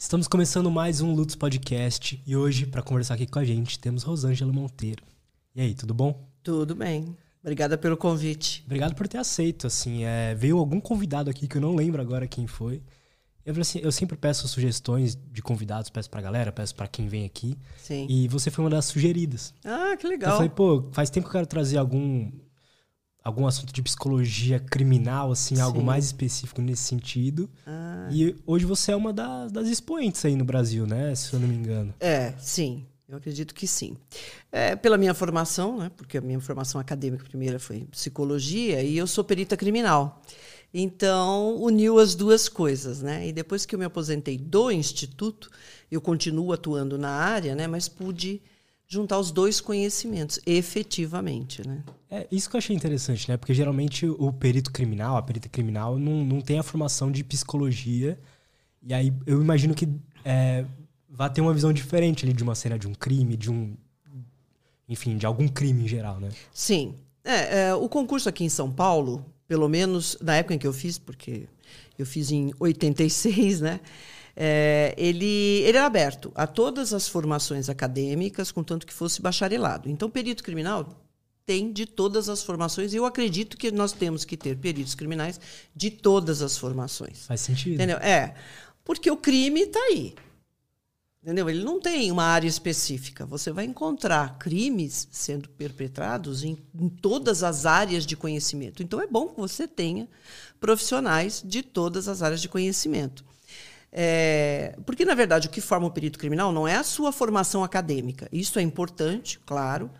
Estamos começando mais um Lutz Podcast e hoje, para conversar aqui com a gente, temos Rosângela Monteiro. E aí, tudo bom? Tudo bem. Obrigada pelo convite. Obrigado por ter aceito. Assim, é, veio algum convidado aqui que eu não lembro agora quem foi. Eu, assim, eu sempre peço sugestões de convidados, peço pra galera, peço para quem vem aqui. Sim. E você foi uma das sugeridas. Ah, que legal. Eu falei, pô, faz tempo que eu quero trazer algum algum assunto de psicologia criminal, assim, Sim. algo mais específico nesse sentido. Ah. E hoje você é uma das, das expoentes aí no Brasil, né? Se eu não me engano. É, sim. Eu acredito que sim. É, pela minha formação, né? Porque a minha formação acadêmica primeira foi psicologia e eu sou perita criminal. Então, uniu as duas coisas, né? E depois que eu me aposentei do instituto, eu continuo atuando na área, né? Mas pude juntar os dois conhecimentos, efetivamente, né? É isso que eu achei interessante, né? Porque geralmente o perito criminal, a perita criminal, não, não tem a formação de psicologia. E aí eu imagino que é, vai ter uma visão diferente ali de uma cena de um crime, de um. Enfim, de algum crime em geral, né? Sim. É, é, o concurso aqui em São Paulo, pelo menos na época em que eu fiz, porque eu fiz em 86, né? É, ele, ele era aberto a todas as formações acadêmicas, contanto que fosse bacharelado. Então, perito criminal tem de todas as formações, e eu acredito que nós temos que ter peritos criminais de todas as formações. Faz sentido. Entendeu? É, porque o crime está aí. Entendeu? Ele não tem uma área específica. Você vai encontrar crimes sendo perpetrados em, em, todas as áreas de conhecimento. Então é bom que você tenha profissionais de todas as áreas de conhecimento. É, porque, na verdade, o que forma o perito criminal não é a sua formação acadêmica. Isso é importante, claro,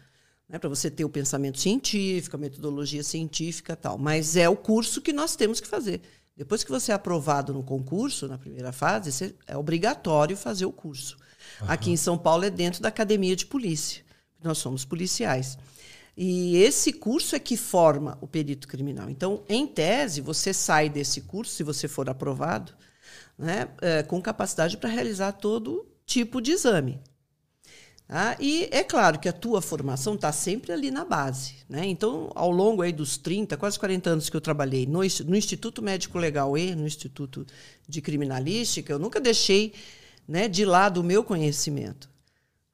né, para você ter o pensamento científico, a metodologia científica tal. Mas é o curso que nós temos que fazer. Depois que você é aprovado no concurso, na primeira fase, é obrigatório fazer o curso. Uhum. Aqui em São Paulo é dentro da academia de polícia. Nós somos policiais. E esse curso é que forma o perito criminal. Então, em tese, você sai desse curso, se você for aprovado, né, é, com capacidade para realizar todo tipo de exame. Tá? E é claro que a tua formação está sempre ali na base. Né? Então, ao longo aí dos 30, quase 40 anos que eu trabalhei no, no Instituto Médico Legal e no Instituto de Criminalística, eu nunca deixei né, de lado o meu conhecimento.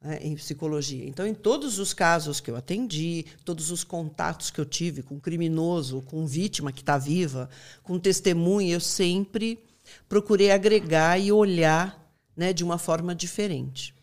Né, em psicologia. Então, em todos os casos que eu atendi, todos os contatos que eu tive com criminoso, com vítima que está viva, com testemunha, eu sempre procurei agregar e olhar né, de uma forma diferente.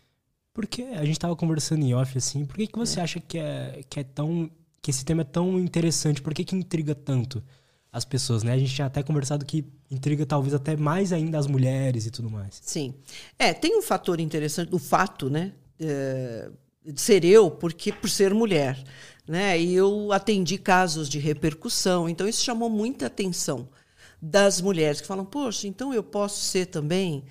Porque a gente estava conversando em off assim, por que, que você é. acha que é, que é tão que esse tema é tão interessante? Por que, que intriga tanto as pessoas, né? A gente tinha até conversado que intriga talvez até mais ainda as mulheres e tudo mais. Sim. É, tem um fator interessante, o fato, né? É, de ser eu, porque por ser mulher, né? E eu atendi casos de repercussão, então isso chamou muita atenção das mulheres que falam, poxa, então eu posso ser também,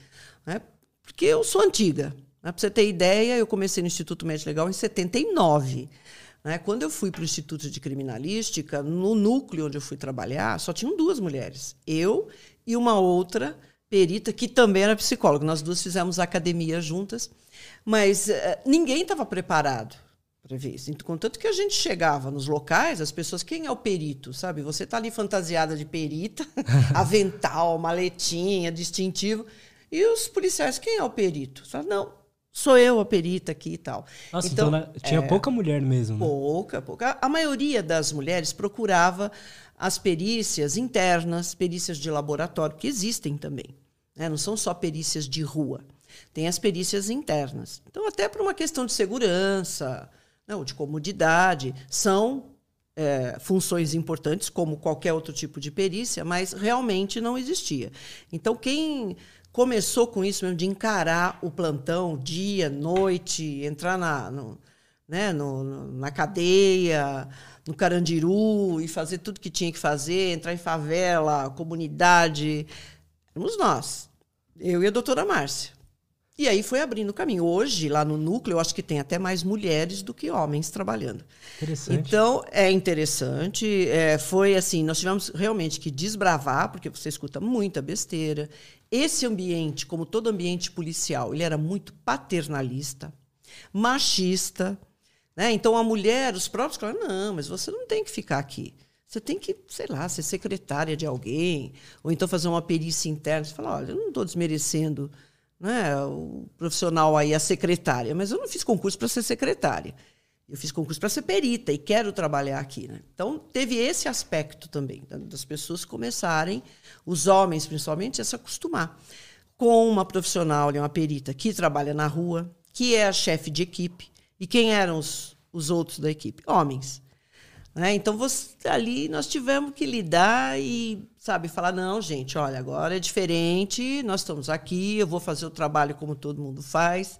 né? porque eu sou antiga. Né? Para você ter ideia, eu comecei no Instituto Médico Legal em 79. Né? Quando eu fui para o Instituto de Criminalística, no núcleo onde eu fui trabalhar, só tinham duas mulheres. Eu e uma outra perita que também era psicóloga. Nós duas fizemos academia juntas, mas uh, ninguém estava preparado previsto. Então, contanto que a gente chegava nos locais, as pessoas, quem é o perito, sabe? Você tá ali fantasiada de perita, avental, maletinha, distintivo, e os policiais, quem é o perito? Fala, não, sou eu a perita aqui e tal. Nossa, então, então tinha é, pouca mulher mesmo. Né? Pouca, pouca. A maioria das mulheres procurava as perícias internas, perícias de laboratório, que existem também. Né? Não são só perícias de rua. Tem as perícias internas. Então, até por uma questão de segurança, não, de comodidade, são é, funções importantes, como qualquer outro tipo de perícia, mas realmente não existia. Então, quem começou com isso mesmo, de encarar o plantão dia, noite, entrar na, no, né, no, na cadeia, no Carandiru e fazer tudo que tinha que fazer, entrar em favela, comunidade, éramos nós, eu e a doutora Márcia. E aí foi abrindo o caminho. Hoje, lá no núcleo, eu acho que tem até mais mulheres do que homens trabalhando. Interessante. Então, é interessante. É, foi assim, nós tivemos realmente que desbravar, porque você escuta muita besteira. Esse ambiente, como todo ambiente policial, ele era muito paternalista, machista. Né? Então, a mulher, os próprios falaram, não, mas você não tem que ficar aqui. Você tem que, sei lá, ser secretária de alguém, ou então fazer uma perícia interna. Você fala, olha, eu não estou desmerecendo né, o profissional aí, a secretária, mas eu não fiz concurso para ser secretária. Eu fiz concurso para ser perita e quero trabalhar aqui. Né? Então, teve esse aspecto também, das pessoas começarem, os homens principalmente, a se acostumar com uma profissional, uma perita, que trabalha na rua, que é a chefe de equipe. E quem eram os, os outros da equipe? Homens. Né? Então, você, ali nós tivemos que lidar e, sabe, falar: não, gente, olha, agora é diferente, nós estamos aqui, eu vou fazer o trabalho como todo mundo faz.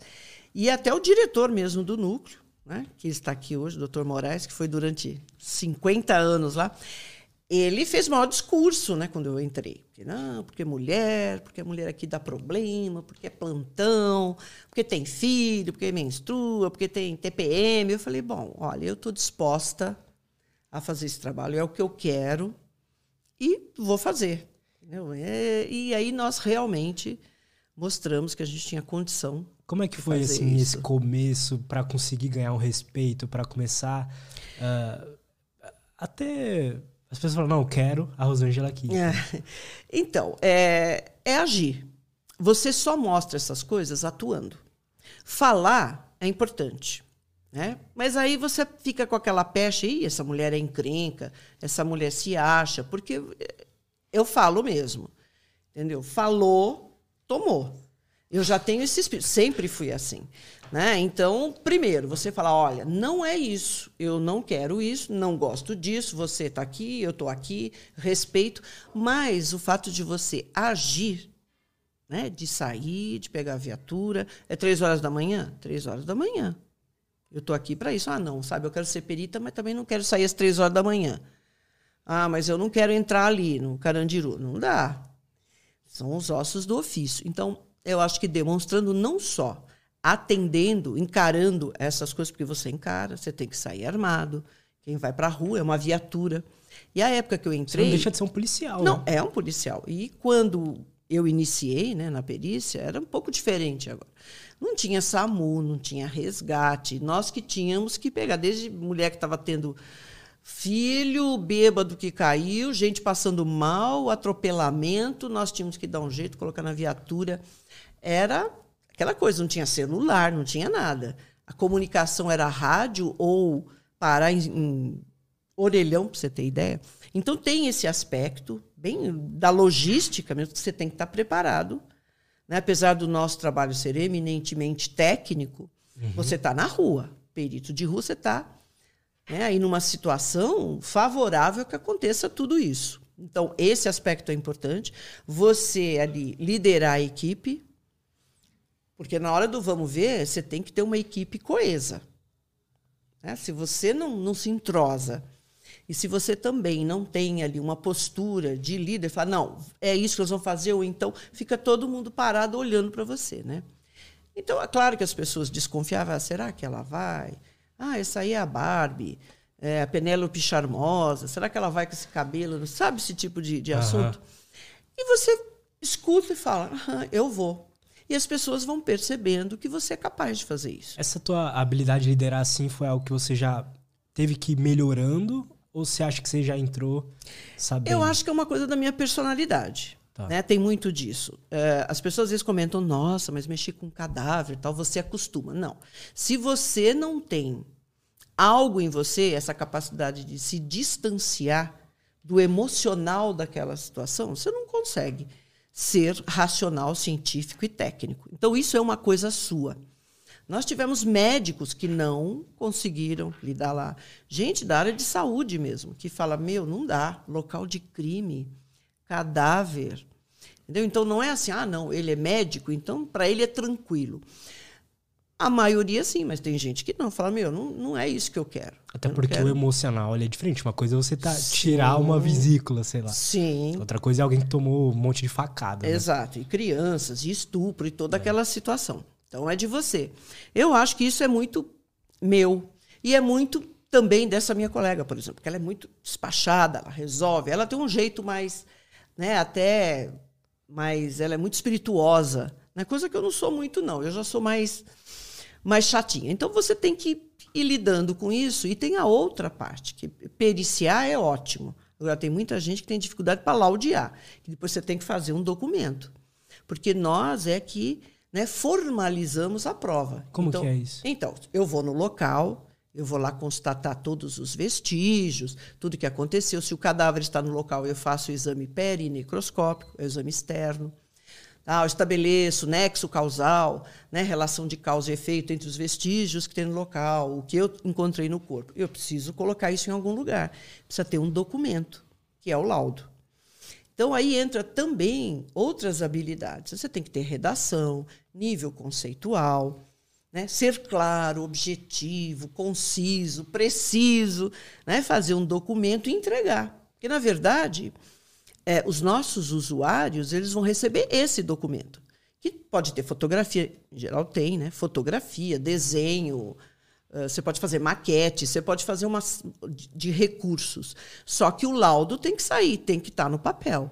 E até o diretor mesmo do núcleo né, que está aqui hoje, o doutor Moraes, que foi durante 50 anos lá, ele fez maior discurso né, quando eu entrei. Porque, não, porque mulher, porque a mulher aqui dá problema, porque é plantão, porque tem filho, porque menstrua, porque tem TPM. Eu falei, bom, olha, eu estou disposta a fazer esse trabalho, é o que eu quero e vou fazer. É, e aí nós realmente mostramos que a gente tinha condição como é que foi assim isso. esse começo para conseguir ganhar um respeito, para começar uh, até as pessoas falam não, eu quero a Rosângela aqui. É. Então é, é agir. Você só mostra essas coisas atuando. Falar é importante. Né? Mas aí você fica com aquela pecha, e essa mulher é encrenca, essa mulher se acha, porque eu falo mesmo. Entendeu? Falou, tomou. Eu já tenho esse espírito, sempre fui assim. Né? Então, primeiro, você fala: olha, não é isso, eu não quero isso, não gosto disso, você está aqui, eu estou aqui, respeito. Mas o fato de você agir, né? de sair, de pegar a viatura, é três horas da manhã? Três horas da manhã. Eu estou aqui para isso. Ah, não, sabe, eu quero ser perita, mas também não quero sair às três horas da manhã. Ah, mas eu não quero entrar ali no Carandiru. Não dá. São os ossos do ofício. Então, eu acho que demonstrando não só atendendo, encarando essas coisas, porque você encara, você tem que sair armado. Quem vai para a rua é uma viatura. E a época que eu entrei. Você não deixa de ser um policial. Não, né? é um policial. E quando eu iniciei né, na perícia, era um pouco diferente agora. Não tinha SAMU, não tinha resgate. Nós que tínhamos que pegar, desde mulher que estava tendo filho bêbado que caiu, gente passando mal, atropelamento, nós tínhamos que dar um jeito, colocar na viatura. Era aquela coisa, não tinha celular, não tinha nada. A comunicação era rádio ou parar em, em orelhão, para você ter ideia. Então tem esse aspecto bem da logística mesmo, que você tem que estar preparado. Né? Apesar do nosso trabalho ser eminentemente técnico, uhum. você está na rua. Perito de rua, você está né, aí numa situação favorável que aconteça tudo isso. Então, esse aspecto é importante. Você ali liderar a equipe, porque na hora do vamos ver, você tem que ter uma equipe coesa. Né? Se você não, não se entrosa e se você também não tem ali uma postura de líder, fala, não, é isso que nós vamos fazer, ou então fica todo mundo parado olhando para você. Né? Então, é claro que as pessoas desconfiavam, ah, será que ela vai? Ah, essa aí é a Barbie, é a Penélope Charmosa. Será que ela vai com esse cabelo? Sabe esse tipo de, de assunto? Uhum. E você escuta e fala, eu vou. E as pessoas vão percebendo que você é capaz de fazer isso. Essa tua habilidade de liderar assim foi algo que você já teve que ir melhorando? Ou você acha que você já entrou sabendo? Eu acho que é uma coisa da minha personalidade. Tá. Né? Tem muito disso. É, as pessoas às vezes comentam, nossa, mas mexer com cadáver tal, você acostuma. Não. Se você não tem algo em você, essa capacidade de se distanciar do emocional daquela situação, você não consegue ser racional, científico e técnico. Então, isso é uma coisa sua. Nós tivemos médicos que não conseguiram lidar lá. Gente da área de saúde mesmo, que fala: meu, não dá, local de crime cadáver. Entendeu? Então não é assim, ah, não, ele é médico, então para ele é tranquilo. A maioria sim, mas tem gente que não, fala, meu, não, não é isso que eu quero. Até eu porque quero. o emocional é diferente. Uma coisa é você tá, tirar uma vesícula, sei lá. Sim. Outra coisa é alguém que tomou um monte de facada. Né? Exato. E crianças, e estupro, e toda é. aquela situação. Então é de você. Eu acho que isso é muito meu. E é muito também dessa minha colega, por exemplo, que ela é muito despachada, ela resolve, ela tem um jeito mais né? Até, mas ela é muito espirituosa, né? Coisa que eu não sou muito não. Eu já sou mais mais chatinha. Então você tem que ir lidando com isso e tem a outra parte que periciar é ótimo. Agora tem muita gente que tem dificuldade para laudiar, que depois você tem que fazer um documento, porque nós é que né, formalizamos a prova. Como então, que é isso? Então, eu vou no local, eu vou lá constatar todos os vestígios, tudo que aconteceu. Se o cadáver está no local, eu faço o exame perinecroscópico, é o exame externo. Ah, eu estabeleço nexo causal, né, relação de causa e efeito entre os vestígios que tem no local, o que eu encontrei no corpo. Eu preciso colocar isso em algum lugar. Precisa ter um documento, que é o laudo. Então aí entra também outras habilidades. Você tem que ter redação, nível conceitual, né? ser claro, objetivo, conciso, preciso, né? fazer um documento e entregar. Porque, na verdade, é, os nossos usuários eles vão receber esse documento, que pode ter fotografia, em geral tem, né? fotografia, desenho, você pode fazer maquete, você pode fazer uma de, recursos. Só que o laudo tem que sair, tem que estar no papel.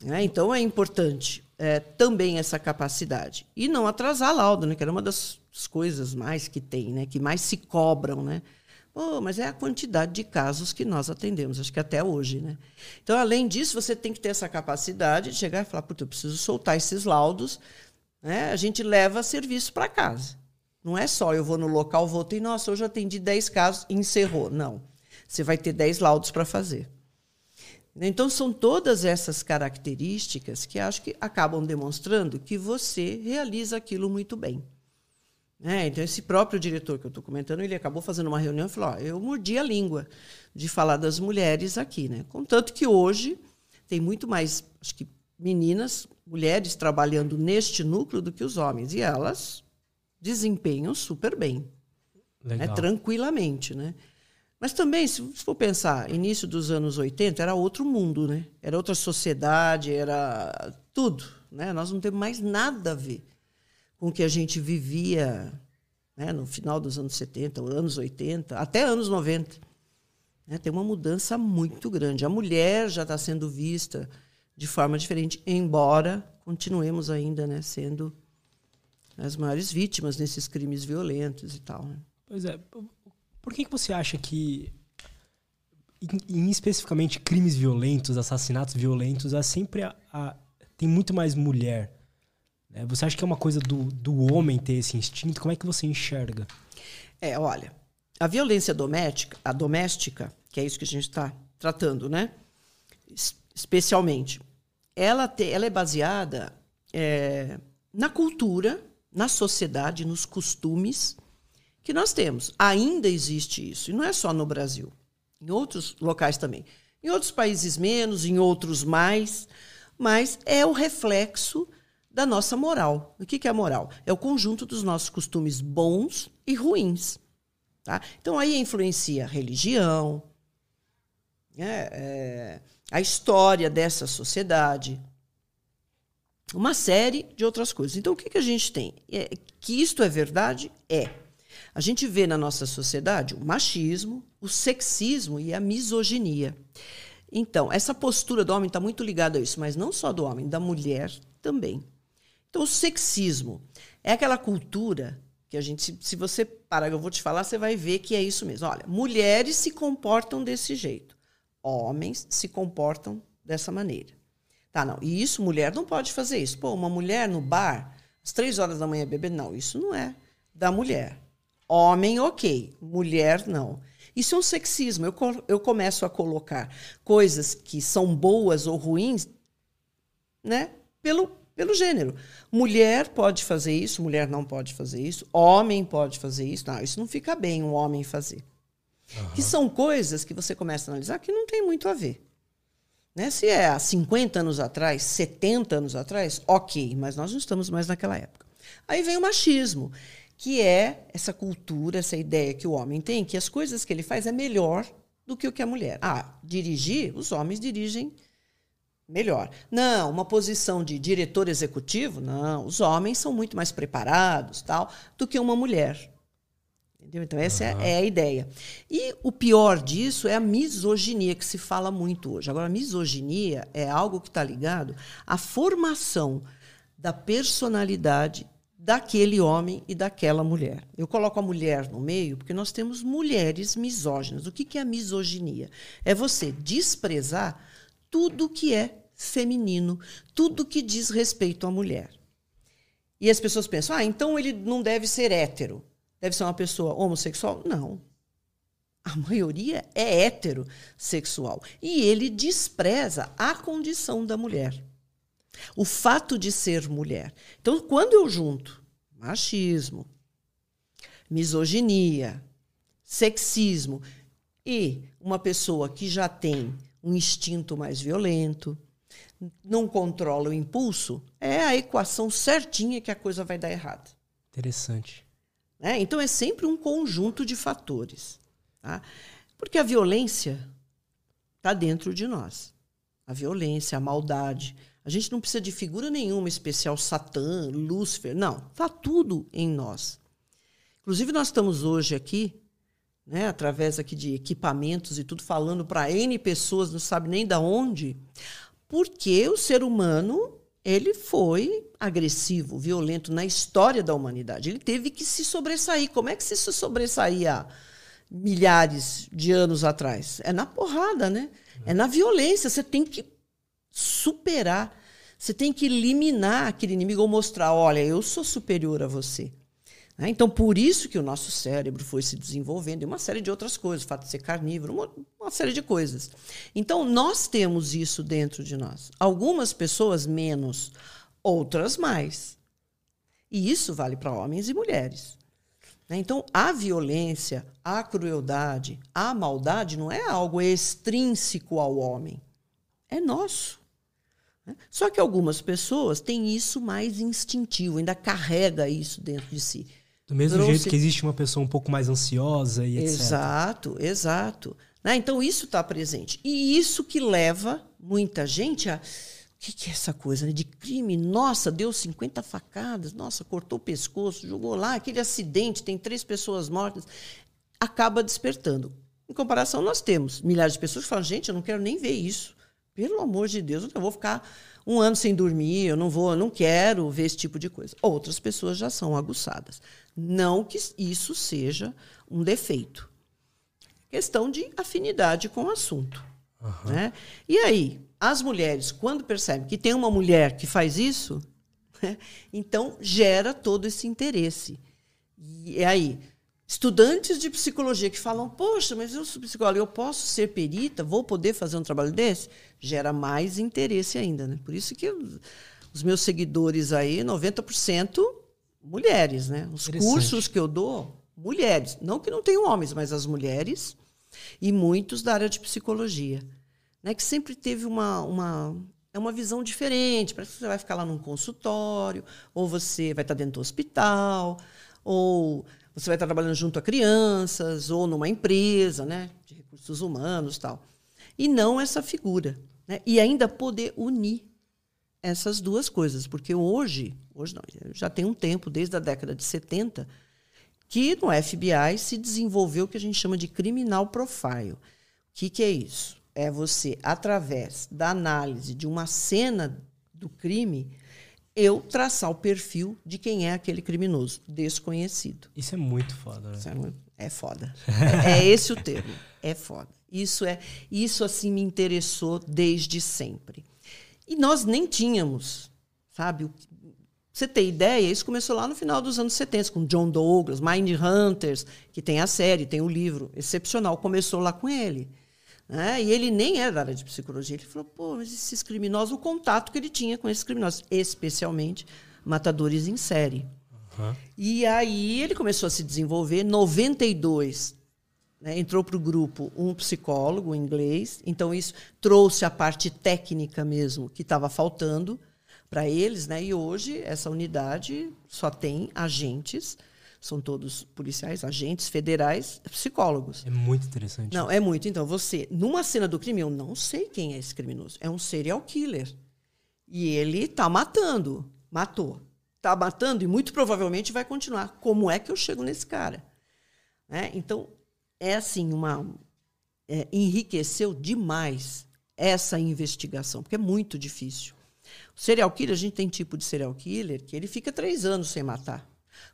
Né? Então é importante é, também essa capacidade. E não atrasar laudo, né? que era uma das coisas mais que tem, né? que mais se cobram. Né? Oh, mas é a quantidade de casos que nós atendemos, acho que até hoje. Né? Então, além disso, você tem que ter essa capacidade de chegar e falar, eu preciso soltar esses laudos. Né? A gente leva serviço para casa. Não é só eu vou no local, voltei, nossa, hoje atendi 10 casos e encerrou. Não. Você vai ter 10 laudos para fazer. Então, são todas essas características que acho que acabam demonstrando que você realiza aquilo muito bem. É, então, esse próprio diretor que eu estou comentando, ele acabou fazendo uma reunião e falou: ó, eu mordi a língua de falar das mulheres aqui. Né? Contanto que hoje tem muito mais, acho que, meninas, mulheres trabalhando neste núcleo do que os homens. E elas desempenham super bem. Né? Tranquilamente. Né? Mas também, se for pensar, início dos anos 80 era outro mundo, né? Era outra sociedade, era tudo, né? Nós não temos mais nada a ver com o que a gente vivia né, no final dos anos 70, anos 80, até anos 90. Né? Tem uma mudança muito grande. A mulher já está sendo vista de forma diferente, embora continuemos ainda né, sendo as maiores vítimas nesses crimes violentos e tal. Né? Pois é. Por que, que você acha que, em, em especificamente crimes violentos, assassinatos violentos, há sempre a, a, tem muito mais mulher? Né? Você acha que é uma coisa do, do homem ter esse instinto? Como é que você enxerga? É, olha, a violência doméstica, a doméstica, que é isso que a gente está tratando, né? Especialmente, ela, te, ela é baseada é, na cultura, na sociedade, nos costumes que nós temos. Ainda existe isso. E não é só no Brasil. Em outros locais também. Em outros países menos, em outros mais. Mas é o reflexo da nossa moral. O que é a moral? É o conjunto dos nossos costumes bons e ruins. Tá? Então aí influencia a religião, né? é, a história dessa sociedade, uma série de outras coisas. Então o que, que a gente tem? É, que isto é verdade? É. A gente vê na nossa sociedade o machismo, o sexismo e a misoginia. Então, essa postura do homem está muito ligada a isso, mas não só do homem, da mulher também. Então, o sexismo é aquela cultura que a gente, se, você parar, eu vou te falar, você vai ver que é isso mesmo. Olha, mulheres se comportam desse jeito, homens se comportam dessa maneira. Tá, não. E isso, mulher não pode fazer isso. Pô, uma mulher no bar, às três horas da manhã bebendo, não, isso não é da mulher. Homem, ok. Mulher, não. Isso é um sexismo. Eu, eu começo a colocar coisas que são boas ou ruins né, pelo, pelo gênero. Mulher pode fazer isso, mulher não pode fazer isso, homem pode fazer isso. Não, isso não fica bem um homem fazer. Uhum. Que são coisas que você começa a analisar que não tem muito a ver. Né? Se é há 50 anos atrás, 70 anos atrás, ok, mas nós não estamos mais naquela época. Aí vem o machismo que é essa cultura, essa ideia que o homem tem, que as coisas que ele faz é melhor do que o que a mulher. Ah, dirigir, os homens dirigem melhor. Não, uma posição de diretor executivo, não, os homens são muito mais preparados, tal, do que uma mulher. Entendeu? Então essa uhum. é a ideia. E o pior disso é a misoginia que se fala muito hoje. Agora a misoginia é algo que está ligado à formação da personalidade daquele homem e daquela mulher. Eu coloco a mulher no meio porque nós temos mulheres misóginas. O que é a misoginia? É você desprezar tudo que é feminino, tudo que diz respeito à mulher. E as pessoas pensam, ah, então ele não deve ser hétero. Deve ser uma pessoa homossexual? Não. A maioria é heterossexual. E ele despreza a condição da mulher. O fato de ser mulher. Então, quando eu junto machismo, misoginia, sexismo e uma pessoa que já tem um instinto mais violento, não controla o impulso, é a equação certinha que a coisa vai dar errado. Interessante. É, então é sempre um conjunto de fatores. Tá? Porque a violência está dentro de nós. A violência, a maldade. A gente não precisa de figura nenhuma especial, Satã, Lúcifer. Não, está tudo em nós. Inclusive, nós estamos hoje aqui, né, através aqui de equipamentos e tudo, falando para N pessoas, não sabe nem da onde, porque o ser humano ele foi agressivo, violento na história da humanidade. Ele teve que se sobressair. Como é que se sobressaía milhares de anos atrás? É na porrada, né? É na violência. Você tem que superar. Você tem que eliminar aquele inimigo ou mostrar, olha, eu sou superior a você. Né? Então, por isso que o nosso cérebro foi se desenvolvendo e uma série de outras coisas, o fato de ser carnívoro, uma, uma série de coisas. Então, nós temos isso dentro de nós. Algumas pessoas menos, outras mais. E isso vale para homens e mulheres. Né? Então, a violência, a crueldade, a maldade não é algo extrínseco ao homem. É nosso. Né? Só que algumas pessoas têm isso mais instintivo, ainda carrega isso dentro de si. Do mesmo trouxe... jeito que existe uma pessoa um pouco mais ansiosa e etc. Exato, exato. Né? Então isso está presente. E isso que leva muita gente a. O que, que é essa coisa né? de crime? Nossa, deu 50 facadas, nossa, cortou o pescoço, jogou lá, aquele acidente, tem três pessoas mortas. Acaba despertando. Em comparação, nós temos milhares de pessoas que falam: gente, eu não quero nem ver isso. Pelo amor de Deus, eu vou ficar um ano sem dormir, eu não vou, eu não quero ver esse tipo de coisa. Outras pessoas já são aguçadas. Não que isso seja um defeito. Questão de afinidade com o assunto. Uhum. Né? E aí, as mulheres, quando percebem que tem uma mulher que faz isso, né, então gera todo esse interesse. E aí, estudantes de psicologia que falam: Poxa, mas eu sou psicóloga, eu posso ser perita, vou poder fazer um trabalho desse? Gera mais interesse ainda. Né? Por isso que os meus seguidores aí, 90% mulheres, né? Os cursos que eu dou, mulheres. Não que não tenham homens, mas as mulheres e muitos da área de psicologia. Né? Que sempre teve uma, uma, é uma visão diferente. Parece que você vai ficar lá num consultório, ou você vai estar dentro do hospital, ou você vai estar trabalhando junto a crianças, ou numa empresa né? de recursos humanos tal. E não essa figura. Né? E ainda poder unir essas duas coisas, porque hoje, hoje não, já tem um tempo, desde a década de 70, que no FBI se desenvolveu o que a gente chama de criminal profile. O que, que é isso? É você, através da análise de uma cena do crime, eu traçar o perfil de quem é aquele criminoso desconhecido. Isso é muito foda, né? É, muito, é, foda. é, é esse o termo. É foda. Isso é, isso assim me interessou desde sempre. E nós nem tínhamos, sabe? Você ter ideia, isso começou lá no final dos anos 70, com John Douglas, Mind Hunters, que tem a série, tem o livro, excepcional, começou lá com ele. Né? E ele nem era da área de psicologia. Ele falou, pô, mas esses criminosos, o contato que ele tinha com esses criminosos, especialmente matadores em série. Uhum. E aí ele começou a se desenvolver. 92, né, entrou para o grupo um psicólogo inglês, então isso trouxe a parte técnica mesmo que estava faltando para eles, né? E hoje essa unidade só tem agentes, são todos policiais, agentes federais, psicólogos. É muito interessante. Não, é muito. Então você, numa cena do crime, eu não sei quem é esse criminoso. É um serial killer e ele está matando, matou, está matando e muito provavelmente vai continuar. Como é que eu chego nesse cara? Né? Então é assim uma é, enriqueceu demais essa investigação, porque é muito difícil. O serial killer, a gente tem tipo de serial killer que ele fica três anos sem matar.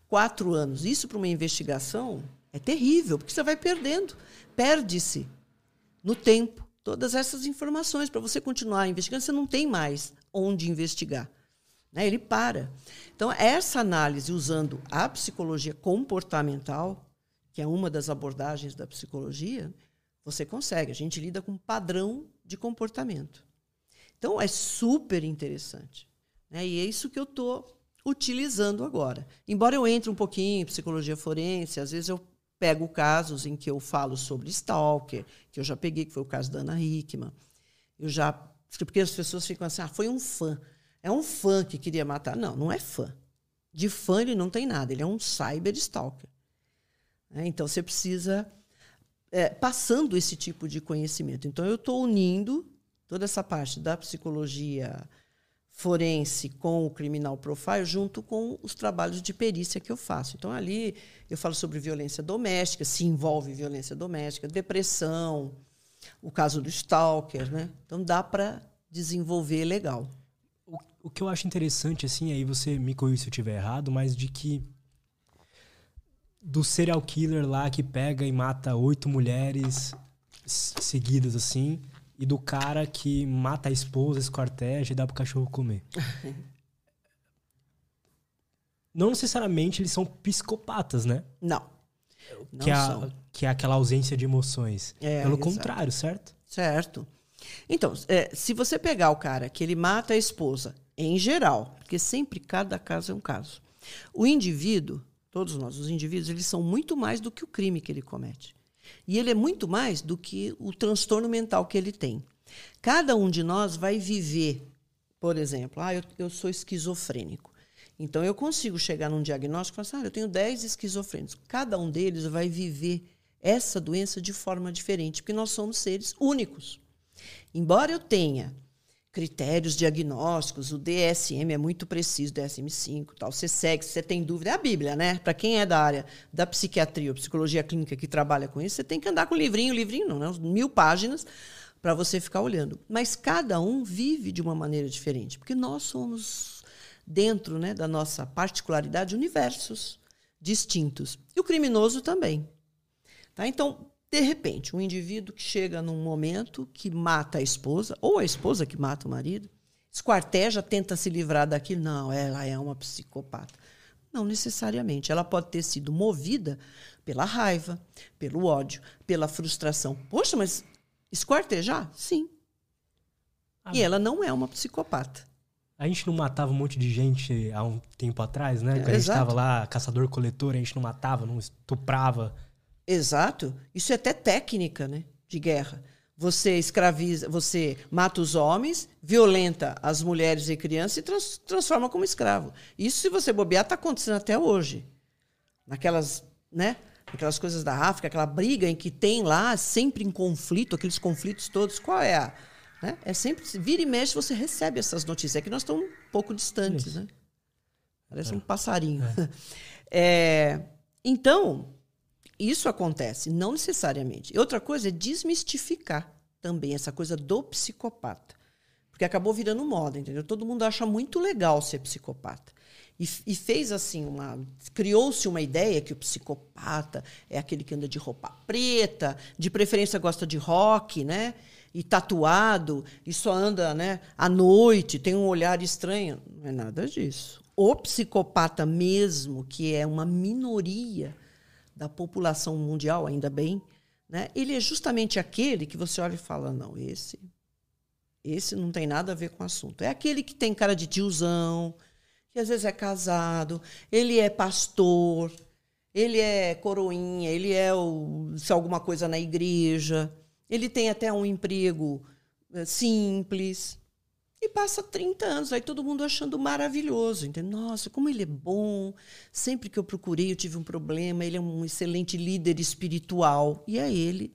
Quatro anos. Isso para uma investigação é terrível, porque você vai perdendo. Perde-se no tempo todas essas informações. Para você continuar investigando, você não tem mais onde investigar. Né? Ele para. Então, essa análise usando a psicologia comportamental, que é uma das abordagens da psicologia, você consegue. A gente lida com padrão de comportamento. Então, é super interessante. Né? E é isso que eu estou utilizando agora. Embora eu entre um pouquinho em psicologia forense, às vezes eu pego casos em que eu falo sobre stalker, que eu já peguei, que foi o caso da Ana Hickman. Eu já. Porque as pessoas ficam assim, ah, foi um fã. É um fã que queria matar. Não, não é fã. De fã ele não tem nada, ele é um cyber stalker. É, então você precisa. É, passando esse tipo de conhecimento. Então eu estou unindo toda essa parte da psicologia forense com o criminal profile junto com os trabalhos de perícia que eu faço. Então ali eu falo sobre violência doméstica, se envolve violência doméstica, depressão, o caso do stalker, né? Então dá para desenvolver legal. O, o que eu acho interessante assim, aí você me corrija se eu estiver errado, mas de que do serial killer lá que pega e mata oito mulheres seguidas assim, e do cara que mata a esposa, esquarteja e dá pro cachorro comer. não necessariamente eles são psicopatas, né? Não. Que, não é, a, que é aquela ausência de emoções. É, Pelo exato. contrário, certo? Certo. Então, é, se você pegar o cara que ele mata a esposa, em geral, porque sempre cada caso é um caso, o indivíduo, todos nós, os indivíduos, eles são muito mais do que o crime que ele comete. E ele é muito mais do que o transtorno mental que ele tem. Cada um de nós vai viver, por exemplo, ah, eu, eu sou esquizofrênico. Então eu consigo chegar num diagnóstico e falar assim, ah, eu tenho 10 esquizofrênicos. Cada um deles vai viver essa doença de forma diferente, porque nós somos seres únicos. Embora eu tenha critérios diagnósticos, o DSM é muito preciso, DSM-5, tal. Você segue, se você tem dúvida, é a Bíblia, né? Para quem é da área da psiquiatria ou psicologia clínica que trabalha com isso, você tem que andar com livrinho, livrinho não, né? Mil páginas para você ficar olhando. Mas cada um vive de uma maneira diferente, porque nós somos dentro, né, da nossa particularidade universos distintos. E o criminoso também. Tá? Então, de repente, um indivíduo que chega num momento que mata a esposa, ou a esposa que mata o marido, esquarteja, tenta se livrar daquilo. Não, ela é uma psicopata. Não necessariamente. Ela pode ter sido movida pela raiva, pelo ódio, pela frustração. Poxa, mas esquartejar? Sim. Ah, e ela não é uma psicopata. A gente não matava um monte de gente há um tempo atrás, né? É, Quando a gente estava lá, caçador-coletor, a gente não matava, não estuprava. Exato. Isso é até técnica né, de guerra. Você escraviza, você mata os homens, violenta as mulheres e crianças e trans, transforma como escravo. Isso, se você bobear, está acontecendo até hoje. Naquelas, né? Aquelas coisas da África, aquela briga em que tem lá, sempre em conflito, aqueles conflitos todos. Qual é a. Né? É sempre. Vira e mexe, você recebe essas notícias. É que nós estamos um pouco distantes, Isso. né? Parece é. um passarinho. É. É, então, isso acontece, não necessariamente. Outra coisa é desmistificar também essa coisa do psicopata. Porque acabou virando moda, entendeu? Todo mundo acha muito legal ser psicopata. E, e fez assim uma. Criou-se uma ideia que o psicopata é aquele que anda de roupa preta, de preferência gosta de rock, né? E tatuado, e só anda né, à noite, tem um olhar estranho. Não é nada disso. O psicopata mesmo, que é uma minoria da população mundial, ainda bem, né? ele é justamente aquele que você olha e fala: não, esse, esse não tem nada a ver com o assunto. É aquele que tem cara de tiozão, que às vezes é casado, ele é pastor, ele é coroinha, ele é o, se alguma coisa na igreja, ele tem até um emprego eh, simples. E passa 30 anos, aí todo mundo achando maravilhoso. Entende? Nossa, como ele é bom. Sempre que eu procurei, eu tive um problema. Ele é um excelente líder espiritual. E é ele,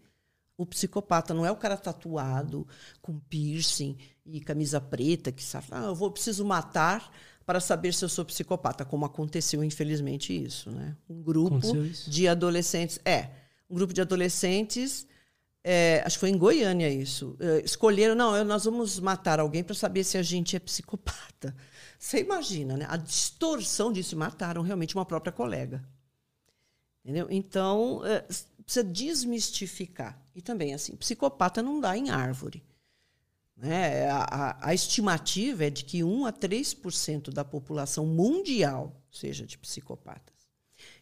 o psicopata. Não é o cara tatuado, com piercing e camisa preta, que sabe, ah, eu vou, preciso matar para saber se eu sou psicopata. Como aconteceu, infelizmente, isso. Né? Um grupo de adolescentes. É, um grupo de adolescentes é, acho que foi em Goiânia isso. É, escolheram, não, nós vamos matar alguém para saber se a gente é psicopata. Você imagina, né? A distorção disso. Mataram realmente uma própria colega. Entendeu? Então, é, precisa desmistificar. E também, assim, psicopata não dá em árvore. Né? A, a, a estimativa é de que 1 a 3% da população mundial seja de psicopatas.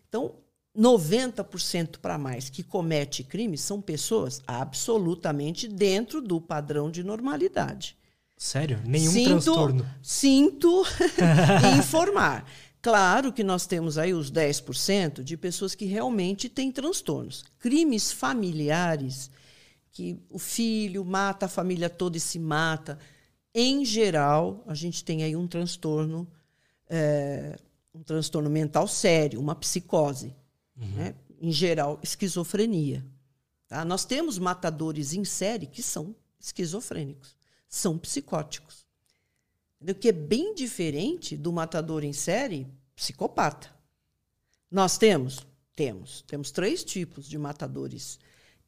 Então, 90% para mais que comete crimes são pessoas absolutamente dentro do padrão de normalidade. Sério? Nenhum sinto, transtorno? Sinto informar. Claro que nós temos aí os 10% de pessoas que realmente têm transtornos. Crimes familiares, que o filho mata a família toda e se mata. Em geral, a gente tem aí um transtorno, é, um transtorno mental sério, uma psicose. Uhum. Né? Em geral, esquizofrenia. Tá? Nós temos matadores em série que são esquizofrênicos, são psicóticos que é bem diferente do matador em série psicopata. Nós temos? Temos. Temos três tipos de matadores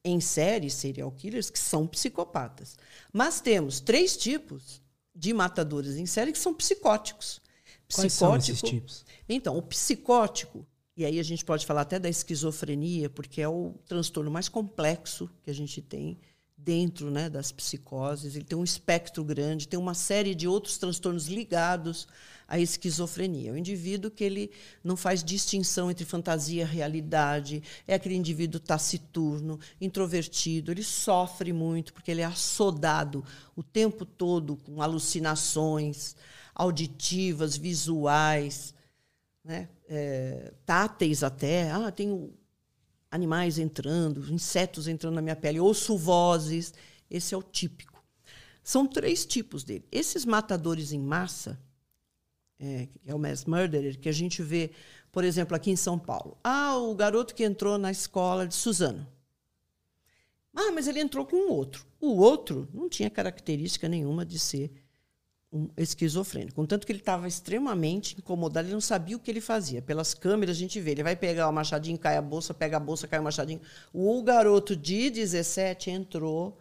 em série, serial killers, que são psicopatas. Mas temos três tipos de matadores em série que são psicóticos. Quais são esses tipos? Então, o psicótico, e aí a gente pode falar até da esquizofrenia, porque é o transtorno mais complexo que a gente tem dentro né, das psicoses. Ele tem um espectro grande, tem uma série de outros transtornos ligados à esquizofrenia. O indivíduo que ele não faz distinção entre fantasia e realidade, é aquele indivíduo taciturno, introvertido, ele sofre muito porque ele é assodado o tempo todo com alucinações auditivas, visuais, né? É, táteis até. Ah, tenho animais entrando, insetos entrando na minha pele, ouço vozes. Esse é o típico. São três tipos dele. Esses matadores em massa, é, é o mass murderer, que a gente vê, por exemplo, aqui em São Paulo. Ah, o garoto que entrou na escola de Suzano. Ah, mas ele entrou com um outro. O outro não tinha característica nenhuma de ser um esquizofrênico. Contanto que ele estava extremamente incomodado, ele não sabia o que ele fazia. Pelas câmeras a gente vê, ele vai pegar o machadinho, cai a bolsa, pega a bolsa, cai o machadinho. O garoto de 17 entrou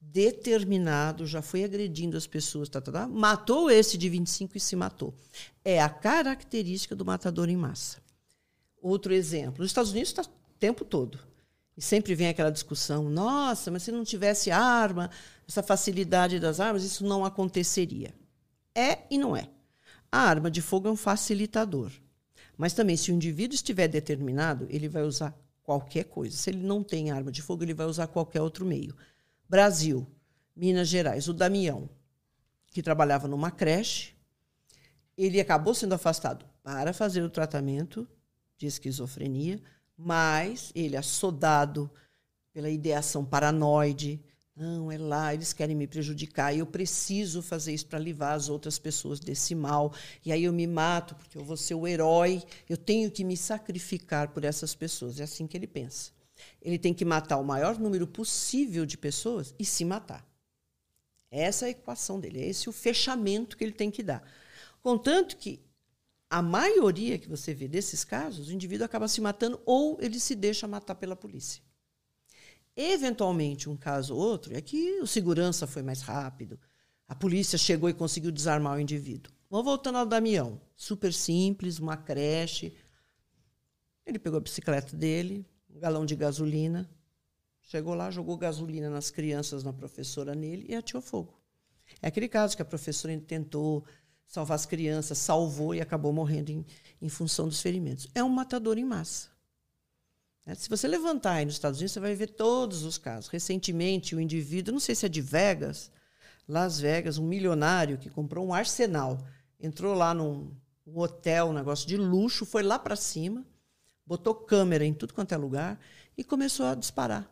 determinado, já foi agredindo as pessoas, tá, tá, tá, matou esse de 25 e se matou. É a característica do matador em massa. Outro exemplo, nos Estados Unidos está o tempo todo. E sempre vem aquela discussão: nossa, mas se não tivesse arma, essa facilidade das armas, isso não aconteceria. É e não é. A arma de fogo é um facilitador. Mas também, se o indivíduo estiver determinado, ele vai usar qualquer coisa. Se ele não tem arma de fogo, ele vai usar qualquer outro meio. Brasil, Minas Gerais, o Damião, que trabalhava numa creche, ele acabou sendo afastado para fazer o tratamento de esquizofrenia, mas ele, assodado pela ideação paranoide, não, é lá, eles querem me prejudicar. E eu preciso fazer isso para livrar as outras pessoas desse mal. E aí eu me mato, porque eu vou ser o herói. Eu tenho que me sacrificar por essas pessoas. É assim que ele pensa. Ele tem que matar o maior número possível de pessoas e se matar. Essa é a equação dele. É esse o fechamento que ele tem que dar. Contanto que a maioria que você vê desses casos, o indivíduo acaba se matando ou ele se deixa matar pela polícia. Eventualmente, um caso ou outro é que o segurança foi mais rápido, a polícia chegou e conseguiu desarmar o indivíduo. Vamos voltando ao Damião. Super simples, uma creche. Ele pegou a bicicleta dele, um galão de gasolina, chegou lá, jogou gasolina nas crianças, na professora nele e atirou fogo. É aquele caso que a professora tentou salvar as crianças, salvou e acabou morrendo em, em função dos ferimentos. É um matador em massa. É, se você levantar aí nos Estados Unidos, você vai ver todos os casos. Recentemente, o indivíduo, não sei se é de Vegas, Las Vegas, um milionário que comprou um arsenal, entrou lá num um hotel, um negócio de luxo, foi lá para cima, botou câmera em tudo quanto é lugar e começou a disparar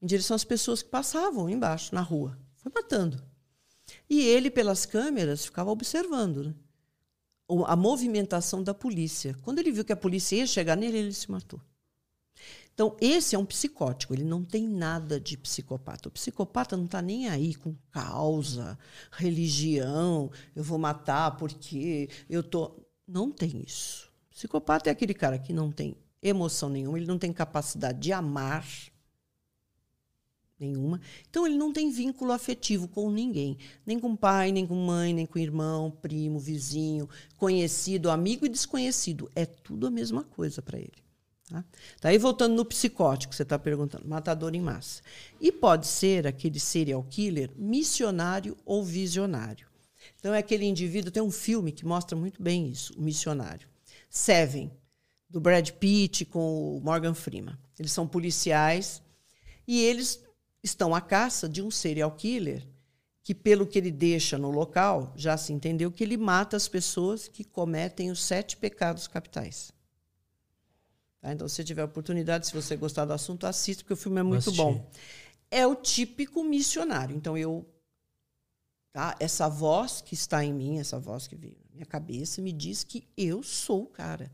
em direção às pessoas que passavam embaixo, na rua. Foi matando. E ele, pelas câmeras, ficava observando né? a movimentação da polícia. Quando ele viu que a polícia ia chegar nele, ele se matou. Então, esse é um psicótico, ele não tem nada de psicopata. O psicopata não está nem aí com causa, religião, eu vou matar porque eu tô. Não tem isso. O psicopata é aquele cara que não tem emoção nenhuma, ele não tem capacidade de amar nenhuma. Então ele não tem vínculo afetivo com ninguém, nem com pai, nem com mãe, nem com irmão, primo, vizinho, conhecido, amigo e desconhecido. É tudo a mesma coisa para ele. Tá? Daí, voltando no psicótico, você está perguntando, matador em massa. E pode ser aquele serial killer missionário ou visionário. Então, é aquele indivíduo, tem um filme que mostra muito bem isso, o missionário. Seven, do Brad Pitt com o Morgan Freeman. Eles são policiais e eles estão à caça de um serial killer que, pelo que ele deixa no local, já se entendeu que ele mata as pessoas que cometem os sete pecados capitais. Tá? Então, se tiver oportunidade, se você gostar do assunto, assista, porque o filme é muito bom. É o típico missionário. Então, eu. Tá? Essa voz que está em mim, essa voz que veio na minha cabeça, me diz que eu sou o cara.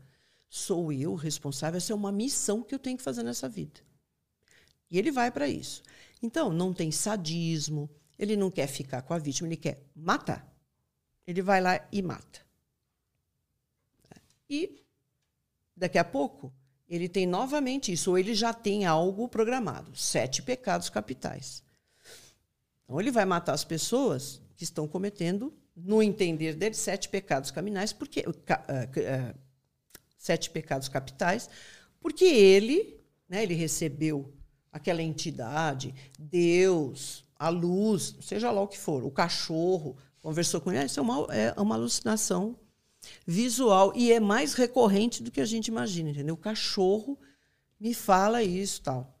Sou eu responsável. Essa é uma missão que eu tenho que fazer nessa vida. E ele vai para isso. Então, não tem sadismo, ele não quer ficar com a vítima, ele quer matar. Ele vai lá e mata. E daqui a pouco ele tem novamente isso, ou ele já tem algo programado sete pecados capitais. Então ele vai matar as pessoas que estão cometendo, no entender dele, sete pecados caminais, porque uh, uh, sete pecados capitais, porque ele, né, ele recebeu aquela entidade, Deus, a luz, seja lá o que for, o cachorro, conversou com ele, isso é uma, é uma alucinação visual e é mais recorrente do que a gente imagina, entendeu? O cachorro me fala isso tal.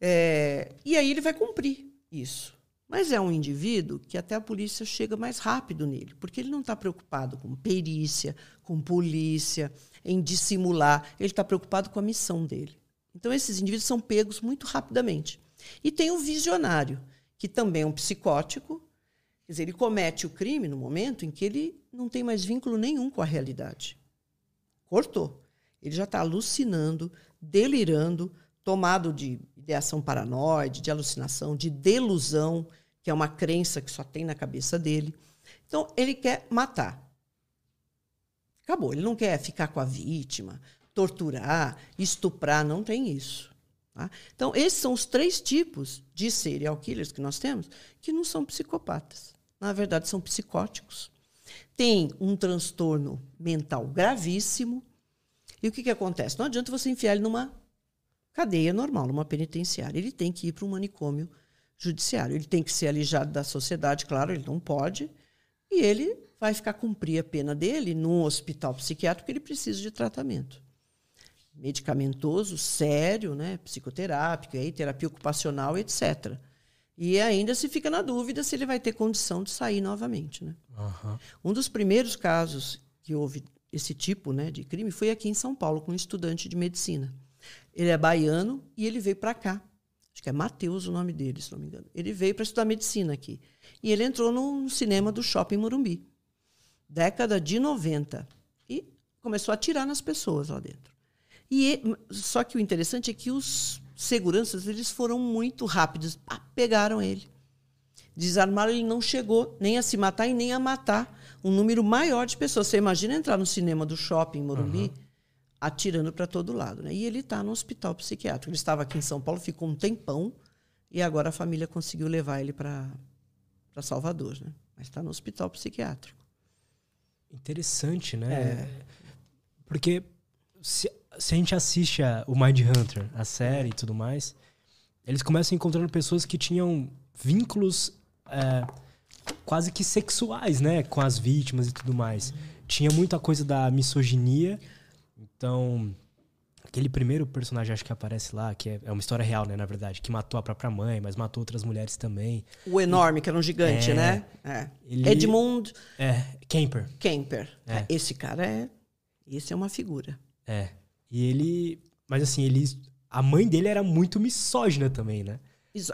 É, e aí ele vai cumprir isso. Mas é um indivíduo que até a polícia chega mais rápido nele, porque ele não está preocupado com perícia, com polícia, em dissimular. Ele está preocupado com a missão dele. Então, esses indivíduos são pegos muito rapidamente. E tem o visionário, que também é um psicótico, Quer dizer, ele comete o crime no momento em que ele não tem mais vínculo nenhum com a realidade. Cortou. Ele já está alucinando, delirando, tomado de ideação paranoide, de alucinação, de delusão, que é uma crença que só tem na cabeça dele. Então, ele quer matar. Acabou. Ele não quer ficar com a vítima, torturar, estuprar, não tem isso. Tá? Então, esses são os três tipos de serial killers que nós temos que não são psicopatas na verdade, são psicóticos. Tem um transtorno mental gravíssimo. E o que, que acontece? Não adianta você enfiar ele numa cadeia normal, numa penitenciária. Ele tem que ir para um manicômio judiciário. Ele tem que ser alijado da sociedade, claro, ele não pode. E ele vai ficar cumprir a pena dele num hospital psiquiátrico que ele precisa de tratamento. Medicamentoso, sério, né? psicoterápico, aí, terapia ocupacional, etc. E ainda se fica na dúvida se ele vai ter condição de sair novamente. Né? Uhum. Um dos primeiros casos que houve esse tipo né, de crime foi aqui em São Paulo, com um estudante de medicina. Ele é baiano e ele veio para cá. Acho que é Mateus o nome dele, se não me engano. Ele veio para estudar medicina aqui. E ele entrou no cinema do Shopping Morumbi. Década de 90. E começou a atirar nas pessoas lá dentro. E, só que o interessante é que os seguranças eles foram muito rápidos, ah, pegaram ele. Desarmaram, ele não chegou nem a se matar e nem a matar um número maior de pessoas. Você imagina entrar no cinema do shopping Morumbi uhum. atirando para todo lado. Né? E ele está no hospital psiquiátrico. Ele estava aqui em São Paulo, ficou um tempão, e agora a família conseguiu levar ele para Salvador. Né? Mas está no hospital psiquiátrico. Interessante, né? É. Porque se, se a gente assiste a, o Mind Hunter, a série e tudo mais, eles começam encontrando pessoas que tinham vínculos é, quase que sexuais, né? Com as vítimas e tudo mais. Tinha muita coisa da misoginia. Então, aquele primeiro personagem, acho que aparece lá, que é, é, uma história real, né? Na verdade, que matou a própria mãe, mas matou outras mulheres também. O enorme, e, que era um gigante, é, né? É. Ele, Edmund. É, Kemper. Kemper. É. Esse cara é. Esse é uma figura. É. E ele. Mas assim, ele. A mãe dele era muito misógina também, né?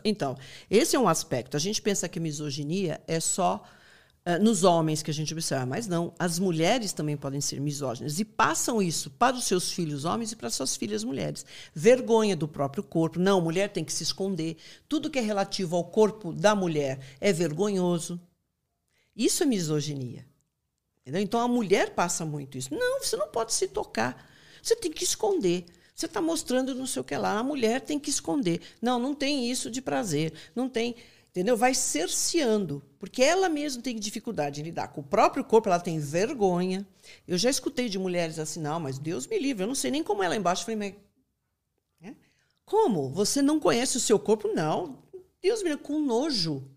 Então, esse é um aspecto. A gente pensa que misoginia é só uh, nos homens que a gente observa, mas não. As mulheres também podem ser misóginas e passam isso para os seus filhos homens e para suas filhas mulheres. Vergonha do próprio corpo. Não, mulher tem que se esconder. Tudo que é relativo ao corpo da mulher é vergonhoso. Isso é misoginia. Entendeu? Então a mulher passa muito isso. Não, você não pode se tocar. Você tem que esconder. Você está mostrando não sei o que lá. A mulher tem que esconder. Não, não tem isso de prazer. Não tem. Entendeu? Vai cerceando, porque ela mesma tem dificuldade em lidar com o próprio corpo, ela tem vergonha. Eu já escutei de mulheres assim, não, mas Deus me livre, eu não sei nem como é embaixo. Eu falei, mas. É? Como? Você não conhece o seu corpo? Não. Deus me livre, com nojo.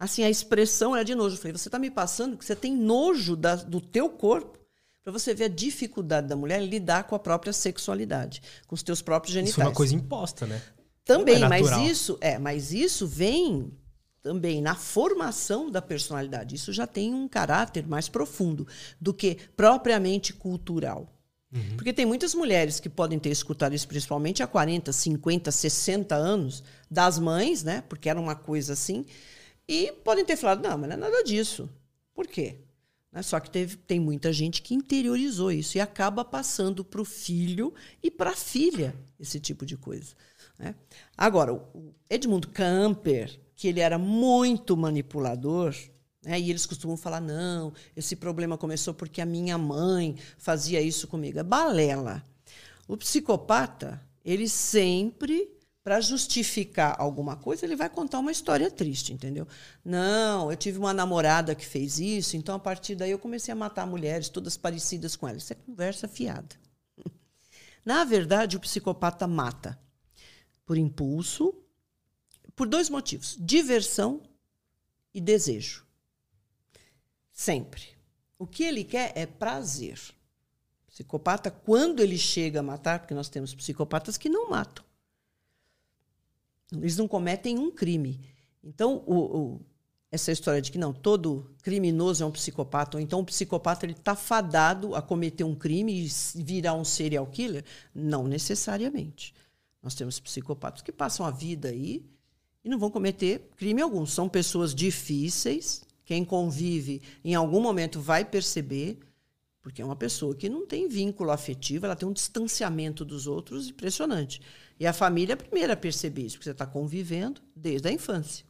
Assim, a expressão era de nojo. Eu falei, você está me passando que você tem nojo da, do teu corpo para você ver a dificuldade da mulher lidar com a própria sexualidade, com os teus próprios genitais. Isso é uma coisa imposta, né? Também, é mas isso é, mas isso vem também na formação da personalidade. Isso já tem um caráter mais profundo do que propriamente cultural. Uhum. Porque tem muitas mulheres que podem ter escutado isso principalmente há 40, 50, 60 anos das mães, né? Porque era uma coisa assim, e podem ter falado: "Não, mas não é nada disso". Por quê? Né? Só que teve, tem muita gente que interiorizou isso e acaba passando para o filho e para a filha esse tipo de coisa. Né? Agora, o Edmund Camper, que ele era muito manipulador, né? e eles costumam falar: não, esse problema começou porque a minha mãe fazia isso comigo. É balela. O psicopata, ele sempre, para justificar alguma coisa, ele vai contar uma história triste, entendeu? Não, eu tive uma namorada que fez isso, então a partir daí eu comecei a matar mulheres, todas parecidas com ela. Isso é conversa fiada. Na verdade, o psicopata mata por impulso, por dois motivos: diversão e desejo. Sempre. O que ele quer é prazer. Psicopata, quando ele chega a matar, porque nós temos psicopatas que não matam. Eles não cometem um crime. Então, o, o, essa história de que não, todo criminoso é um psicopata, ou então o psicopata está fadado a cometer um crime e virar um serial killer, não necessariamente. Nós temos psicopatas que passam a vida aí e não vão cometer crime algum. São pessoas difíceis. Quem convive em algum momento vai perceber, porque é uma pessoa que não tem vínculo afetivo, ela tem um distanciamento dos outros impressionante. E a família é a primeira a perceber isso, porque você está convivendo desde a infância.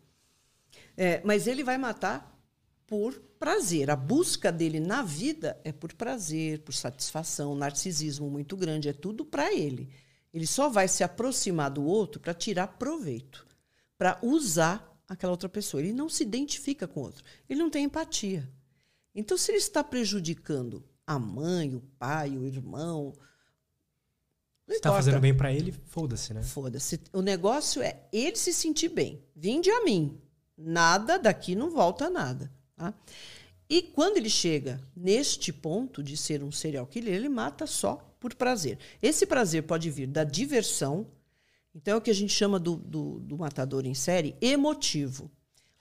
É, mas ele vai matar por prazer. A busca dele na vida é por prazer, por satisfação, narcisismo muito grande, é tudo para ele. Ele só vai se aproximar do outro para tirar proveito, para usar aquela outra pessoa. Ele não se identifica com o outro. Ele não tem empatia. Então, se ele está prejudicando a mãe, o pai, o irmão. Não está fazendo bem para ele, foda-se, né? Foda-se. O negócio é ele se sentir bem. Vinde a mim. Nada daqui não volta nada. Tá? E quando ele chega neste ponto de ser um serial killer, ele mata só por prazer. Esse prazer pode vir da diversão, então é o que a gente chama do, do, do matador em série emotivo.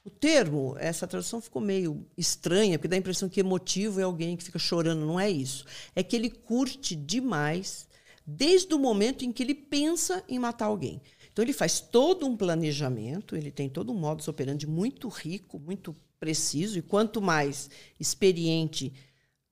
O termo, essa tradução ficou meio estranha, porque dá a impressão que emotivo é alguém que fica chorando. Não é isso. É que ele curte demais desde o momento em que ele pensa em matar alguém. Então, ele faz todo um planejamento, ele tem todo um modus operandi muito rico, muito preciso, e quanto mais experiente,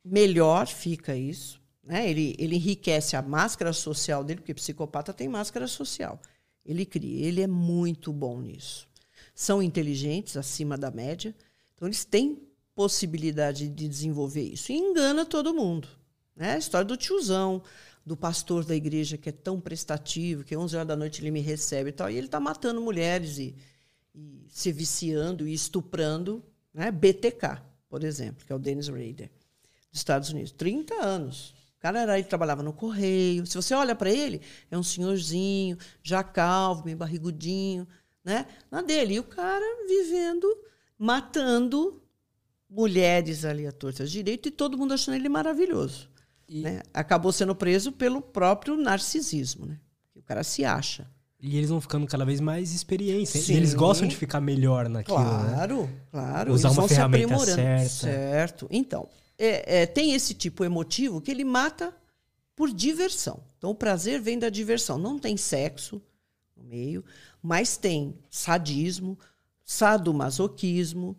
melhor fica isso. Né? Ele, ele enriquece a máscara social dele, porque psicopata tem máscara social. Ele cria, ele é muito bom nisso. São inteligentes, acima da média, então eles têm possibilidade de desenvolver isso. E engana todo mundo. Né? A história do tiozão, do pastor da igreja que é tão prestativo, que 11 horas da noite ele me recebe e tal, e ele está matando mulheres e, e, se viciando e estuprando, né? BTK, por exemplo, que é o Dennis Rader, dos Estados Unidos. 30 anos cara era, ele trabalhava no correio. Se você olha para ele, é um senhorzinho, já calvo, meio barrigudinho, né? Na dele. E o cara vivendo, matando mulheres ali à torta direito e todo mundo achando ele maravilhoso. E... Né? Acabou sendo preso pelo próprio narcisismo, né? O cara se acha. E eles vão ficando cada vez mais experientes. Sim. Eles gostam de ficar melhor naquilo. Claro, né? claro. Usar eles uma ferramenta certa. Certo. Então, é, é, tem esse tipo emotivo que ele mata por diversão. Então, o prazer vem da diversão. Não tem sexo no meio, mas tem sadismo, sadomasoquismo.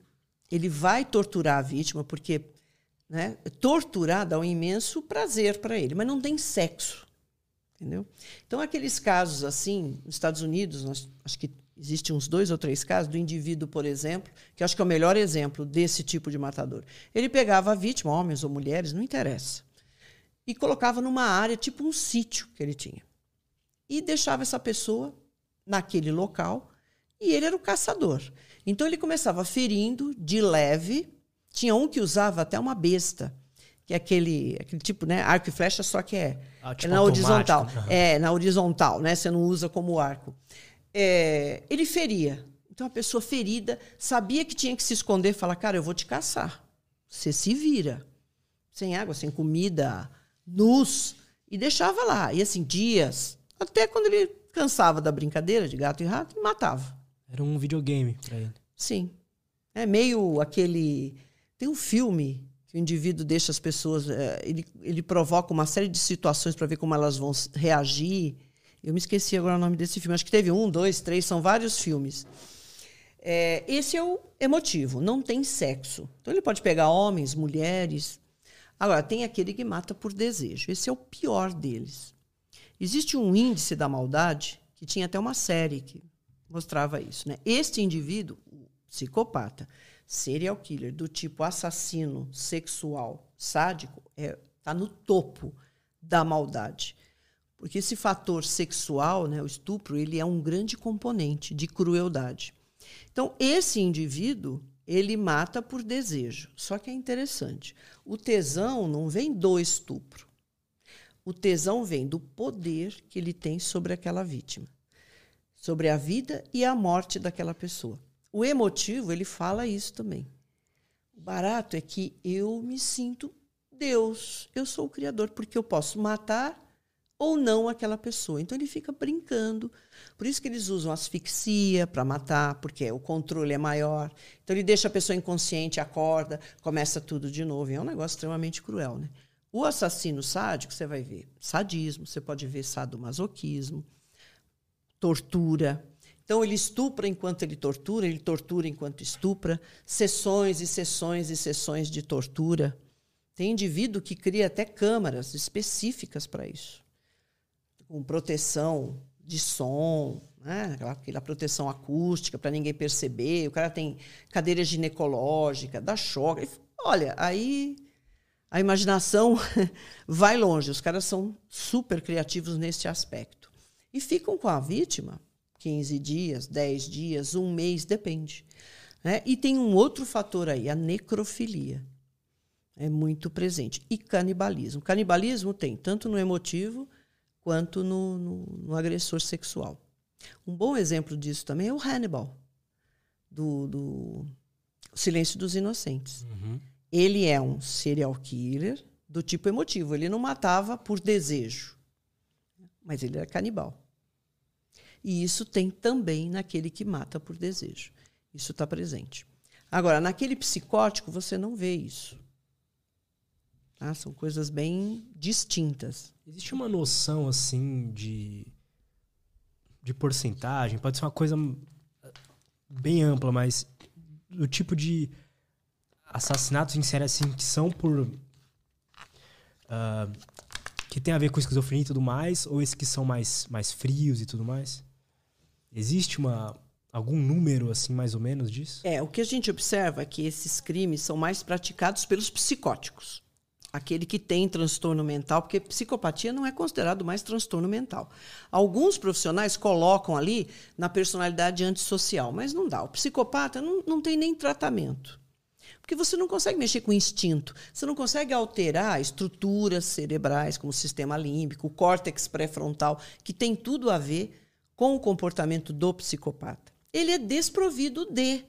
Ele vai torturar a vítima, porque né, torturar dá um imenso prazer para ele, mas não tem sexo. Entendeu? Então, aqueles casos assim, nos Estados Unidos, nós, acho que Existem uns dois ou três casos do indivíduo, por exemplo, que acho que é o melhor exemplo desse tipo de matador. Ele pegava a vítima, homens ou mulheres, não interessa, e colocava numa área, tipo um sítio que ele tinha. E deixava essa pessoa naquele local E ele era o caçador. Então ele começava ferindo de leve. Tinha um que usava até uma besta, que é aquele, aquele tipo, né, arco e flecha, só que é, Ah, é tipo na horizontal. Aham. É, na horizontal, né? Você não usa como arco. É, ele feria. Então a pessoa ferida sabia que tinha que se esconder e falar: cara, eu vou te caçar. Você se vira. Sem água, sem comida, nus. E deixava lá. E assim, dias. Até quando ele cansava da brincadeira de gato e rato, ele matava. Era um videogame pra ele. Sim. É meio aquele. Tem um filme que o indivíduo deixa as pessoas. eh, ele, ele provoca uma série de situações para ver como elas vão reagir. Eu me esqueci agora o nome desse filme. Acho que teve um, dois, três, são vários filmes. É, esse é o emotivo, não tem sexo. Então ele pode pegar homens, mulheres. Agora, tem aquele que mata por desejo. Esse é o pior deles. Existe um índice da maldade, que tinha até uma série que mostrava isso. Né? Este indivíduo, o psicopata, serial killer, do tipo assassino sexual sádico, está no topo da maldade. Porque esse fator sexual, né, o estupro, ele é um grande componente de crueldade. Então, esse indivíduo, ele mata por desejo. Só que é interessante. O tesão não vem do estupro. O tesão vem do poder que ele tem sobre aquela vítima, sobre a vida e a morte daquela pessoa. O emotivo, ele fala isso também. O barato é que eu me sinto Deus, eu sou o criador, porque eu posso matar ou não aquela pessoa. Então ele fica brincando. Por isso que eles usam asfixia para matar, porque o controle é maior. Então ele deixa a pessoa inconsciente, acorda, começa tudo de novo. E é um negócio extremamente cruel, né? O assassino sádico, você vai ver sadismo, você pode ver sadomasoquismo, tortura. Então ele estupra enquanto ele tortura, ele tortura enquanto estupra, sessões e sessões e sessões de tortura. Tem indivíduo que cria até câmaras específicas para isso com proteção de som, né? aquela, aquela proteção acústica para ninguém perceber. O cara tem cadeira ginecológica, dá choque. Olha, aí a imaginação vai longe. Os caras são super criativos nesse aspecto. E ficam com a vítima 15 dias, 10 dias, um mês, depende. né? E tem um outro fator aí, a necrofilia. É muito presente. E canibalismo. Canibalismo tem tanto no emotivo quanto no, no, no agressor sexual. Um bom exemplo disso também é o Hannibal, do, do Silêncio dos Inocentes. Ele é um serial killer do tipo emotivo. Ele não matava por desejo, mas ele era canibal. E isso tem também naquele que mata por desejo. Isso está presente. Agora, naquele psicótico, você não vê isso. Tá? São coisas bem distintas. Existe uma noção, assim, de, de porcentagem? Pode ser uma coisa bem ampla, mas do tipo de assassinatos em série, assim, que são por... ah, que tem a ver com esquizofrenia e tudo mais, ou esses que são mais, mais frios e tudo mais? Existe uma, algum número, assim, mais ou menos disso? É, o que a gente observa é que esses crimes são mais praticados pelos psicóticos. Aquele que tem transtorno mental, porque psicopatia não é considerado mais transtorno mental. Alguns profissionais colocam ali na personalidade antissocial, mas não dá. O psicopata não, não tem nem tratamento. Porque você não consegue mexer com o instinto, você não consegue alterar estruturas cerebrais, como o sistema límbico, o córtex pré-frontal, que tem tudo a ver com o comportamento do psicopata. Ele é desprovido de.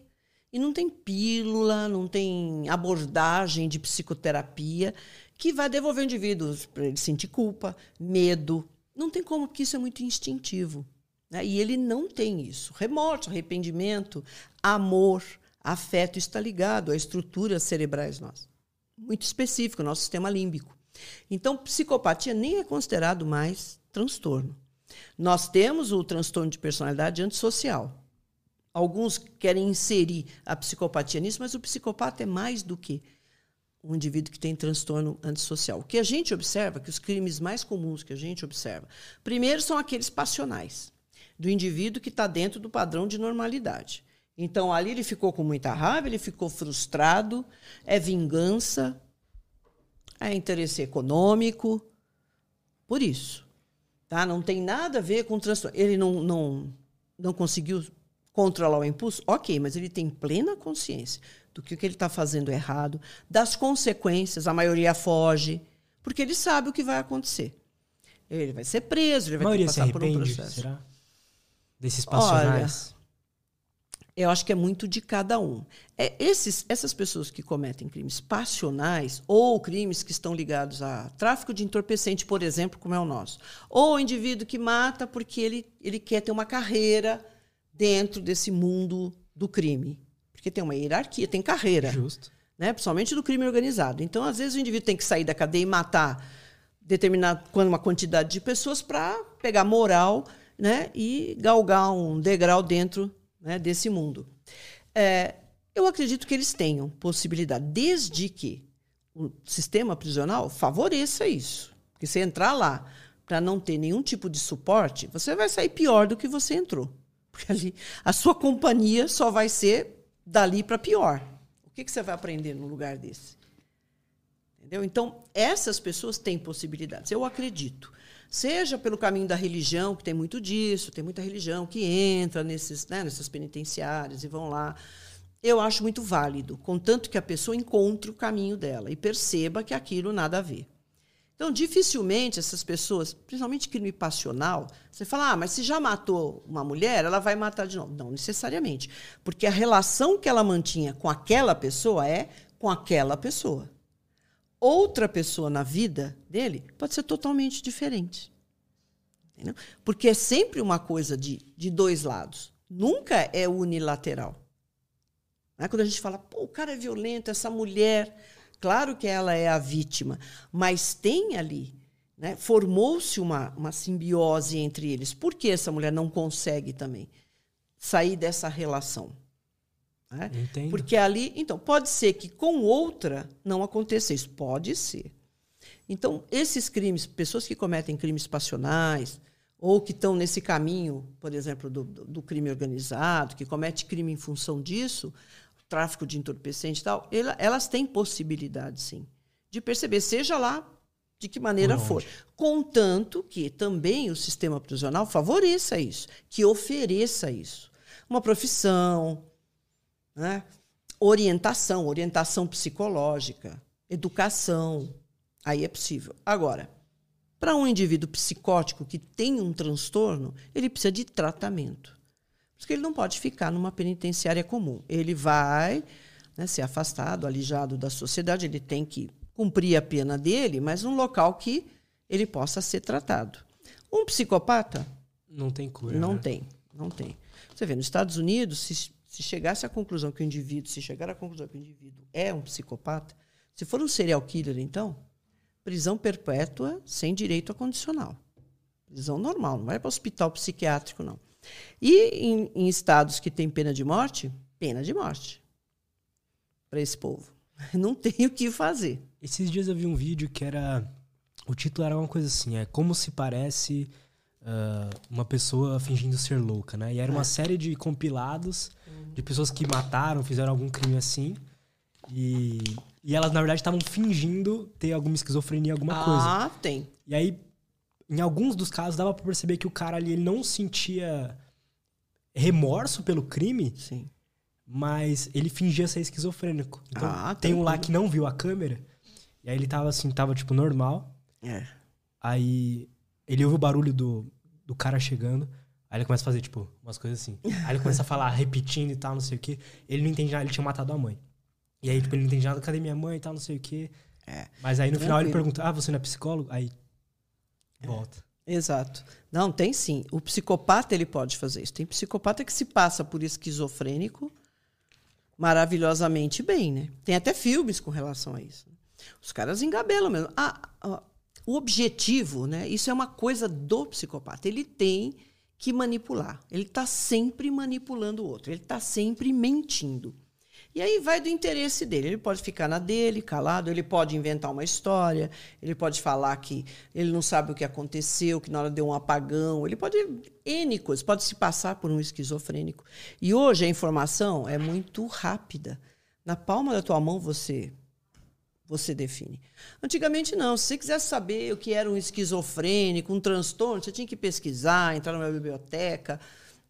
E não tem pílula, não tem abordagem de psicoterapia que vai devolver o indivíduo para ele sentir culpa, medo. Não tem como, porque isso é muito instintivo. né? E ele não tem isso. Remorso, arrependimento, amor, afeto está ligado a estruturas cerebrais nossas. Muito específico, nosso sistema límbico. Então, psicopatia nem é considerado mais transtorno. Nós temos o transtorno de personalidade antissocial. Alguns querem inserir a psicopatia nisso, mas o psicopata é mais do que um indivíduo que tem transtorno antissocial. O que a gente observa, que os crimes mais comuns que a gente observa, primeiro são aqueles passionais, do indivíduo que está dentro do padrão de normalidade. Então, ali ele ficou com muita raiva, ele ficou frustrado, é vingança, é interesse econômico, por isso. Tá? Não tem nada a ver com transtorno. Ele não, não, não conseguiu controlar o impulso, ok, mas ele tem plena consciência do que que ele está fazendo errado, das consequências, a maioria foge, porque ele sabe o que vai acontecer. Ele vai ser preso, ele vai ter que passar por um processo. Será? Desses passionais? Olha, eu acho que é muito de cada um. É, esses, essas pessoas que cometem crimes passionais ou crimes que estão ligados a tráfico de entorpecente, por exemplo, como é o nosso, ou o indivíduo que mata porque ele, ele quer ter uma carreira dentro desse mundo do crime. Porque tem uma hierarquia, tem carreira. Justo. Né? Principalmente do crime organizado. Então, às vezes, o indivíduo tem que sair da cadeia e matar determinada uma quantidade de pessoas para pegar moral né? e galgar um degrau dentro né, desse mundo. É, eu acredito que eles tenham possibilidade, desde que o sistema prisional favoreça isso. Porque você entrar lá para não ter nenhum tipo de suporte, você vai sair pior do que você entrou. Porque ali a sua companhia só vai ser dali para pior. O que, que você vai aprender no lugar desse? Entendeu? Então, essas pessoas têm possibilidades, eu acredito. Seja pelo caminho da religião, que tem muito disso, tem muita religião que entra nesses, né, nessas penitenciárias e vão lá. Eu acho muito válido, contanto que a pessoa encontre o caminho dela e perceba que aquilo nada a ver. Então, dificilmente essas pessoas, principalmente crime passional, você fala, ah, mas se já matou uma mulher, ela vai matar de novo. Não necessariamente. Porque a relação que ela mantinha com aquela pessoa é com aquela pessoa outra pessoa na vida dele pode ser totalmente diferente. Entendeu? Porque é sempre uma coisa de, de dois lados. Nunca é unilateral. Né? Quando a gente fala, pô, o cara é violento, essa mulher. Claro que ela é a vítima, mas tem ali. Né? Formou-se uma, uma simbiose entre eles. Por que essa mulher não consegue também sair dessa relação? Né? Entendo. Porque ali, então, pode ser que com outra não aconteça isso. Pode ser. Então, esses crimes, pessoas que cometem crimes passionais, ou que estão nesse caminho, por exemplo, do, do, crime organizado, que comete crime em função disso, tráfico de entorpecente e tal, elas têm possibilidade, sim, de perceber, seja lá de que maneira for. Contanto que também o sistema prisional favoreça isso, que ofereça isso. Uma profissão, né? orientação, orientação psicológica, educação. Aí é possível. Agora, para um indivíduo psicótico que tem um transtorno, ele precisa de tratamento. Porque ele não pode ficar numa penitenciária comum. Ele vai né, ser afastado, alijado da sociedade, ele tem que cumprir a pena dele, mas num local que ele possa ser tratado. Um psicopata. Não tem cura. Não né? tem, não tem. Você vê, nos Estados Unidos, se se chegasse à conclusão que o indivíduo, se chegar à conclusão que o indivíduo é um psicopata, se for um serial killer, então, prisão perpétua sem direito a condicional. Prisão normal, não vai para hospital psiquiátrico, não. E em, em estados que têm pena de morte, pena de morte para esse povo. Não tem o que fazer. Esses dias eu vi um vídeo que era. O título era uma coisa assim: é Como se parece uh, uma pessoa fingindo ser louca, né? E era uma é. série de compilados de pessoas que mataram, fizeram algum crime assim. E, e elas, na verdade, estavam fingindo ter alguma esquizofrenia, alguma ah, coisa. Ah, tem. E aí, em alguns dos casos, dava pra perceber que o cara ali ele não sentia remorso pelo crime. Sim. Mas ele fingia ser esquizofrênico. Então, ah, tem um lá que não viu a câmera. E aí ele tava assim, tava tipo normal. É. Aí ele ouve o barulho do, do cara chegando. Aí ele começa a fazer, tipo, umas coisas assim. Aí ele começa a falar, repetindo e tal, não sei o quê. Ele não entende nada, ele tinha matado a mãe. E aí, tipo, ele não entende nada, cadê minha mãe e tal, não sei o quê. É. Mas aí no final ele pergunta, ah, você não é psicólogo? Aí é. volta. Exato. Não, tem sim. O psicopata ele pode fazer isso. Tem psicopata que se passa por esquizofrênico maravilhosamente bem, né? Tem até filmes com relação a isso. Os caras engabelam mesmo. Ah, ah, o objetivo, né? Isso é uma coisa do psicopata. Ele tem que manipular. Ele está sempre manipulando o outro, ele está sempre mentindo. E aí vai do interesse dele. Ele pode ficar na dele, calado, ele pode inventar uma história, ele pode falar que ele não sabe o que aconteceu, que na hora deu um apagão, ele pode. N coisas, pode se passar por um esquizofrênico. E hoje a informação é muito rápida. Na palma da tua mão você você define. Antigamente não. Se você quisesse saber o que era um esquizofrênico, um transtorno, você tinha que pesquisar, entrar numa biblioteca.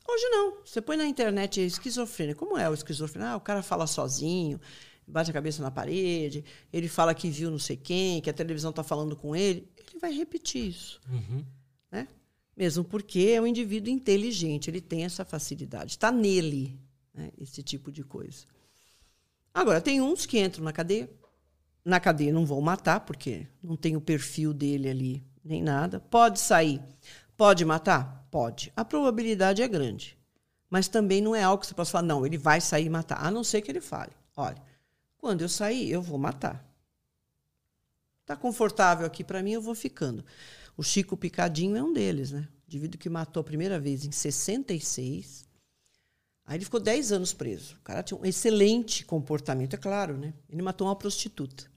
Hoje não. Você põe na internet esquizofrênia. Como é o esquizofrênia? Ah, o cara fala sozinho, bate a cabeça na parede, ele fala que viu não sei quem, que a televisão está falando com ele. Ele vai repetir isso. Uhum. Né? Mesmo porque é um indivíduo inteligente, ele tem essa facilidade. Está nele né? esse tipo de coisa. Agora, tem uns que entram na cadeia. Na cadeia não vão matar, porque não tem o perfil dele ali, nem nada. Pode sair. Pode matar? Pode. A probabilidade é grande. Mas também não é algo que você possa falar, não, ele vai sair e matar. A não ser que ele fale. Olha, quando eu sair, eu vou matar. Está confortável aqui para mim, eu vou ficando. O Chico Picadinho é um deles, né? O indivíduo que matou a primeira vez em 66. Aí ele ficou 10 anos preso. O cara tinha um excelente comportamento, é claro, né? Ele matou uma prostituta.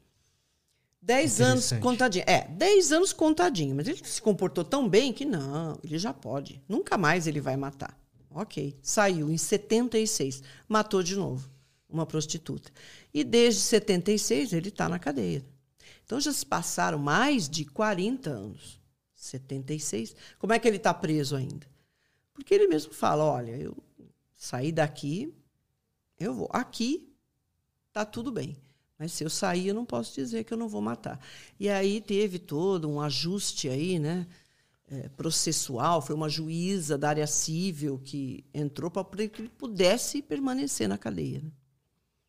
10 anos contadinho. É, 10 anos contadinho. Mas ele se comportou tão bem que não, ele já pode. Nunca mais ele vai matar. Ok. Saiu em 76. Matou de novo uma prostituta. E desde 76 ele está na cadeia. Então já se passaram mais de 40 anos. 76. Como é que ele está preso ainda? Porque ele mesmo fala: olha, eu saí daqui, eu vou. Aqui está tudo bem. Mas se eu sair, eu não posso dizer que eu não vou matar. E aí teve todo um ajuste aí, né? É, processual, foi uma juíza da área civil que entrou para que ele pudesse permanecer na cadeia. Né?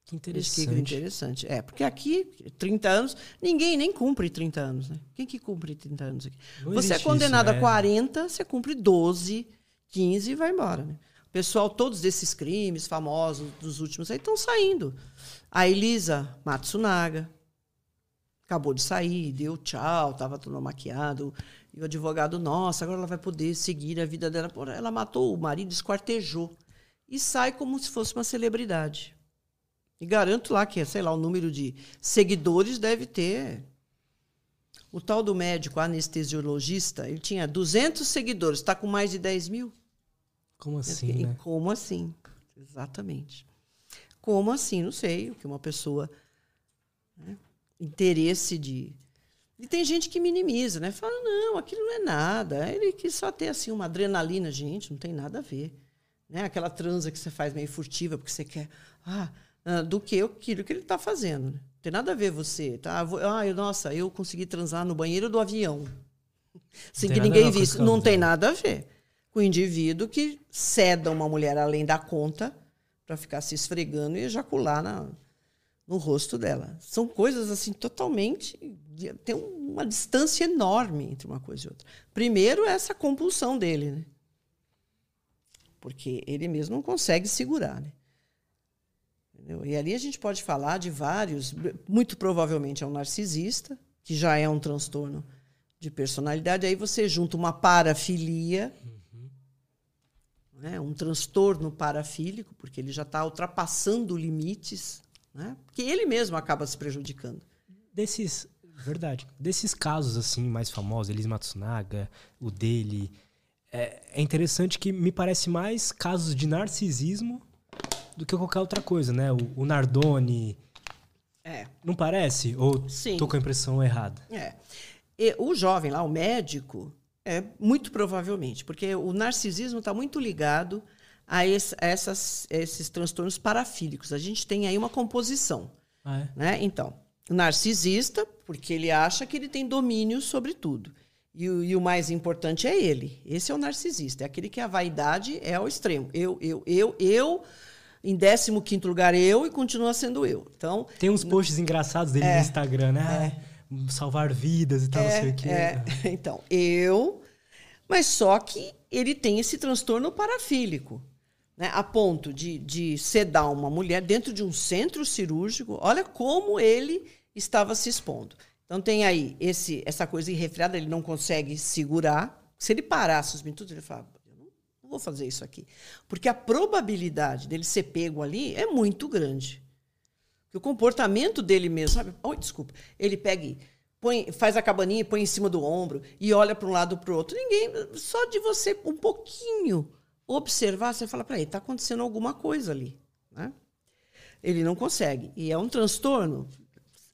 Que interessante. Que interessante. É, porque aqui, 30 anos, ninguém nem cumpre 30 anos. Né? Quem que cumpre 30 anos aqui? Não você é condenado isso, a 40, né? você cumpre 12, 15 e vai embora. Né? O pessoal, todos esses crimes famosos dos últimos aí estão saindo. A Elisa Matsunaga acabou de sair, deu tchau, estava todo maquiado. E o advogado, nossa, agora ela vai poder seguir a vida dela. Ela matou o marido, esquartejou. E sai como se fosse uma celebridade. E garanto lá que, sei lá, o número de seguidores deve ter. O tal do médico anestesiologista, ele tinha 200 seguidores, está com mais de 10 mil. Como assim? E, né? Como assim? Exatamente. Como assim? Não sei. O que uma pessoa. Né? Interesse de. E tem gente que minimiza, né? Fala, não, aquilo não é nada. Ele quis só ter assim, uma adrenalina, gente, não tem nada a ver. Né? Aquela transa que você faz meio furtiva, porque você quer. Ah, ah do que aquilo que ele está fazendo. Né? Não tem nada a ver você. Tá? Ah, eu, nossa, eu consegui transar no banheiro do avião. Sem que ninguém visse. Não tem nada a ver com o indivíduo que ceda uma mulher além da conta para ficar se esfregando e ejacular na, no rosto dela. São coisas assim totalmente. Tem uma distância enorme entre uma coisa e outra. Primeiro, essa compulsão dele, né? Porque ele mesmo não consegue segurar, né? E ali a gente pode falar de vários. Muito provavelmente é um narcisista, que já é um transtorno de personalidade. Aí você junta uma parafilia. Né? um transtorno parafílico, porque ele já está ultrapassando limites, né? porque ele mesmo acaba se prejudicando. Desses, verdade, desses casos assim mais famosos, Elis Matsunaga, o dele, é, é interessante que me parece mais casos de narcisismo do que qualquer outra coisa, né? O, o Nardoni. É. Não parece? Ou Sim. tô com a impressão errada? É. E o jovem lá, o médico, é, muito provavelmente, porque o narcisismo está muito ligado a, esse, a essas, esses transtornos parafílicos. A gente tem aí uma composição. Ah, é? né? Então, o narcisista, porque ele acha que ele tem domínio sobre tudo. E o, e o, mais importante é ele. Esse é o narcisista. É aquele que a vaidade é ao extremo. Eu, eu, eu, eu. Em 15 lugar, eu e continua sendo eu. Então, Tem uns posts engraçados dele é, no Instagram, né? É salvar vidas e tal, é, não sei o quê. É. Então, eu. Mas só que ele tem esse transtorno parafílico, né? a ponto de, de sedar uma mulher dentro de um centro cirúrgico. Olha como ele estava se expondo. Então, tem aí esse, essa coisa irrefriada, ele não consegue segurar. Se ele parasse os minutos, ele fala: eu não vou fazer isso aqui. Porque a probabilidade dele ser pego ali é muito grande. Que o comportamento dele mesmo, sabe? Desculpa. Ele pega e põe, faz a cabaninha e põe em cima do ombro e olha para um lado para o outro. Ninguém, só de você um pouquinho observar, você fala ele, está acontecendo alguma coisa ali. Né? Ele não consegue. E é um transtorno.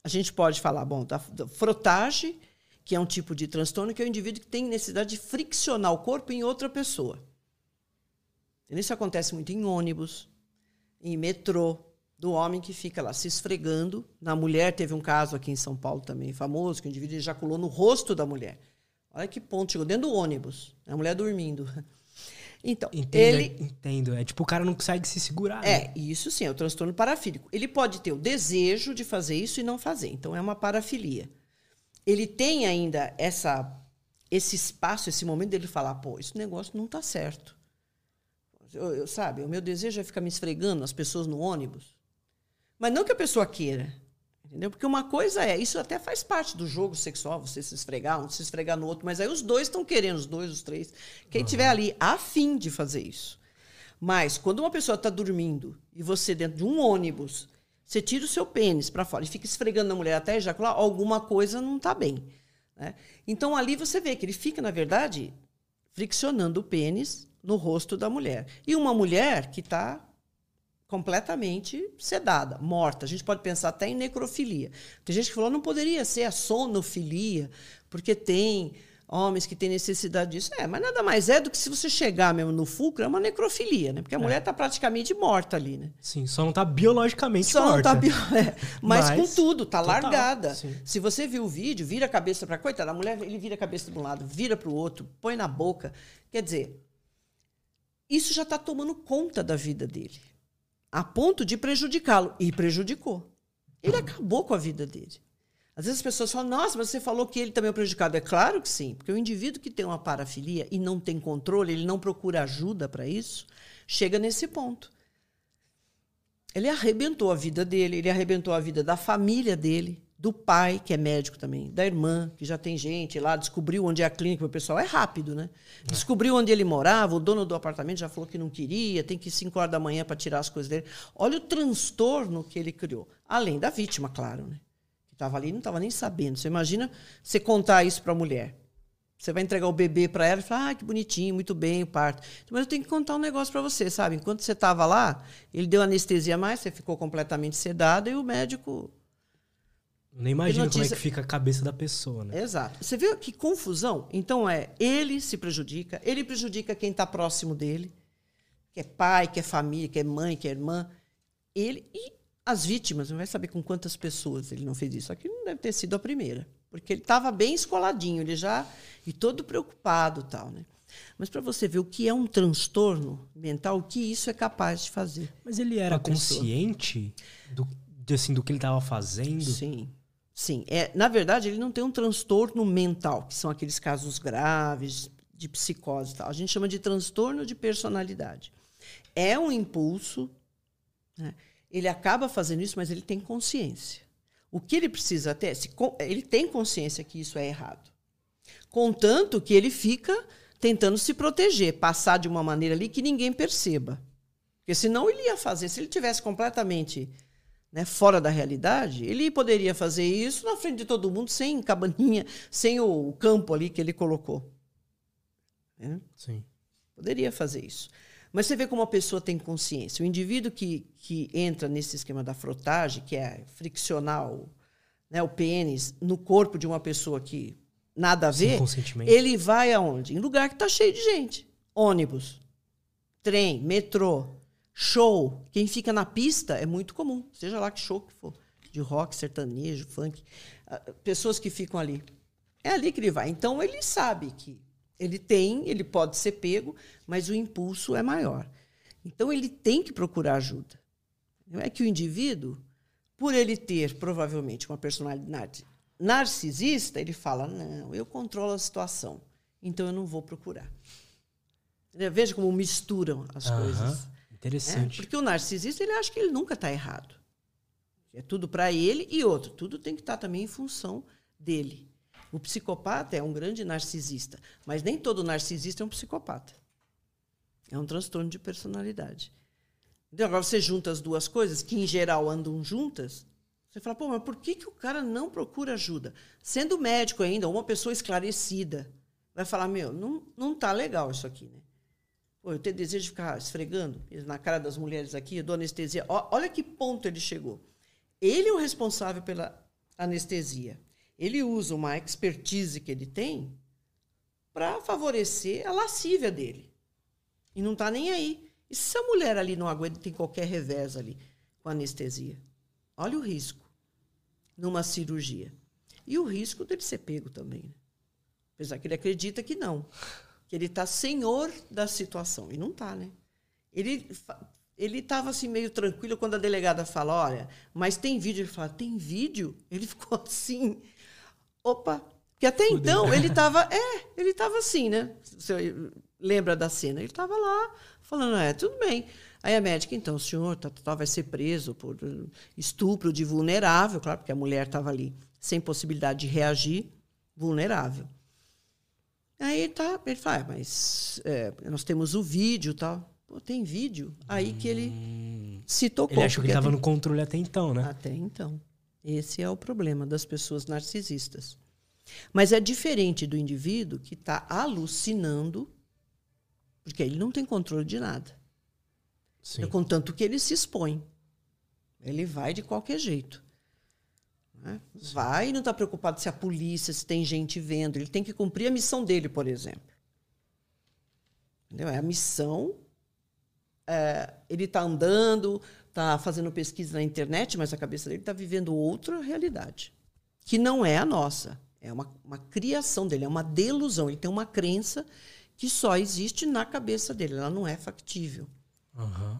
A gente pode falar, bom, da, frotagem, que é um tipo de transtorno, que é o indivíduo que tem necessidade de friccionar o corpo em outra pessoa. Isso acontece muito em ônibus, em metrô, do homem que fica lá se esfregando. Na mulher, teve um caso aqui em São Paulo também famoso, que o indivíduo ejaculou no rosto da mulher. Olha que ponto, chegou dentro do ônibus, a mulher dormindo. Então, Entendo, ele. entendo. É tipo, o cara não consegue se segurar. É, né? isso sim, é o transtorno parafílico. Ele pode ter o desejo de fazer isso e não fazer. Então, é uma parafilia. Ele tem ainda essa, esse espaço, esse momento dele falar: pô, esse negócio não está certo. Eu, eu, sabe, o meu desejo é ficar me esfregando as pessoas no ônibus. Mas não que a pessoa queira. Entendeu? Porque uma coisa é, isso até faz parte do jogo sexual, você se esfregar, um se esfregar no outro, mas aí os dois estão querendo, os dois, os três. Quem uhum. tiver ali afim de fazer isso. Mas quando uma pessoa está dormindo e você dentro de um ônibus, você tira o seu pênis para fora e fica esfregando na mulher até ejacular, alguma coisa não está bem. Né? Então ali você vê que ele fica, na verdade, friccionando o pênis no rosto da mulher. E uma mulher que está completamente sedada, morta. A gente pode pensar até em necrofilia. Tem gente que falou não poderia ser a sonofilia, porque tem homens que têm necessidade disso. É, mas nada mais é do que se você chegar mesmo no fulcro, é uma necrofilia, né? Porque a é. mulher está praticamente morta ali, né? Sim, só não está biologicamente só morta. Não tá bio... é, mas, mas, com tudo, está largada. Sim. Se você viu o vídeo, vira a cabeça para coitada, a mulher, ele vira a cabeça de um lado, vira para o outro, põe na boca. Quer dizer, isso já está tomando conta da vida dele a ponto de prejudicá-lo. E prejudicou. Ele acabou com a vida dele. Às vezes as pessoas falam, nossa, mas você falou que ele também é prejudicado. É claro que sim, porque o indivíduo que tem uma parafilia e não tem controle, ele não procura ajuda para isso, chega nesse ponto. Ele arrebentou a vida dele, ele arrebentou a vida da família dele, do pai, que é médico também, da irmã, que já tem gente lá, descobriu onde é a clínica, o pessoal é rápido, né? É. Descobriu onde ele morava, o dono do apartamento já falou que não queria, tem que ir 5 horas da manhã para tirar as coisas dele. Olha o transtorno que ele criou. Além da vítima, claro, né? Que estava ali e não estava nem sabendo. Você imagina você contar isso para a mulher. Você vai entregar o bebê para ela e falar, ah, que bonitinho, muito bem o parto. Mas eu tenho que contar um negócio para você, sabe? Enquanto você estava lá, ele deu anestesia mais, você ficou completamente sedada e o médico nem imagino como é que fica a cabeça da pessoa, né? Exato. Você vê que confusão? Então é, ele se prejudica, ele prejudica quem está próximo dele, que é pai, que é família, que é mãe, que é irmã. Ele e as vítimas, não vai saber com quantas pessoas ele não fez isso. Aqui não deve ter sido a primeira, porque ele estava bem escoladinho, ele já e todo preocupado, tal, né? Mas para você ver o que é um transtorno mental, o que isso é capaz de fazer. Mas ele era consciente do, assim, do que ele estava fazendo? Sim. Sim, é, na verdade, ele não tem um transtorno mental, que são aqueles casos graves de psicose e tal. A gente chama de transtorno de personalidade. É um impulso, né? ele acaba fazendo isso, mas ele tem consciência. O que ele precisa ter, se, ele tem consciência que isso é errado. Contanto que ele fica tentando se proteger, passar de uma maneira ali que ninguém perceba. Porque senão ele ia fazer, se ele tivesse completamente né, fora da realidade, ele poderia fazer isso na frente de todo mundo, sem cabaninha, sem o campo ali que ele colocou. Né? Sim. Poderia fazer isso. Mas você vê como a pessoa tem consciência. O indivíduo que, que entra nesse esquema da frotagem, que é friccional, né, o pênis, no corpo de uma pessoa que nada a ver, ele vai aonde? Em lugar que está cheio de gente. Ônibus, trem, metrô, Show. Quem fica na pista é muito comum, seja lá que show que for, de rock, sertanejo, funk. Ah, pessoas que ficam ali. É ali que ele vai. Então ele sabe que ele tem, ele pode ser pego, mas o impulso é maior. Então ele tem que procurar ajuda. Não é que o indivíduo, por ele ter provavelmente uma personalidade narcisista, ele fala: não, eu controlo a situação, então eu não vou procurar. Veja como misturam as uhum. coisas. Interessante. É, porque o narcisista ele acha que ele nunca está errado. É tudo para ele e outro. Tudo tem que estar tá também em função dele. O psicopata é um grande narcisista, mas nem todo narcisista é um psicopata. É um transtorno de personalidade. Então, agora você junta as duas coisas, que em geral andam juntas, você fala, pô, mas por que, que o cara não procura ajuda? Sendo médico ainda, uma pessoa esclarecida, vai falar, meu, não, não tá legal isso aqui, né? Pô, eu tenho desejo de ficar esfregando na cara das mulheres aqui, eu dou anestesia. olha que ponto ele chegou. Ele é o responsável pela anestesia. Ele usa uma expertise que ele tem para favorecer a lascívia dele. E não está nem aí. E se a mulher ali não aguenta, tem qualquer revés ali com anestesia? Olha o risco numa cirurgia. E o risco dele ser pego também. Né? Apesar que ele acredita que não. Que ele está senhor da situação. E não está, né? Ele ele estava assim meio tranquilo quando a delegada fala, olha, mas tem vídeo. Ele fala, tem vídeo? Ele ficou assim, opa. Porque até Fudeu. então ele estava, é, ele estava assim, né? Você lembra da cena? Ele estava lá falando, é, tudo bem. Aí a médica, então, o senhor tá, tá, vai ser preso por estupro de vulnerável, claro, porque a mulher estava ali sem possibilidade de reagir, vulnerável. Aí tá, ele fala, ah, mas é, nós temos o vídeo e tal. Pô, tem vídeo. Aí hum. que ele hum. se tocou. Ele achou que estava no controle até então, né? Até então. Esse é o problema das pessoas narcisistas. Mas é diferente do indivíduo que está alucinando, porque ele não tem controle de nada. Sim. É contanto que ele se expõe. Ele vai de qualquer jeito. Né? Vai e não está preocupado se a polícia, se tem gente vendo. Ele tem que cumprir a missão dele, por exemplo. Entendeu? É a missão. É, ele está andando, está fazendo pesquisa na internet, mas a cabeça dele está vivendo outra realidade, que não é a nossa. É uma, uma criação dele, é uma delusão. Ele tem uma crença que só existe na cabeça dele, ela não é factível. Uhum.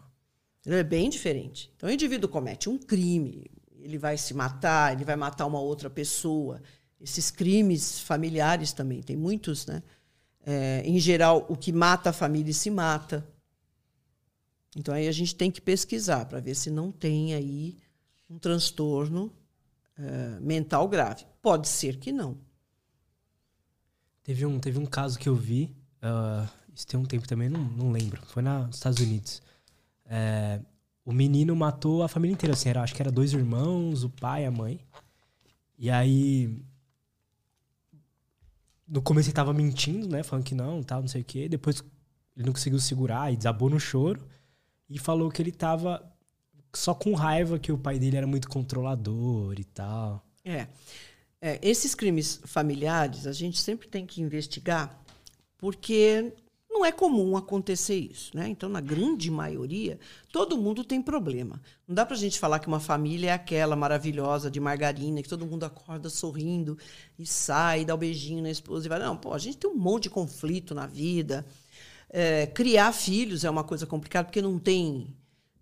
É bem diferente. Então, o indivíduo comete um crime, ele vai se matar, ele vai matar uma outra pessoa. Esses crimes familiares também, tem muitos, né? É, em geral, o que mata a família se mata. Então, aí a gente tem que pesquisar para ver se não tem aí um transtorno é, mental grave. Pode ser que não. Teve um, teve um caso que eu vi, uh, isso tem um tempo também, não, não lembro. Foi nos Estados Unidos. É, o menino matou a família inteira, assim, era, acho que era dois irmãos, o pai e a mãe. E aí. No começo ele tava mentindo, né? Falando que não, tal, não sei o quê. Depois ele não conseguiu segurar e desabou no choro. E falou que ele tava só com raiva que o pai dele era muito controlador e tal. É. é esses crimes familiares a gente sempre tem que investigar porque não é comum acontecer isso. Né? Então, na grande maioria, todo mundo tem problema. Não dá para a gente falar que uma família é aquela maravilhosa de margarina, que todo mundo acorda sorrindo e sai, dá o um beijinho na esposa e vai. Não, pô, a gente tem um monte de conflito na vida. É, criar filhos é uma coisa complicada, porque não tem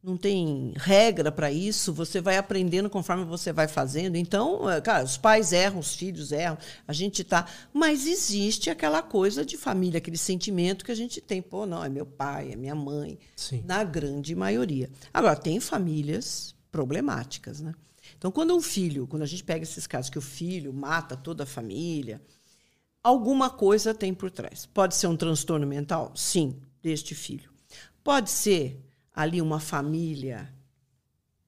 não tem regra para isso, você vai aprendendo conforme você vai fazendo. Então, é, cara, os pais erram, os filhos erram, a gente está. Mas existe aquela coisa de família, aquele sentimento que a gente tem. Pô, não, é meu pai, é minha mãe. Sim. Na grande maioria. Agora, tem famílias problemáticas, né? Então, quando um filho, quando a gente pega esses casos que o filho mata toda a família, alguma coisa tem por trás. Pode ser um transtorno mental? Sim, deste filho. Pode ser ali uma família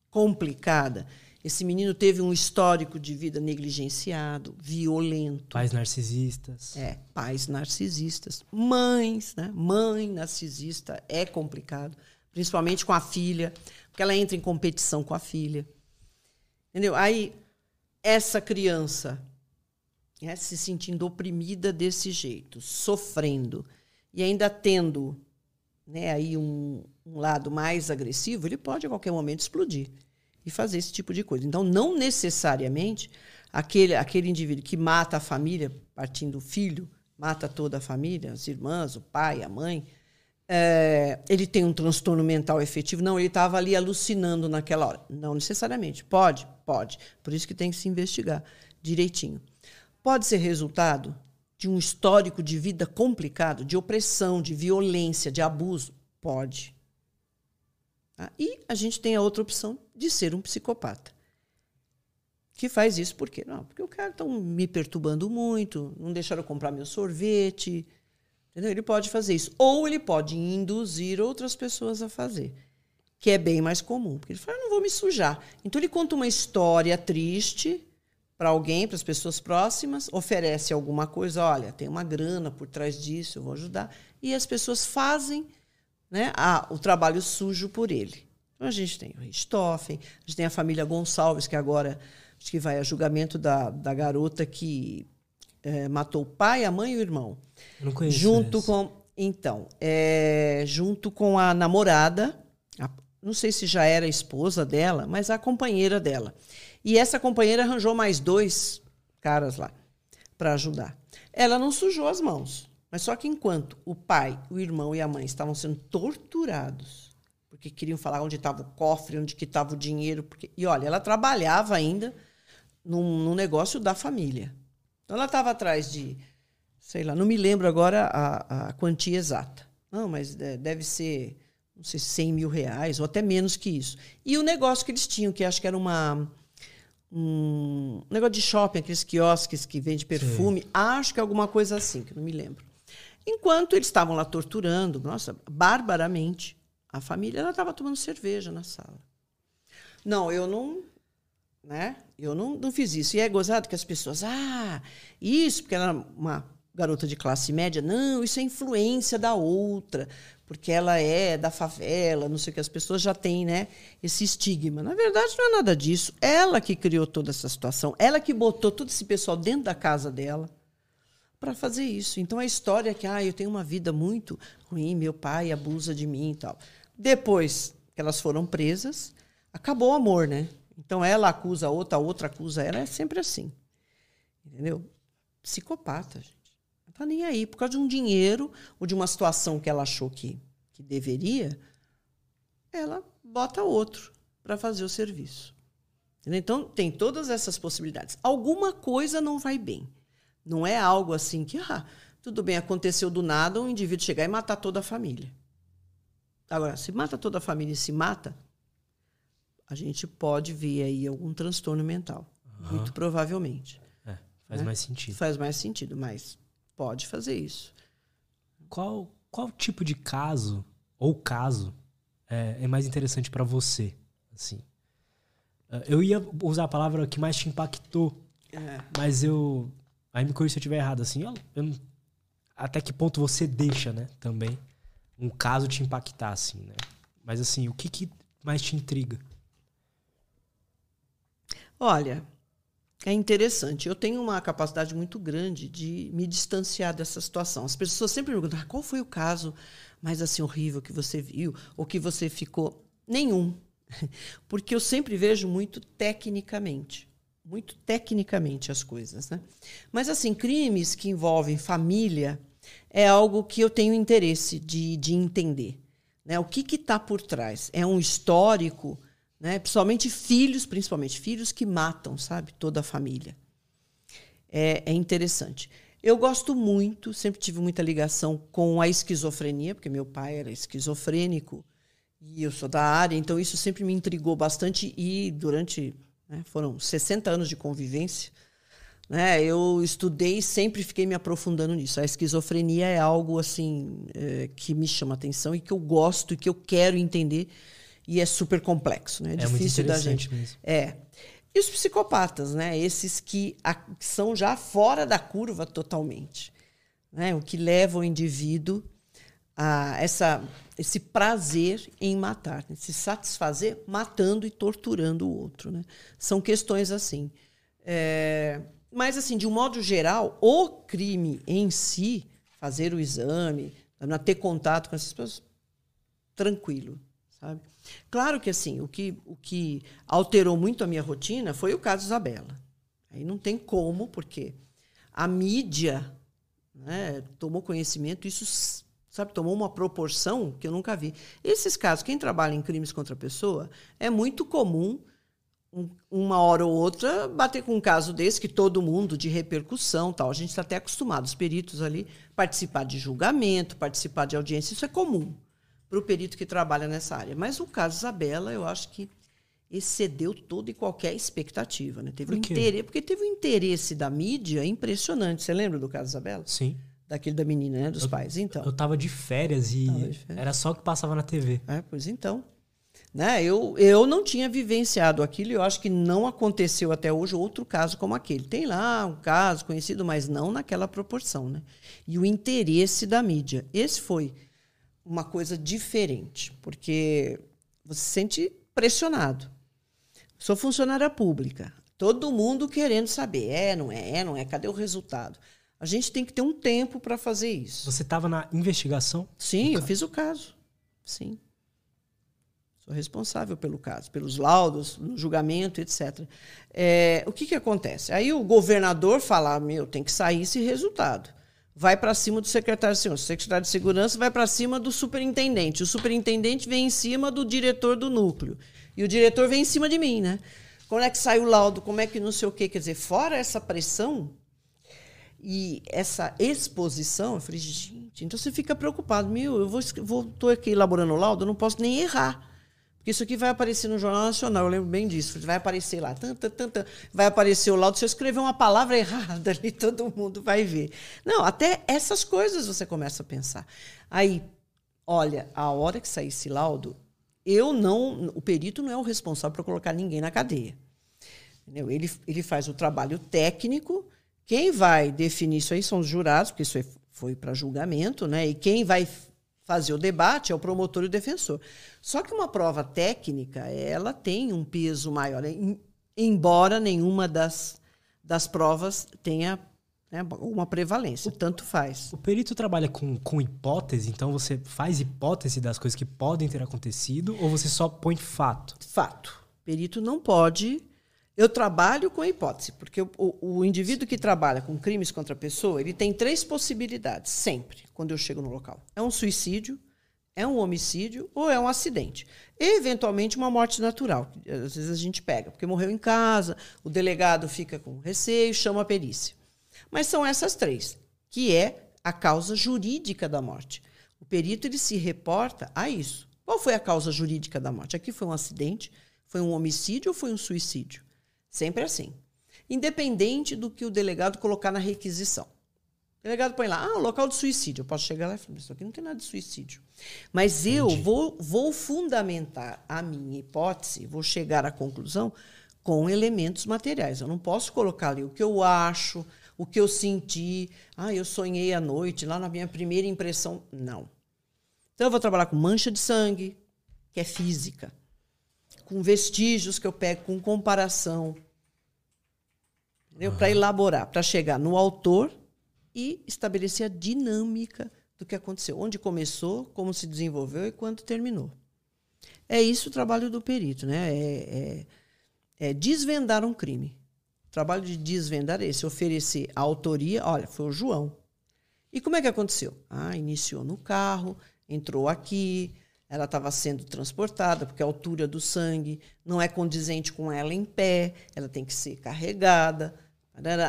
complicada. Esse menino teve um histórico de vida negligenciado, violento. Pais narcisistas. É, pais narcisistas. Mães, né? Mãe narcisista é complicado, principalmente com a filha, porque ela entra em competição com a filha. Entendeu? Aí, essa criança né, se sentindo oprimida desse jeito, sofrendo, e ainda tendo né, aí um, um lado mais agressivo, ele pode a qualquer momento explodir e fazer esse tipo de coisa. Então, não necessariamente aquele, aquele indivíduo que mata a família, partindo do filho, mata toda a família, as irmãs, o pai, a mãe, é, ele tem um transtorno mental efetivo. Não, ele estava ali alucinando naquela hora. Não necessariamente. Pode? Pode. Por isso que tem que se investigar direitinho. Pode ser resultado de um histórico de vida complicado, de opressão, de violência, de abuso? Pode. Tá? E a gente tem a outra opção de ser um psicopata. Que faz isso por quê? Não, porque o cara está me perturbando muito, não deixaram eu comprar meu sorvete. Entendeu? Ele pode fazer isso. Ou ele pode induzir outras pessoas a fazer, que é bem mais comum. Porque ele fala, não vou me sujar. Então ele conta uma história triste para alguém, para as pessoas próximas, oferece alguma coisa, olha, tem uma grana por trás disso, eu vou ajudar. E as pessoas fazem né, a, o trabalho sujo por ele. Então a gente tem o Richthofen, a gente tem a família Gonçalves, que agora acho que vai a julgamento da, da garota que é, matou o pai, a mãe e o irmão. Eu não conheço junto essa. com Então, é, junto com a namorada, a, não sei se já era a esposa dela, mas a companheira dela. E essa companheira arranjou mais dois caras lá para ajudar. Ela não sujou as mãos, mas só que enquanto o pai, o irmão e a mãe estavam sendo torturados, porque queriam falar onde estava o cofre, onde que estava o dinheiro, porque e olha, ela trabalhava ainda num, num negócio da família. Então ela estava atrás de, sei lá, não me lembro agora a, a quantia exata. Não, mas deve ser, não sei, 100 mil reais ou até menos que isso. E o negócio que eles tinham, que acho que era uma um negócio de shopping, aqueles quiosques que vende perfume, Sim. acho que é alguma coisa assim, que não me lembro. Enquanto eles estavam lá torturando, nossa, barbaramente, a família ela estava tomando cerveja na sala. Não, eu não, né? Eu não, não fiz isso. E é gozado que as pessoas, ah, isso, porque ela era uma garota de classe média, não, isso é influência da outra, porque ela é da favela, não sei o que, as pessoas já têm, né, esse estigma. Na verdade, não é nada disso. Ela que criou toda essa situação, ela que botou todo esse pessoal dentro da casa dela para fazer isso. Então a história é que, ah, eu tenho uma vida muito ruim, meu pai abusa de mim e tal. Depois que elas foram presas, acabou o amor, né? Então ela acusa a outra, a outra acusa ela, é sempre assim. Entendeu? Psicopata, gente. Não tá nem aí. Por causa de um dinheiro ou de uma situação que ela achou que, que deveria, ela bota outro para fazer o serviço. Então tem todas essas possibilidades. Alguma coisa não vai bem. Não é algo assim que, ah, tudo bem, aconteceu do nada um indivíduo chegar e matar toda a família. Agora, se mata toda a família e se mata, a gente pode ver aí algum transtorno mental. Uhum. Muito provavelmente. É, faz né? mais sentido. Faz mais sentido, mas pode fazer isso. Qual, qual tipo de caso ou caso é, é mais interessante para você? Assim, é, eu ia usar a palavra que mais te impactou, é. mas eu. Aí me corrija se eu estiver errado. Assim, eu, eu, até que ponto você deixa, né? Também um caso te impactar, assim, né? Mas assim, o que, que mais te intriga? Olha, é interessante. Eu tenho uma capacidade muito grande de me distanciar dessa situação. As pessoas sempre me perguntam ah, qual foi o caso mais assim horrível que você viu ou que você ficou. Nenhum. Porque eu sempre vejo muito tecnicamente. Muito tecnicamente as coisas. Né? Mas, assim, crimes que envolvem família é algo que eu tenho interesse de, de entender. Né? O que está por trás? É um histórico né? Principalmente filhos, principalmente filhos que matam, sabe, toda a família. É, é interessante. Eu gosto muito, sempre tive muita ligação com a esquizofrenia, porque meu pai era esquizofrênico e eu sou da área, então isso sempre me intrigou bastante e durante né, foram 60 anos de convivência, né, eu estudei e sempre fiquei me aprofundando nisso. A esquizofrenia é algo assim é, que me chama atenção e que eu gosto e que eu quero entender e é super complexo, né? É, é difícil da gente. Mesmo. É. E os psicopatas, né? Esses que, são já fora da curva totalmente, né? O que leva o indivíduo a essa esse prazer em matar, né? se satisfazer matando e torturando o outro, né? São questões assim. É, mas assim, de um modo geral, o crime em si, fazer o exame, ter contato com essas pessoas, tranquilo, sabe? Claro que assim, o que, o que alterou muito a minha rotina foi o caso Isabela. Aí não tem como, porque a mídia né, tomou conhecimento, isso sabe, tomou uma proporção que eu nunca vi. Esses casos, quem trabalha em crimes contra a pessoa, é muito comum um, uma hora ou outra bater com um caso desse que todo mundo de repercussão, tal. A gente está até acostumado, os peritos ali participar de julgamento, participar de audiência, isso é comum para o perito que trabalha nessa área. Mas o caso Isabela, eu acho que excedeu toda e qualquer expectativa. Né? Teve Por um interesse, porque teve um interesse da mídia impressionante. Você lembra do caso Isabela? Sim. Daquele da menina, né? Dos eu, pais. Então. Eu estava de férias e de férias. era só o que passava na TV. É, pois então. Né? Eu, eu não tinha vivenciado aquilo e eu acho que não aconteceu até hoje outro caso como aquele. Tem lá um caso conhecido, mas não naquela proporção. Né? E o interesse da mídia. Esse foi uma coisa diferente, porque você se sente pressionado. Sou funcionária pública, todo mundo querendo saber, é, não é, é, não é, cadê o resultado? A gente tem que ter um tempo para fazer isso. Você estava na investigação? Sim, eu fiz o caso. Sim. Sou responsável pelo caso, pelos laudos, no julgamento, etc. É, o que, que acontece? Aí o governador fala: meu, tem que sair esse resultado. Vai para cima do secretário de segurança. O secretário de segurança vai para cima do superintendente. O superintendente vem em cima do diretor do núcleo. E o diretor vem em cima de mim, né? Como é que sai o laudo? Como é que não sei o quê? Quer dizer, fora essa pressão e essa exposição, eu falei, gente, então você fica preocupado. Meu, eu vou, vou tô aqui elaborando o laudo, eu não posso nem errar. Porque isso aqui vai aparecer no Jornal Nacional, eu lembro bem disso. Vai aparecer lá, tanta, tanta, vai aparecer o laudo. Se eu escrever uma palavra errada ali, todo mundo vai ver. Não, até essas coisas você começa a pensar. Aí, olha, a hora que sair esse laudo, eu não. O perito não é o responsável por colocar ninguém na cadeia. Ele, ele faz o trabalho técnico. Quem vai definir isso aí são os jurados, porque isso foi para julgamento, né? E quem vai fazer o debate é o promotor e o defensor. Só que uma prova técnica, ela tem um peso maior, embora nenhuma das, das provas tenha né, uma prevalência, tanto faz. O perito trabalha com, com hipótese, então você faz hipótese das coisas que podem ter acontecido ou você só põe fato? Fato. O perito não pode eu trabalho com a hipótese, porque o, o, indivíduo que trabalha com crimes contra a pessoa, ele tem três possibilidades, sempre, quando eu chego no local. É um suicídio, é um homicídio ou é um acidente. E, eventualmente, uma morte natural. Às vezes a gente pega, porque morreu em casa, o delegado fica com receio, chama a perícia. Mas são essas três, que é a causa jurídica da morte. O perito ele se reporta a isso. Qual foi a causa jurídica da morte? Aqui foi um acidente, foi um homicídio ou foi um suicídio? Sempre assim. Independente do que o delegado colocar na requisição. O delegado põe lá, ah, local de suicídio. Eu posso chegar lá e falar, isso aqui não tem nada de suicídio. Mas Entendi. eu vou, vou fundamentar a minha hipótese, vou chegar à conclusão com elementos materiais. Eu não posso colocar ali o que eu acho, o que eu senti. Ah, eu sonhei à noite, lá na minha primeira impressão. Não. Então, eu vou trabalhar com mancha de sangue, que é física, com vestígios que eu pego, com comparação, para elaborar, para chegar no autor e estabelecer a dinâmica do que aconteceu, onde começou, como se desenvolveu e quando terminou. É isso o trabalho do perito, né? É, é, é desvendar um crime. O trabalho de desvendar é esse, oferecer a autoria. Olha, foi o João. E como é que aconteceu? Ah, iniciou no carro, entrou aqui, ela estava sendo transportada, porque a altura do sangue não é condizente com ela em pé, ela tem que ser carregada.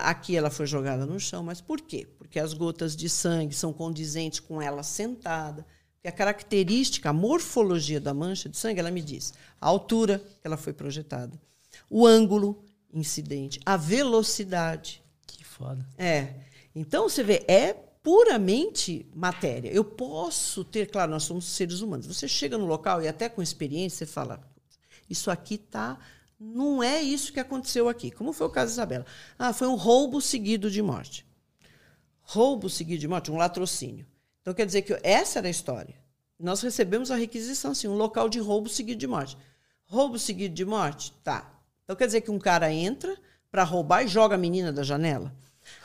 Aqui ela foi jogada no chão, mas por quê? Porque as gotas de sangue são condizentes com ela sentada. Porque a característica, a morfologia da mancha de sangue, ela me diz a altura que ela foi projetada, o ângulo incidente, a velocidade. Que foda. É. Então você vê, é puramente matéria. Eu posso ter, claro, nós somos seres humanos. Você chega no local e até com experiência você fala, isso aqui tá não é isso que aconteceu aqui. Como foi o caso da Isabela? Ah, foi um roubo seguido de morte. Roubo seguido de morte, um latrocínio. Então quer dizer que essa era a história. Nós recebemos a requisição, assim, um local de roubo seguido de morte. Roubo seguido de morte? Tá. Então quer dizer que um cara entra para roubar e joga a menina da janela?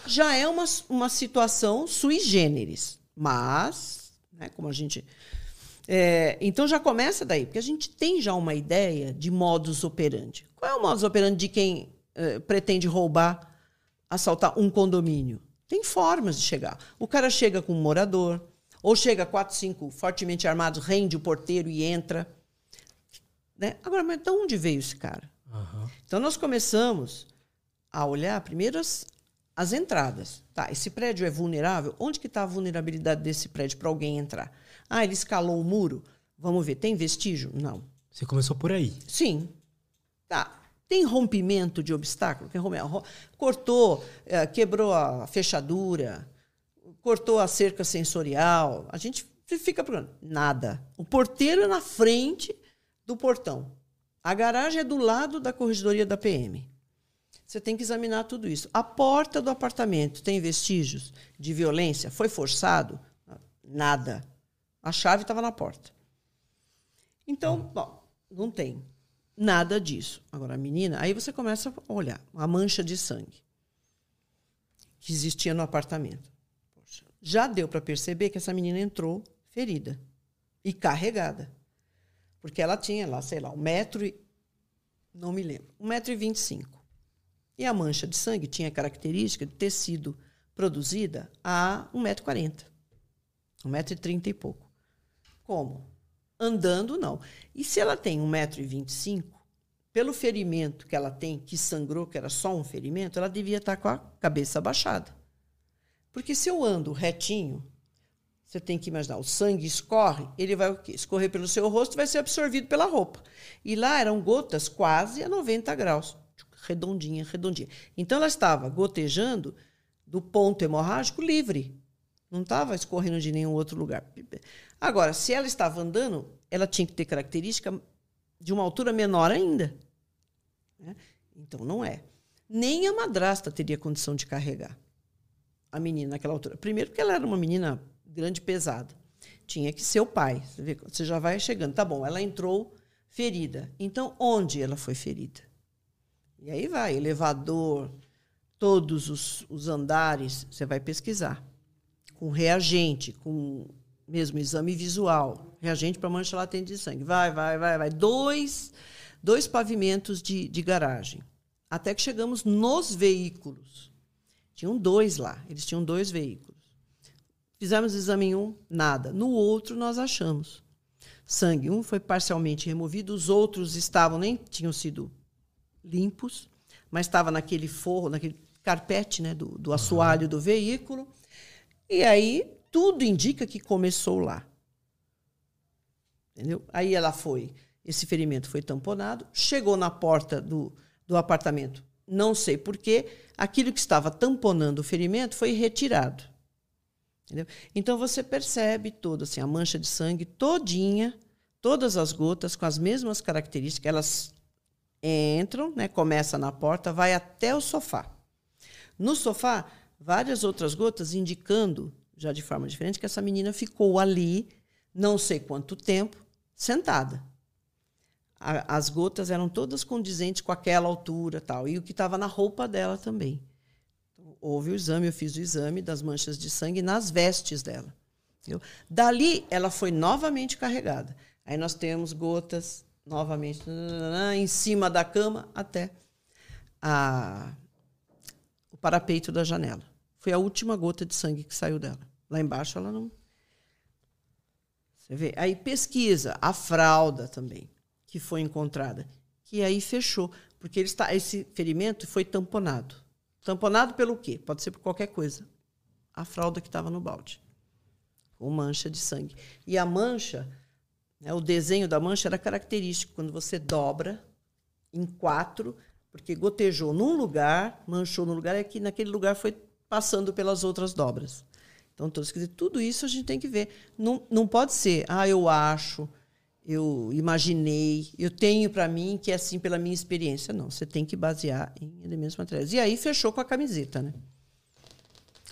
Já é uma, uma situação sui generis. Mas, né, como a gente é, então já começa daí, porque a gente tem já uma ideia de modus operandi. Qual é o modus operandi de quem é, pretende roubar, assaltar um condomínio? Tem formas de chegar. O cara chega com um morador, ou chega quatro, cinco fortemente armados, rende o porteiro e entra. Né? Agora, mas de onde veio esse cara? Uhum. Então nós começamos a olhar primeiro as, as entradas. Tá, esse prédio é vulnerável? Onde que está a vulnerabilidade desse prédio para alguém entrar? Ah, ele escalou o muro? Vamos ver, tem vestígio? Não. Você começou por aí? Sim. Tá. Tem rompimento de obstáculo? Cortou, é, quebrou a fechadura, cortou a cerca sensorial. A gente fica procurando. Nada. O porteiro é na frente do portão. A garagem é do lado da corregedoria da PM. Você tem que examinar tudo isso. A porta do apartamento tem vestígios de violência? Foi forçado? Nada. A chave estava na porta. Então, bom, não tem nada disso. Agora, a menina, aí você começa a olhar a mancha de sangue. que existia no apartamento. Poxa, já deu para perceber que essa menina entrou ferida e carregada. Porque ela tinha lá, sei lá, um metro e. Não me lembro. Um metro e vinte e cinco. E a mancha de sangue tinha a característica de ter sido produzida a um metro e quarenta. Um metro e trinta e pouco. Como? Andando, não. E se ela tem um metro e vinte e cinco, pelo ferimento que ela tem, que sangrou, que era só um ferimento, ela devia estar com a cabeça abaixada. Porque se eu ando retinho, você tem que imaginar, o sangue escorre, ele vai? Escorrer pelo seu rosto vai ser absorvido pela roupa. E lá eram gotas quase a 90 graus, redondinha, redondinha. Então ela estava gotejando do ponto hemorrágico livre. Não estava escorrendo de nenhum outro lugar. Agora, se ela estava andando, ela tinha que ter característica de uma altura menor ainda. Né? Então, não é. Nem a madrasta teria condição de carregar a menina naquela altura. Primeiro, porque ela era uma menina grande pesada. Tinha que ser o pai. Você, você já vai chegando. Tá bom, ela entrou ferida. Então, onde ela foi ferida? E aí vai, elevador, todos os, os andares, você vai pesquisar. Com reagente, com mesmo exame visual, reagente para mancha latente de sangue. Vai, vai, vai, vai. Dois, dois pavimentos de, de garagem. Até que chegamos nos veículos. Tinham dois lá, eles tinham dois veículos. Fizemos exame em um, nada. No outro, nós achamos sangue. Um foi parcialmente removido, os outros estavam, nem tinham sido limpos, mas estava naquele forro, naquele carpete né, do, do assoalho do veículo. E aí tudo indica que começou lá. Entendeu? Aí ela foi, esse ferimento foi tamponado, chegou na porta do, do apartamento, não sei porquê, aquilo que estava tamponando o ferimento foi retirado. Entendeu? Então você percebe toda assim, a mancha de sangue todinha, todas as gotas com as mesmas características, elas entram, né, começa na porta, vai até o sofá. No sofá, várias outras gotas indicando já de forma diferente, que essa menina ficou ali, não sei quanto tempo, sentada. A, as gotas eram todas condizentes com aquela altura tal, e o que estava na roupa dela também. Então, houve o exame, eu fiz o exame das manchas de sangue nas vestes dela. Entendeu? Dali, ela foi novamente carregada. Aí nós temos gotas novamente em cima da cama até a, o parapeito da janela. Foi a última gota de sangue que saiu dela. Lá embaixo ela não. Você vê? Aí pesquisa a fralda também, que foi encontrada, que aí fechou, porque ele está, esse ferimento foi tamponado. Tamponado pelo quê? Pode ser por qualquer coisa. A fralda que estava no balde, com mancha de sangue. E a mancha, né, o desenho da mancha era característico. Quando você dobra em quatro, porque gotejou num lugar, manchou no lugar, é que naquele lugar foi passando pelas outras dobras. Então, todos, quer dizer, tudo isso a gente tem que ver. Não, não pode ser, ah, eu acho, eu imaginei, eu tenho para mim que é assim pela minha experiência. Não, você tem que basear em elementos materiais. E aí fechou com a camiseta, né?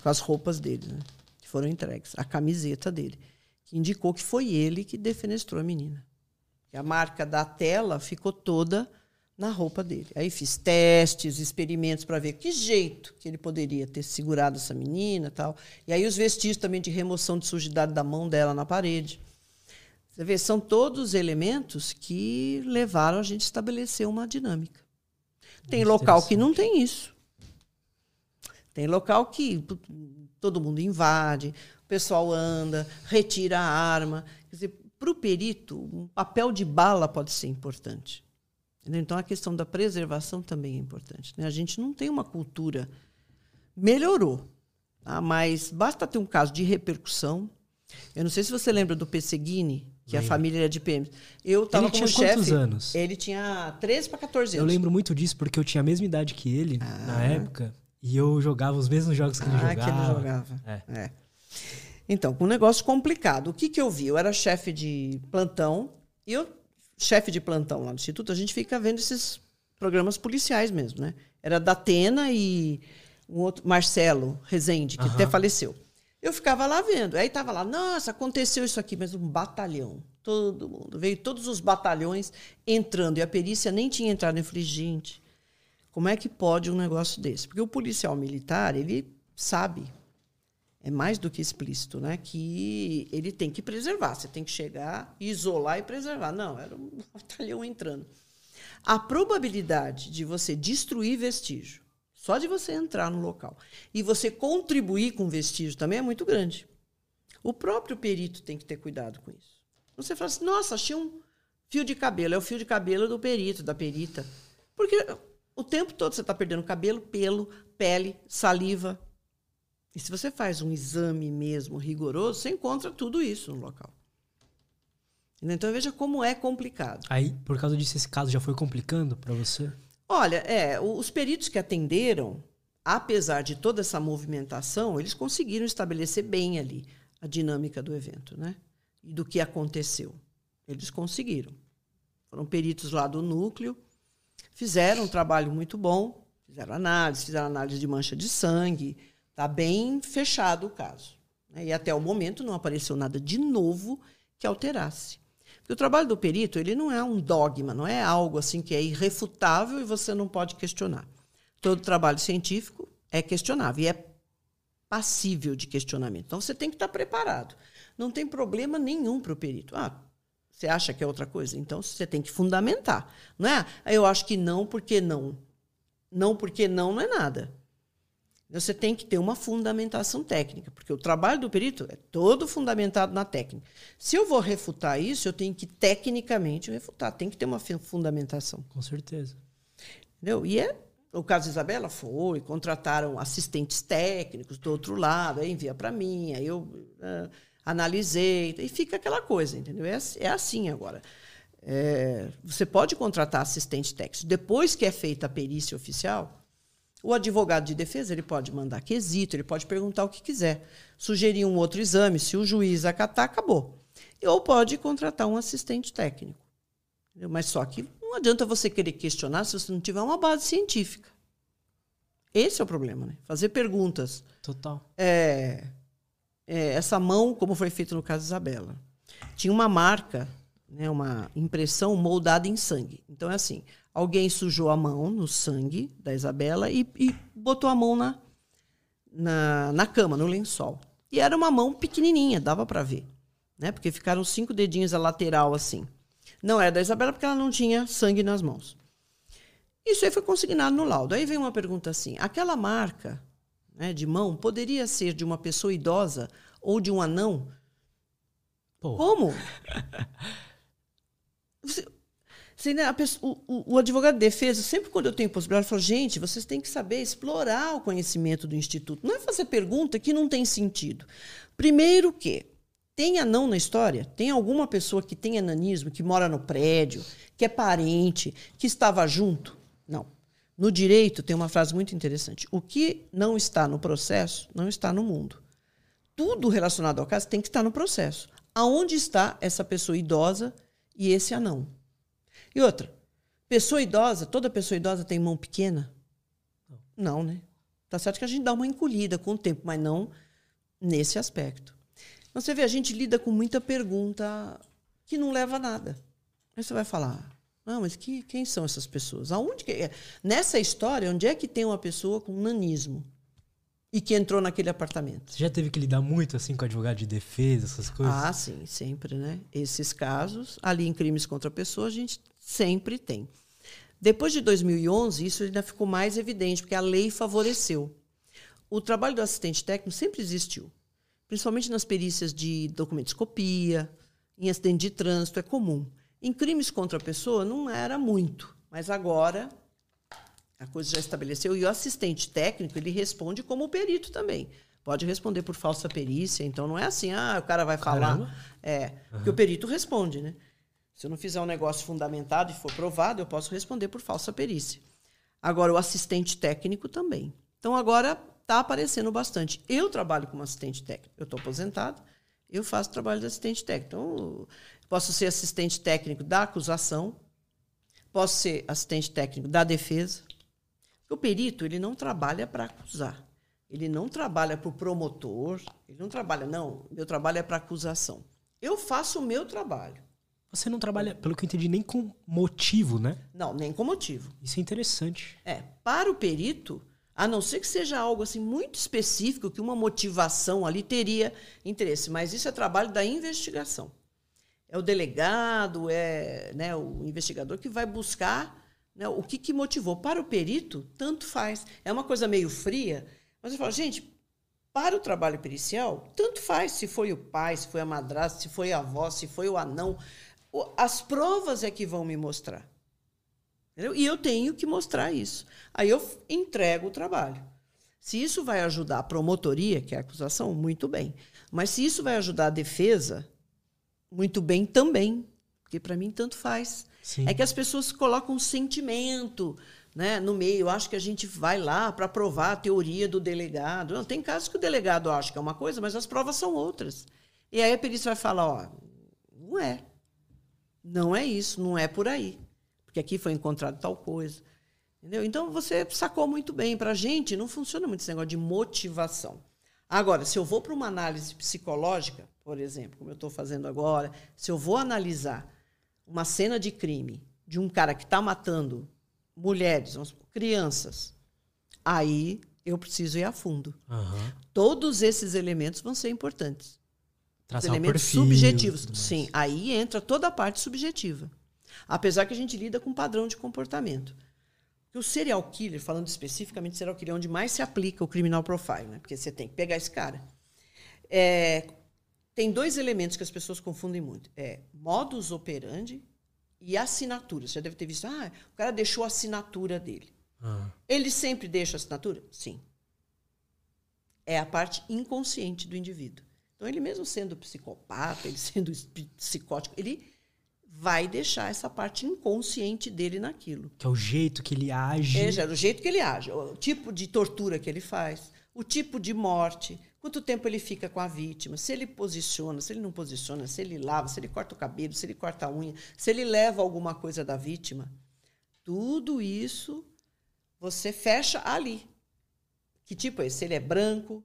Com as roupas dele, né? Que foram entregues. A camiseta dele, que indicou que foi ele que defenestrou a menina. E a marca da tela ficou toda na roupa dele. Aí fiz testes, experimentos para ver que jeito que ele poderia ter segurado essa menina, tal. E aí os vestígios também de remoção de sujidade da mão dela na parede. Você vê, são todos elementos que levaram a gente a estabelecer uma dinâmica. Tem local que não tem isso. Tem local que todo mundo invade, o pessoal anda, retira a arma. Quer dizer, para o perito, um papel de bala pode ser importante. Então, a questão da preservação também é importante. Né? A gente não tem uma cultura. Melhorou, tá? mas basta ter um caso de repercussão. Eu não sei se você lembra do Pesseguini, que Lembra. a família era de PM. Eu estava como chefe. anos? Ele tinha 13 para 14 anos. Eu lembro muito disso porque eu tinha a mesma idade que ele ah. na época e eu jogava os mesmos jogos que ele jogava. Ah, que ele jogava. É. é. Então, um negócio complicado. O que, que eu vi? Eu era chefe de plantão e eu chefe de plantão lá no Instituto, a gente fica vendo esses programas policiais mesmo, né? Era da Atena e um outro, Marcelo Rezende, que uhum. até faleceu. Eu ficava lá vendo. Aí tava lá, nossa, aconteceu isso aqui, mas um batalhão. Todo mundo. Veio todos os batalhões entrando. E a perícia nem tinha entrado. Eu falei, gente, como é que pode um negócio desse? Porque o policial militar, ele sabe, é mais do que explícito, né? Que ele tem que preservar. Você tem que chegar, isolar e preservar. Não, era um batalhão entrando. A probabilidade de você destruir vestígio, só de você entrar no local, e você contribuir com vestígio também é muito grande. O próprio perito tem que ter cuidado com isso. Você fala assim, nossa, achei um fio de cabelo. É o fio de cabelo do perito, da perita. Porque o tempo todo você está perdendo cabelo, pelo, pele, saliva. E se você faz um exame mesmo rigoroso, você encontra tudo isso no local. Então veja como é complicado. Aí, por causa disso, esse caso já foi complicando para você? Olha, é, os peritos que atenderam, apesar de toda essa movimentação, eles conseguiram estabelecer bem ali a dinâmica do evento, né? E do que aconteceu. Eles conseguiram. Foram peritos lá do núcleo, fizeram um trabalho muito bom, fizeram análise, fizeram análise de mancha de sangue, está bem fechado o caso. Né? E até o momento não apareceu nada de novo que alterasse. Porque o trabalho do perito ele não é um dogma, não é algo assim que é irrefutável e você não pode questionar. Todo trabalho científico é questionável e é passível de questionamento. Então você tem que estar preparado. Não tem problema nenhum para o perito. Ah, você acha que é outra coisa? Então você tem que fundamentar. Não é? Eu acho que não, porque não. Não, porque não, não é nada. Você tem que ter uma fundamentação técnica, porque o trabalho do perito é todo fundamentado na técnica. Se eu vou refutar isso, eu tenho que tecnicamente refutar, tem que ter uma fundamentação. Com certeza. Entendeu? E é o caso de Isabela foi, contrataram assistentes técnicos do outro lado, aí envia para mim, aí eu uh, analisei, e fica aquela coisa, entendeu? É, é assim agora. É, você pode contratar assistente técnico. Depois que é feita a perícia oficial, o advogado de defesa ele pode mandar quesito, ele pode perguntar o que quiser, sugerir um outro exame, se o juiz acatar, acabou. Ou pode contratar um assistente técnico. Mas só que não adianta você querer questionar se você não tiver uma base científica. Esse é o problema, né? Fazer perguntas. Total. É, é, essa mão, como foi feito no caso de Isabela. Tinha uma marca, né, uma impressão moldada em sangue. Então é assim: alguém sujou a mão no sangue da Isabela e, e botou a mão na, na, na, cama, no lençol. E era uma mão pequenininha, dava para ver, né? Porque ficaram cinco dedinhos a lateral assim. Não era da Isabela porque ela não tinha sangue nas mãos. Isso aí foi consignado no laudo. Aí vem uma pergunta assim: aquela marca né, de mão poderia ser de uma pessoa idosa ou de um anão? Pô. Como? Você, né, pessoa, o, o, advogado de defesa, sempre quando eu tenho possibilidade, fala: gente, vocês têm que saber explorar o conhecimento do instituto. Não é fazer pergunta que não tem sentido. Primeiro que tem anão na história? Tem alguma pessoa que tem ananismo, que mora no prédio, que é parente, que estava junto? Não. No direito, tem uma frase muito interessante: o que não está no processo não está no mundo. Tudo relacionado ao caso tem que estar no processo. Aonde está essa pessoa idosa e esse anão? E outra, pessoa idosa, toda pessoa idosa tem mão pequena? Não, né? Tá certo que a gente dá uma encolhida com o tempo, mas não nesse aspecto. Então você vê, a gente lida com muita pergunta que não leva a nada. Aí você vai falar, não, mas que, quem são essas pessoas? Aonde que, é? nessa história, onde é que tem uma pessoa com nanismo e que entrou naquele apartamento? Você já teve que lidar muito assim com advogado de defesa, essas coisas? Ah, sim, sempre, né? Esses casos, ali em crimes contra a pessoa, a gente sempre tem. Depois de 2011, isso ainda ficou mais evidente, porque a lei favoreceu. O trabalho do assistente técnico sempre existiu, principalmente nas perícias de documentoscopia, em acidente de trânsito, é comum. Em crimes contra a pessoa não era muito, mas agora a coisa já estabeleceu e o assistente técnico ele responde como perito também. Pode responder por falsa perícia, então não é assim, ah, o cara vai Caramba. falar. É, uhum. porque o perito responde, né? Se eu não fizer um negócio fundamentado e for provado, eu posso responder por falsa perícia. Agora, o assistente técnico também. Então, agora está aparecendo bastante. Eu trabalho como assistente técnico. Eu estou aposentado, eu faço trabalho de assistente técnico. Então, Posso ser assistente técnico da acusação, posso ser assistente técnico da defesa. O perito ele não trabalha para acusar, ele não trabalha para o promotor, ele não trabalha, não, meu trabalho é para acusação. Eu faço o meu trabalho. Você não trabalha, pelo que eu entendi, nem com motivo, né? Não, nem com motivo. Isso é interessante. É, para o perito, A não ser que seja algo assim muito específico, que uma motivação ali teria interesse. Mas isso é trabalho da investigação. É o delegado, é né, o investigador que vai buscar né, o que, que motivou. Para o perito, tanto faz. É uma coisa meio fria, mas eu falo, gente, para o trabalho pericial, tanto faz se foi o pai, se foi a madrasta, se foi a avó, se foi o anão. As provas é que vão me mostrar. Entendeu? E eu tenho que mostrar isso. Aí eu entrego o trabalho. Se isso vai ajudar a promotoria, que é a acusação, muito bem. Mas se isso vai ajudar a defesa, muito bem também. Porque para mim tanto faz. Sim. É que as pessoas colocam um sentimento né, no meio. Eu acho que a gente vai lá para provar a teoria do delegado. Não, tem casos que o delegado acha que é uma coisa, mas as provas são outras. E aí a perícia vai falar: ó, não é. Não é isso, não é por aí porque aqui foi encontrado tal coisa. Entendeu? Então você sacou muito bem. Para a gente não funciona muito esse negócio de motivação. Agora, se eu vou para uma análise psicológica, por exemplo, como eu estou fazendo agora, se eu vou analisar uma cena de crime de um cara que está matando mulheres, crianças, aí eu preciso ir a fundo. Uhum. Todos esses elementos vão ser importantes. Traçar elementos perfil, subjetivos. Sim, aí entra toda a parte subjetiva. Apesar que a gente lida com padrão de comportamento. O serial killer, falando especificamente serial killer, é onde mais se aplica o criminal profile, né? porque você tem que pegar esse cara. É, tem dois elementos que as pessoas confundem muito: é modus operandi e assinatura. Você já deve ter visto, ah, o cara deixou a assinatura dele. Ah. Ele sempre deixa a assinatura? Sim. É a parte inconsciente do indivíduo. Então, ele mesmo sendo psicopata, ele sendo psicótico, ele vai deixar essa parte inconsciente dele naquilo. Que é o jeito que ele age. É, o jeito que ele age, o tipo de tortura que ele faz, o tipo de morte, quanto tempo ele fica com a vítima, se ele posiciona, se ele não posiciona, se ele lava, se ele corta o cabelo, se ele corta a unha, se ele leva alguma coisa da vítima. Tudo isso você fecha ali. Que tipo é esse? Se ele é branco,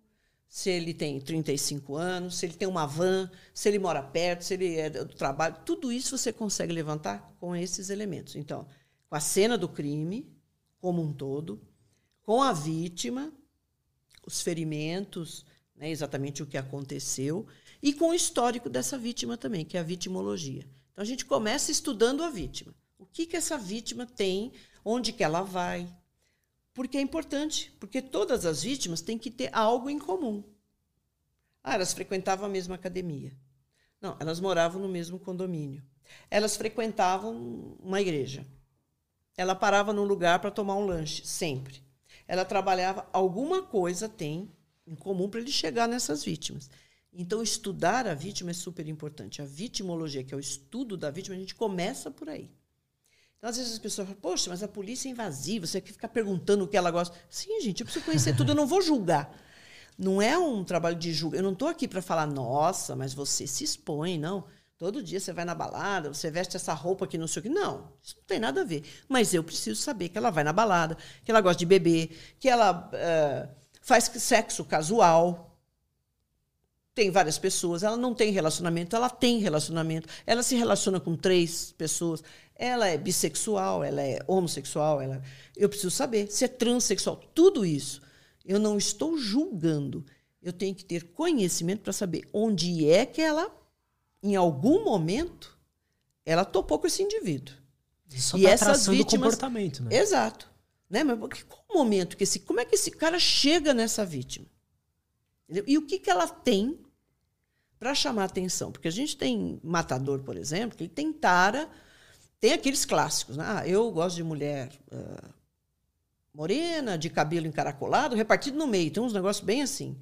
se ele tem 35 anos, se ele tem uma van, se ele mora perto, se ele é do trabalho, tudo isso você consegue levantar com esses elementos. Então, com a cena do crime como um todo, com a vítima, os ferimentos, né, exatamente o que aconteceu, e com o histórico dessa vítima também, que é a vitimologia. Então a gente começa estudando a vítima. O que, que essa vítima tem, onde que ela vai, porque é importante, porque todas as vítimas têm que ter algo em comum. Ah, elas frequentavam a mesma academia. Não, elas moravam no mesmo condomínio. Elas frequentavam uma igreja. Ela parava num lugar para tomar um lanche, sempre. Ela trabalhava, alguma coisa tem em comum para ele chegar nessas vítimas. Então, estudar a vítima é super importante. A vitimologia, que é o estudo da vítima, a gente começa por aí. Então, às vezes as pessoas falam, poxa, mas a polícia é invasiva, você fica perguntando o que ela gosta. Sim, gente, eu preciso conhecer tudo, eu não vou julgar. Não é um trabalho de julgar. Eu não estou aqui para falar, nossa, mas você se expõe, não. Todo dia você vai na balada, você veste essa roupa que não sei o que. Não, isso não tem nada a ver. Mas eu preciso saber que ela vai na balada, que ela gosta de beber, que ela uh, faz sexo casual, tem várias pessoas, ela não tem relacionamento, ela tem relacionamento, ela se relaciona com três pessoas, ela é bissexual, ela é homossexual, ela eu preciso saber se é transexual, tudo isso. Eu não estou julgando. Eu tenho que ter conhecimento para saber onde é que ela em algum momento ela topou com esse indivíduo. Isso e tá essas vítimas comportamento, né? Exato. Né? Mas qual o momento que esse, como é que esse cara chega nessa vítima? Entendeu? E o que, que ela tem para chamar atenção? Porque a gente tem matador, por exemplo, que ele tem tara, tem aqueles clássicos. Né? Ah, eu gosto de mulher uh, morena, de cabelo encaracolado, repartido no meio. Tem uns negócios bem assim.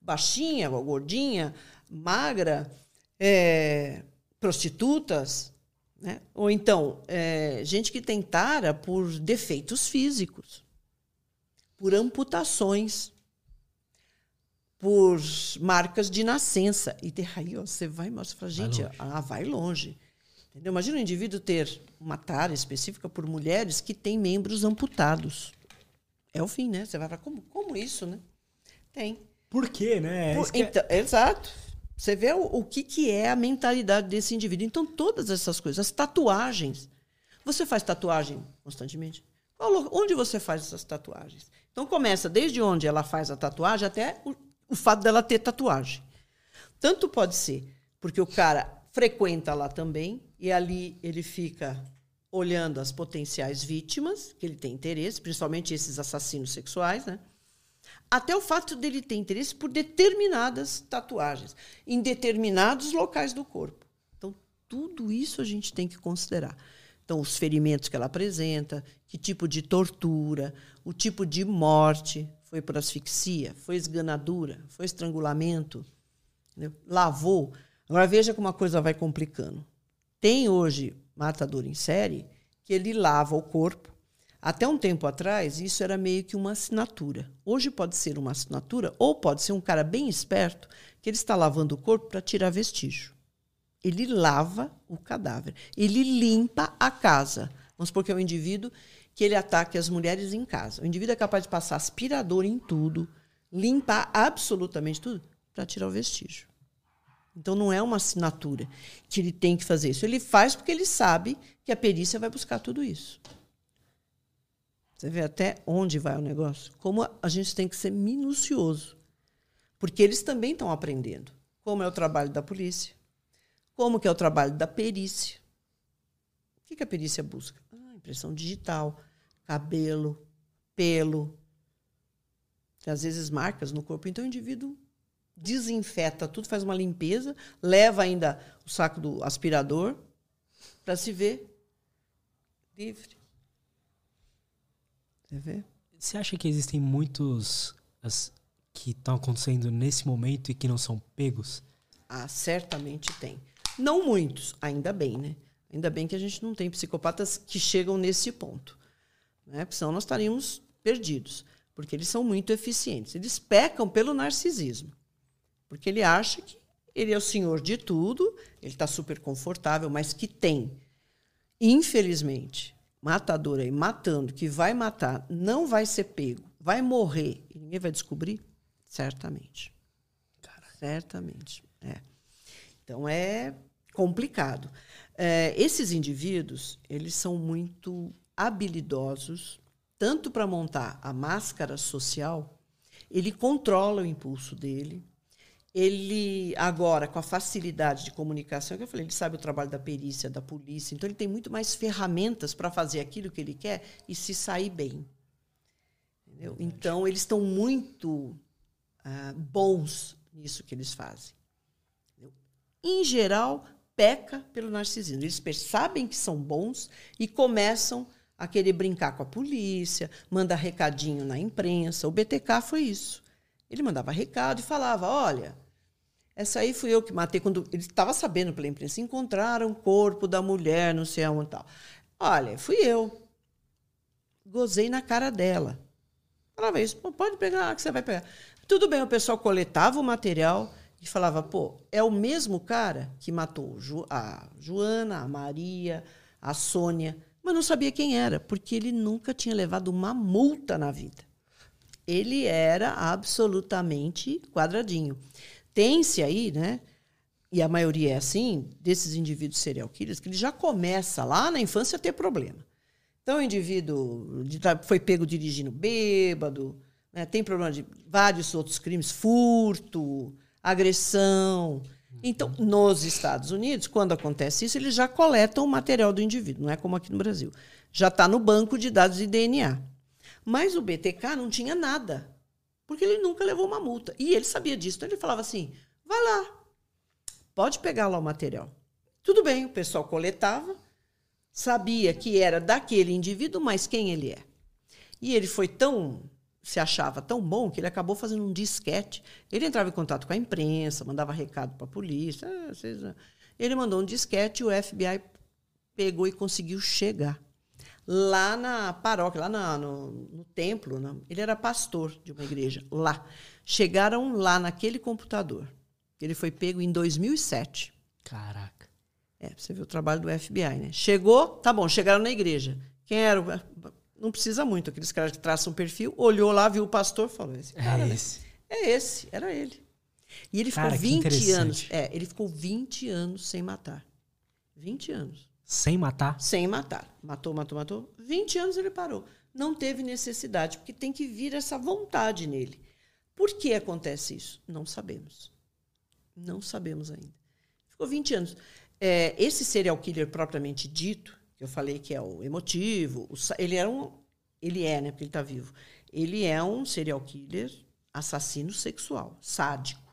Baixinha, gordinha, magra, é, prostitutas. Né? Ou então, é, gente que tem tara por defeitos físicos, por amputações por marcas de nascença. E aí ó, você vai e fala, gente, vai ah, vai longe. Entendeu? Imagina um indivíduo ter uma tara específica por mulheres que têm membros amputados. É o fim, né? Você vai falar, como, como isso, né? Tem. Por quê, né? Por, é então, é... Exato. Você vê o, o que, que é a mentalidade desse indivíduo. Então, todas essas coisas, as tatuagens. Você faz tatuagem constantemente? Onde você faz essas tatuagens? Então começa desde onde ela faz a tatuagem até o, o fato dela ter tatuagem. Tanto pode ser porque o cara frequenta lá também e ali ele fica olhando as potenciais vítimas, que ele tem interesse, principalmente esses assassinos sexuais, né? Até o fato dele ter interesse por determinadas tatuagens, em determinados locais do corpo. Então, tudo isso a gente tem que considerar. Então, os ferimentos que ela apresenta, que tipo de tortura, o tipo de morte, foi por asfixia, foi esganadura, foi estrangulamento, entendeu? lavou. Agora veja como a coisa vai complicando. Tem hoje matador em série que ele lava o corpo. Até um tempo atrás, isso era meio que uma assinatura. Hoje pode ser uma assinatura ou pode ser um cara bem esperto que ele está lavando o corpo para tirar vestígio. Ele lava o cadáver. Ele limpa a casa. Vamos supor que é um indivíduo que ele ataque as mulheres em casa. O indivíduo é capaz de passar aspirador em tudo, limpar absolutamente tudo para tirar o vestígio. Então não é uma assinatura que ele tem que fazer isso. Ele faz porque ele sabe que a perícia vai buscar tudo isso. Você vê até onde vai o negócio? Como a gente tem que ser minucioso. Porque eles também estão aprendendo como é o trabalho da polícia, como que é o trabalho da perícia. O que, que a perícia busca? Ah, impressão digital, cabelo, pelo, às vezes marcas no corpo. Então o indivíduo desinfeta tudo, faz uma limpeza, leva ainda o saco do aspirador para se ver livre. Você vê? Você acha que existem muitos as, que estão acontecendo nesse momento e que não são pegos? Ah, certamente tem. Não muitos, ainda bem, né? Ainda bem que a gente não tem psicopatas que chegam nesse ponto. Né? Porque senão nós estaríamos perdidos. Porque eles são muito eficientes. Eles pecam pelo narcisismo. Porque ele acha que ele é o senhor de tudo, ele está super confortável, mas que tem, infelizmente, matador aí matando, que vai matar, não vai ser pego, vai morrer e ninguém vai descobrir? Certamente. Certamente. É. Então é complicado. É, esses indivíduos, eles são muito habilidosos, tanto para montar a máscara social, ele controla o impulso dele, ele agora com a facilidade de comunicação que eu falei ele sabe o trabalho da perícia da polícia então ele tem muito mais ferramentas para fazer aquilo que ele quer e se sair bem. Entendeu? então eles estão muito ah, bons nisso que eles fazem. Entendeu? em geral peca pelo narcisismo. Eles percebem que são bons e começam a querer brincar com a polícia manda recadinho na imprensa. O BTK foi isso ele mandava recado e falava olha essa aí fui eu que matei quando ele estava sabendo pela imprensa. Encontraram o corpo da mulher, não sei aonde tal. Olha, fui eu. Gozei na cara dela. Falava isso, pode pegar, que você vai pegar. Tudo bem, o pessoal coletava o material e falava, pô, é o mesmo cara que matou a Joana, a Maria, a Sônia, mas não sabia quem era, porque ele nunca tinha levado uma multa na vida. Ele era absolutamente quadradinho tem-se aí, né? E a maioria é assim, desses indivíduos serial killers, que ele já começa lá na infância a ter problema. Então, o indivíduo foi pego dirigindo bêbado, né? tem problema de vários outros crimes, furto, agressão. Então, nos Estados Unidos, quando acontece isso, eles já coletam o material do indivíduo, não é como aqui no Brasil. Já está no banco de dados de DNA. Mas o BTK não tinha nada porque ele nunca levou uma multa. E ele sabia disso. Então ele falava assim: vai lá, pode pegar lá o material. Tudo bem, o pessoal coletava, sabia que era daquele indivíduo, mas quem ele é. E ele foi tão. se achava tão bom que ele acabou fazendo um disquete. Ele entrava em contato com a imprensa, mandava recado para a polícia. Ah, vocês... Ele mandou um disquete e o FBI pegou e conseguiu chegar lá na paróquia, lá na, no, no, templo. Né? Ele era pastor de uma igreja lá. Chegaram lá naquele computador. Ele foi pego em 2007. Caraca. É, você viu o trabalho do FBI, né? Chegou, tá bom, chegaram na igreja. Quem era? Não precisa muito, aqueles caras que traçam um perfil, olhou lá, viu o pastor, falou: esse cara, é esse. Né? É esse, era ele. E ele ficou cara, 20 anos. É, ele ficou 20 anos sem matar. 20 anos. Sem matar? Sem matar. Matou, matou, matou. 20 anos ele parou. não teve necessidade, porque tem que vir essa vontade nele. Por que acontece isso? Não sabemos. Não sabemos ainda. Ficou 20 anos. É, esse serial killer propriamente dito, que eu falei que é o emotivo, o, ele era um. Ele é, né? Porque ele está vivo. Ele é um serial killer assassino sexual, sádico.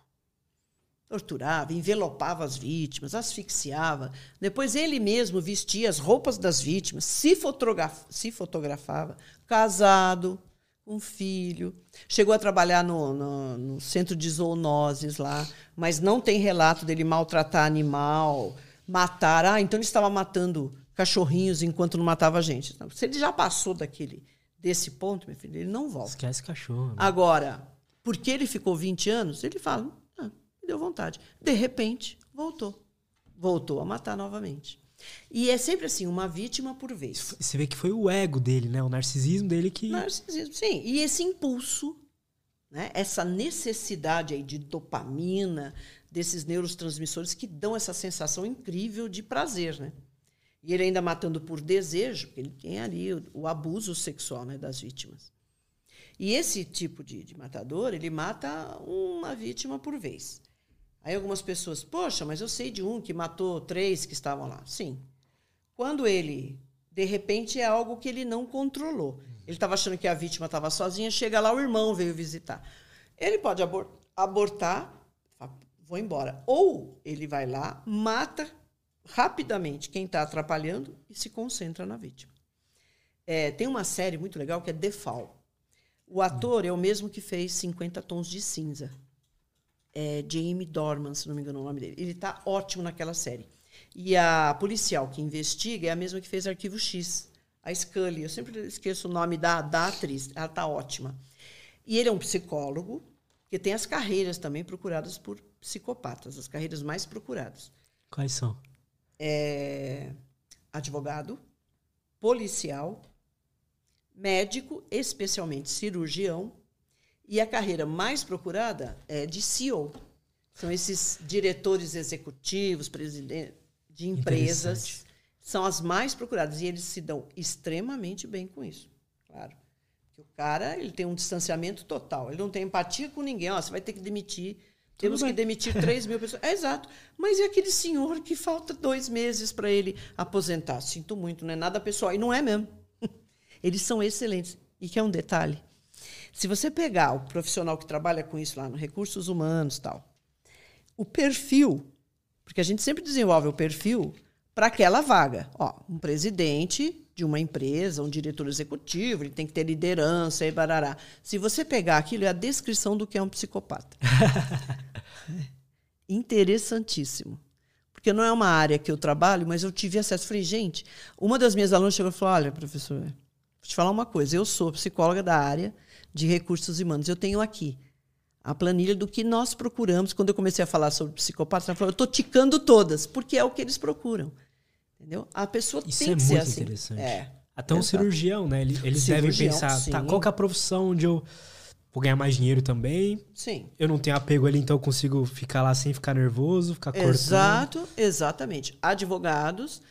Torturava, envelopava as vítimas, asfixiava. Depois ele mesmo vestia as roupas das vítimas, se, fotograf se fotografava, casado, um filho. Chegou a trabalhar no, no, no, centro de zoonoses lá, mas não tem relato dele maltratar animal, matar. Ah, então ele estava matando cachorrinhos enquanto não matava gente. Se ele já passou daquele desse ponto, meu filho, ele não volta. Esquece cachorro. Né? Agora, porque ele ficou 20 anos, ele fala, deu vontade. De repente, voltou. Voltou a matar novamente. E é sempre assim, uma vítima por vez. Você vê que foi o ego dele, né? O narcisismo dele que. Narcisismo, sim. E esse impulso, né? essa necessidade aí de dopamina, desses neurotransmissores que dão essa sensação incrível de prazer, né? E ele ainda matando por desejo, porque ele tem ali o, o abuso sexual né, das vítimas. E esse tipo de, de matador, ele mata uma vítima por vez. Aí algumas pessoas, poxa, mas eu sei de um que matou três que estavam lá. Sim. Quando ele, de repente, é algo que ele não controlou. Ele estava achando que a vítima estava sozinha, chega lá, o irmão veio visitar. Ele pode abor abortar, vou embora. Ou ele vai lá, mata rapidamente quem está atrapalhando e se concentra na vítima. É, tem uma série muito legal que é The Fall. O ator é o mesmo que fez 50 Tons de Cinza é Jamie Dorman, se não me engano o nome dele. Ele está ótimo naquela série. E a policial que investiga é a mesma que fez Arquivo X, a Scully. Eu sempre esqueço o nome da, da atriz, ela está ótima. E ele é um psicólogo que tem as carreiras também procuradas por psicopatas, as carreiras mais procuradas. Quais são? É, advogado, policial, médico, especialmente cirurgião, e a carreira mais procurada é de CEO. São esses diretores executivos, presidentes de empresas, são as mais procuradas e eles se dão extremamente bem com isso. Claro. Porque o cara, ele tem um distanciamento total, ele não tem empatia com ninguém, ó, você vai ter que demitir temos que demitir 3 mil pessoas. É exato. Mas e aquele senhor que falta dois meses para ele aposentar? Sinto muito, não é nada pessoal. E não é mesmo. Eles são excelentes. E que é um detalhe: se você pegar o profissional que trabalha com isso lá no recursos humanos tal, o perfil, porque a gente sempre desenvolve o perfil para aquela vaga. Ó, um presidente de uma empresa, um diretor executivo, ele tem que ter liderança e barará. Se você pegar aquilo, é a descrição do que é um psicopata. Interessantíssimo. Porque não é uma área que eu trabalho, mas eu tive acesso. Falei, gente, uma das minhas alunas chegou e falou: olha, professor, vou te falar uma coisa, eu sou psicóloga da área de recursos humanos. Eu tenho aqui a planilha do que nós procuramos. Quando eu comecei a falar sobre psicopatas, ela falou: eu estou ticando todas, porque é o que eles procuram. Entendeu? A pessoa Isso tem é que ser muito assim. interessante. É, Até um exato. cirurgião, né? Eles, eles Cirurgião, devem pensar, tá, qual que é a profissão onde eu vou ganhar mais dinheiro também? Sim. Eu não tenho apego ali, então eu consigo ficar lá sem ficar nervoso, ficar cortando. Exato, exatamente. Advogados,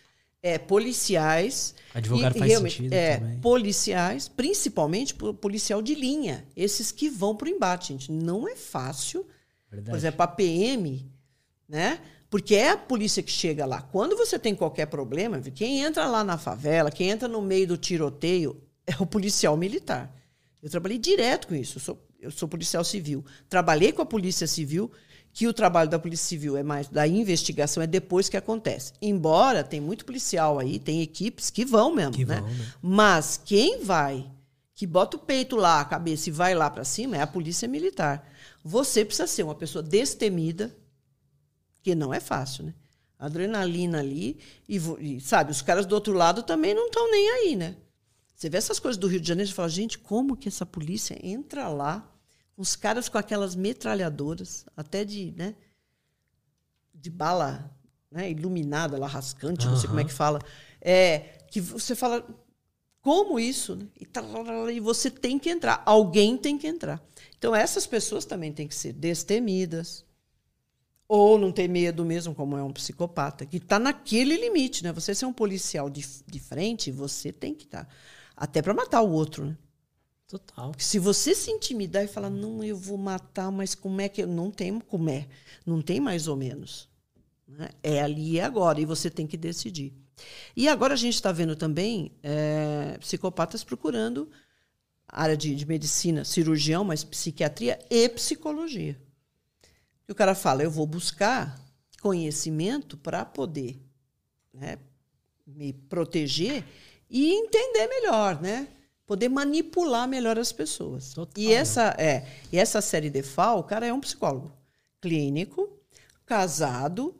é, policiais. Advogado e, faz sentido é, também. Policiais, principalmente po- policial de linha. Esses que vão para o embate, gente. Não é fácil. Verdade. Por exemplo, a PM, né? Porque é a polícia que chega lá. Quando você tem qualquer problema, quem entra lá na favela, quem entra no meio do tiroteio, é o policial militar. Eu trabalhei direto com isso. Eu sou, eu sou policial civil. Trabalhei com a Polícia Civil, que o trabalho da Polícia Civil é mais da investigação, é depois que acontece. Embora tem muito policial aí, tem equipes que vão mesmo, Que né? vão, né? Mas quem vai, que bota o peito lá, a cabeça e vai lá para cima, é a polícia militar. Você precisa ser uma pessoa destemida, que não é fácil, né? Adrenalina ali, e, e, sabe, os caras do outro lado também não estão nem aí, né? Você vê essas coisas do Rio de Janeiro e fala, gente, como que essa polícia entra lá, os caras com aquelas metralhadoras, até de, né, de bala né, iluminada, lá rascante, não sei como é que fala, é, que você fala, como isso? né? E, e você tem que entrar, alguém tem que entrar. Então, essas pessoas também têm que ser destemidas, ou não ter medo mesmo, como é um psicopata, que está naquele limite. Né? Você ser um policial de, de frente, você tem que estar. Até para matar o outro, né? Total. Se você se intimidar e falar, não, eu vou matar, mas como é que eu. Não tem como é. Não tem mais ou menos. Né? É ali e agora. E você tem que decidir. E agora a gente está vendo também é, psicopatas procurando área de, de, medicina, cirurgião, mas psiquiatria e psicologia. E o cara fala, eu vou buscar conhecimento para poder né, me proteger e entender melhor, né? Poder manipular melhor as pessoas. Total. E essa é, e essa série de FAO, o cara é um psicólogo clínico, casado,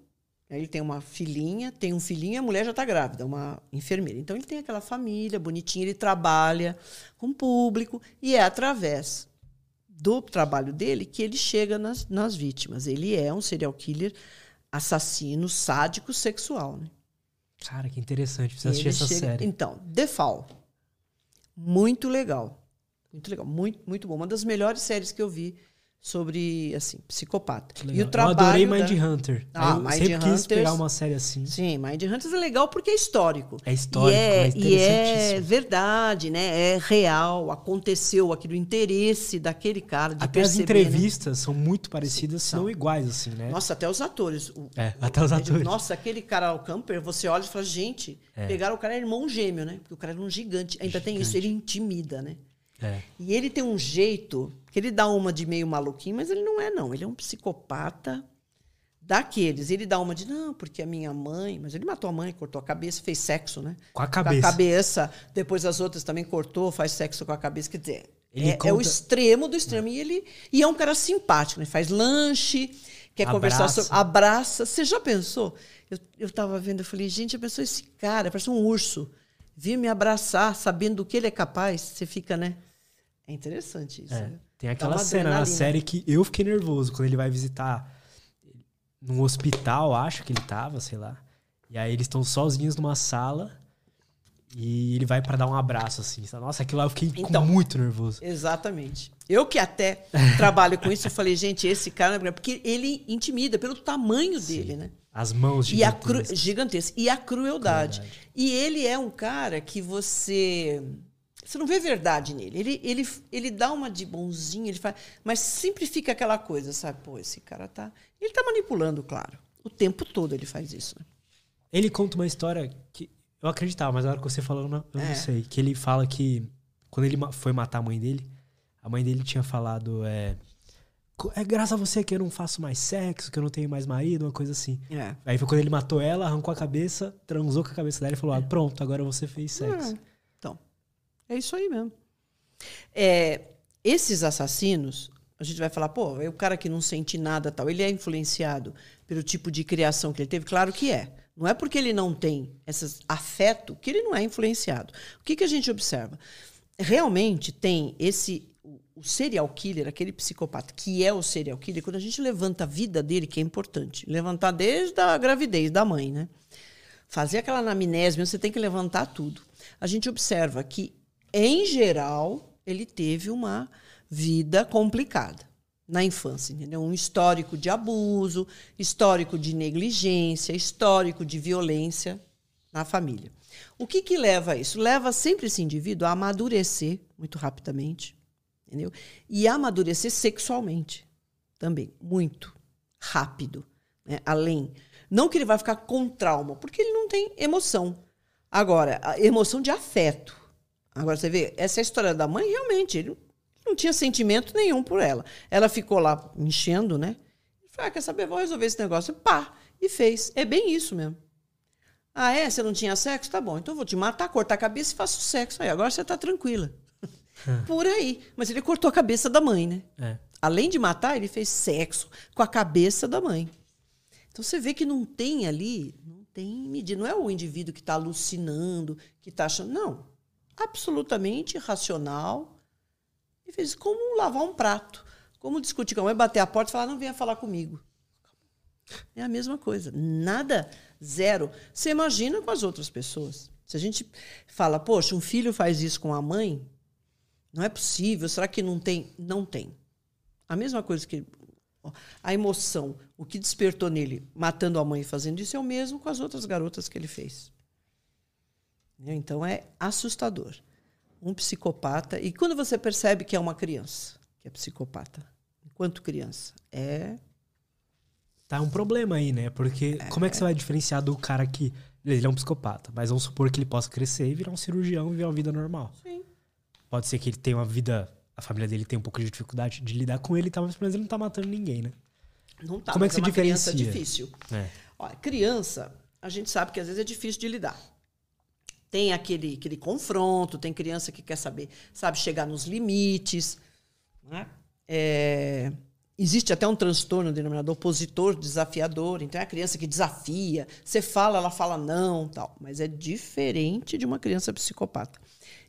ele tem uma filhinha, tem um filhinho a mulher já está grávida, uma enfermeira. Então ele tem aquela família bonitinha, ele trabalha com público e é através do trabalho dele que ele chega nas, nas vítimas. Ele é um serial killer assassino, sádico, sexual. Né? Cara, que interessante. Precisa assistir essa chega... série. Então, The Fall. Muito legal. Muito legal. Muito, muito bom. Uma das melhores séries que eu vi sobre, assim, psicopata. E o trabalho eu adorei Mind da... Hunter. Ah, Mind sempre Hunters, quis pegar uma série assim. Sim, Mind Hunters é legal porque é histórico. É histórico, e é, é e é verdade, né? É real, aconteceu aquilo, o interesse daquele cara de Até perceber, as entrevistas né? são muito parecidas, sim, não iguais, assim, né? Nossa, até os atores. O, é, até os atores. Nossa, aquele cara, o Camper, você olha e fala, gente, é. pegaram o cara, é irmão gêmeo, né? Porque o cara era um gigante. Ainda gigante. tem isso, ele intimida, né? É. E ele tem um jeito que ele dá uma de meio maluquinho, mas ele não é, não. Ele é um psicopata daqueles. Ele dá uma de, não, porque a minha mãe. Mas ele matou a mãe, cortou a cabeça, fez sexo, né? Com a cabeça. Com a cabeça. Depois as outras também cortou, faz sexo com a cabeça. Quer dizer, é, conta... é, o extremo do extremo. É. E ele e é um cara simpático, né? Faz lanche, quer abraça. conversar sobre. Abraça. Você já pensou? Eu, eu tava vendo, eu falei, gente, já pensou esse cara? Parece um urso. Vir me abraçar, sabendo do que ele é capaz. Você fica, né? É interessante isso. É. Né? Tem aquela cena na série que eu fiquei nervoso quando ele vai visitar num hospital, acho que ele tava, sei lá. E aí eles estão sozinhos numa sala e ele vai para dar um abraço assim. Nossa, aquilo lá eu fiquei então, muito nervoso. Exatamente. Eu que até trabalho com isso, eu falei, gente, esse cara, porque ele intimida pelo tamanho Sim. dele, né? As mãos gigantescas. E a, cru... gigantesca. E a crueldade. crueldade. E ele é um cara que você você não vê verdade nele. Ele, ele, ele dá uma de bonzinho, ele faz, mas sempre fica aquela coisa, sabe? Pô, esse cara tá. Ele tá manipulando, claro. O tempo todo ele faz isso. Né? Ele conta uma história que eu acreditava, mas na hora que você falou, eu não, eu é. não sei. Que ele fala que quando ele foi matar a mãe dele, a mãe dele tinha falado. É, é graças a você que eu não faço mais sexo, que eu não tenho mais marido, uma coisa assim. É. Aí foi quando ele matou ela, arrancou a cabeça, transou com a cabeça dela e falou: ah, pronto, agora você fez sexo. É. É isso aí mesmo. É, esses assassinos, a gente vai falar, pô, é o cara que não sente nada tal, ele é influenciado pelo tipo de criação que ele teve? Claro que é. Não é porque ele não tem esse afeto que ele não é influenciado. O que, que a gente observa? Realmente tem esse o serial killer, aquele psicopata que é o serial killer, quando a gente levanta a vida dele, que é importante, levantar desde a gravidez da mãe, né? Fazer aquela anamnese, você tem que levantar tudo. A gente observa que em geral, ele teve uma vida complicada na infância, entendeu? Um histórico de abuso, histórico de negligência, histórico de violência na família. O que, que leva a isso? Leva sempre esse indivíduo a amadurecer muito rapidamente, entendeu? E a amadurecer sexualmente também, muito rápido, né? além. Não que ele vai ficar com trauma, porque ele não tem emoção. Agora, emoção de afeto. Agora você vê, essa história da mãe, realmente, ele não tinha sentimento nenhum por ela. Ela ficou lá enchendo, né? Falei, ah, quer saber, vou resolver esse negócio. Pá! E fez. É bem isso mesmo. Ah, é? Você não tinha sexo? Tá bom, então eu vou te matar, cortar a cabeça e faço sexo. Aí, agora você tá tranquila. Por aí. Mas ele cortou a cabeça da mãe, né? É. Além de matar, ele fez sexo com a cabeça da mãe. Então você vê que não tem ali, não tem medida. Não é o indivíduo que está alucinando, que está achando. Não absolutamente racional e fez como lavar um prato, como discutir com a mãe, bater a porta e falar, não venha falar comigo. É a mesma coisa. Nada, zero. Você imagina com as outras pessoas. Se a gente fala, poxa, um filho faz isso com a mãe, não é possível, será que não tem? Não tem. A mesma coisa que a emoção, o que despertou nele matando a mãe e fazendo isso é o mesmo com as outras garotas que ele fez. Então é assustador. um psicopata. E quando você percebe que é uma criança que é psicopata, enquanto criança, é. Tá um problema aí, né? Porque é. como é que você vai diferenciar do cara que. Ele é um psicopata, mas vamos supor que ele possa crescer e virar um cirurgião e viver uma vida normal. Sim. Pode ser que ele tenha uma vida. A família dele tem um pouco de dificuldade de lidar com ele, tá, mas pelo menos ele não tá matando ninguém, né? Não tá. Como é que é se diferencia? criança difícil. É. Olha, criança, a gente sabe que às vezes é difícil de lidar. Tem aquele, aquele confronto, tem criança que quer saber, sabe chegar nos limites. Né? É, existe até um transtorno denominado opositor desafiador. Então é a criança que desafia. Você fala, ela fala não, tal. Mas é diferente de uma criança psicopata.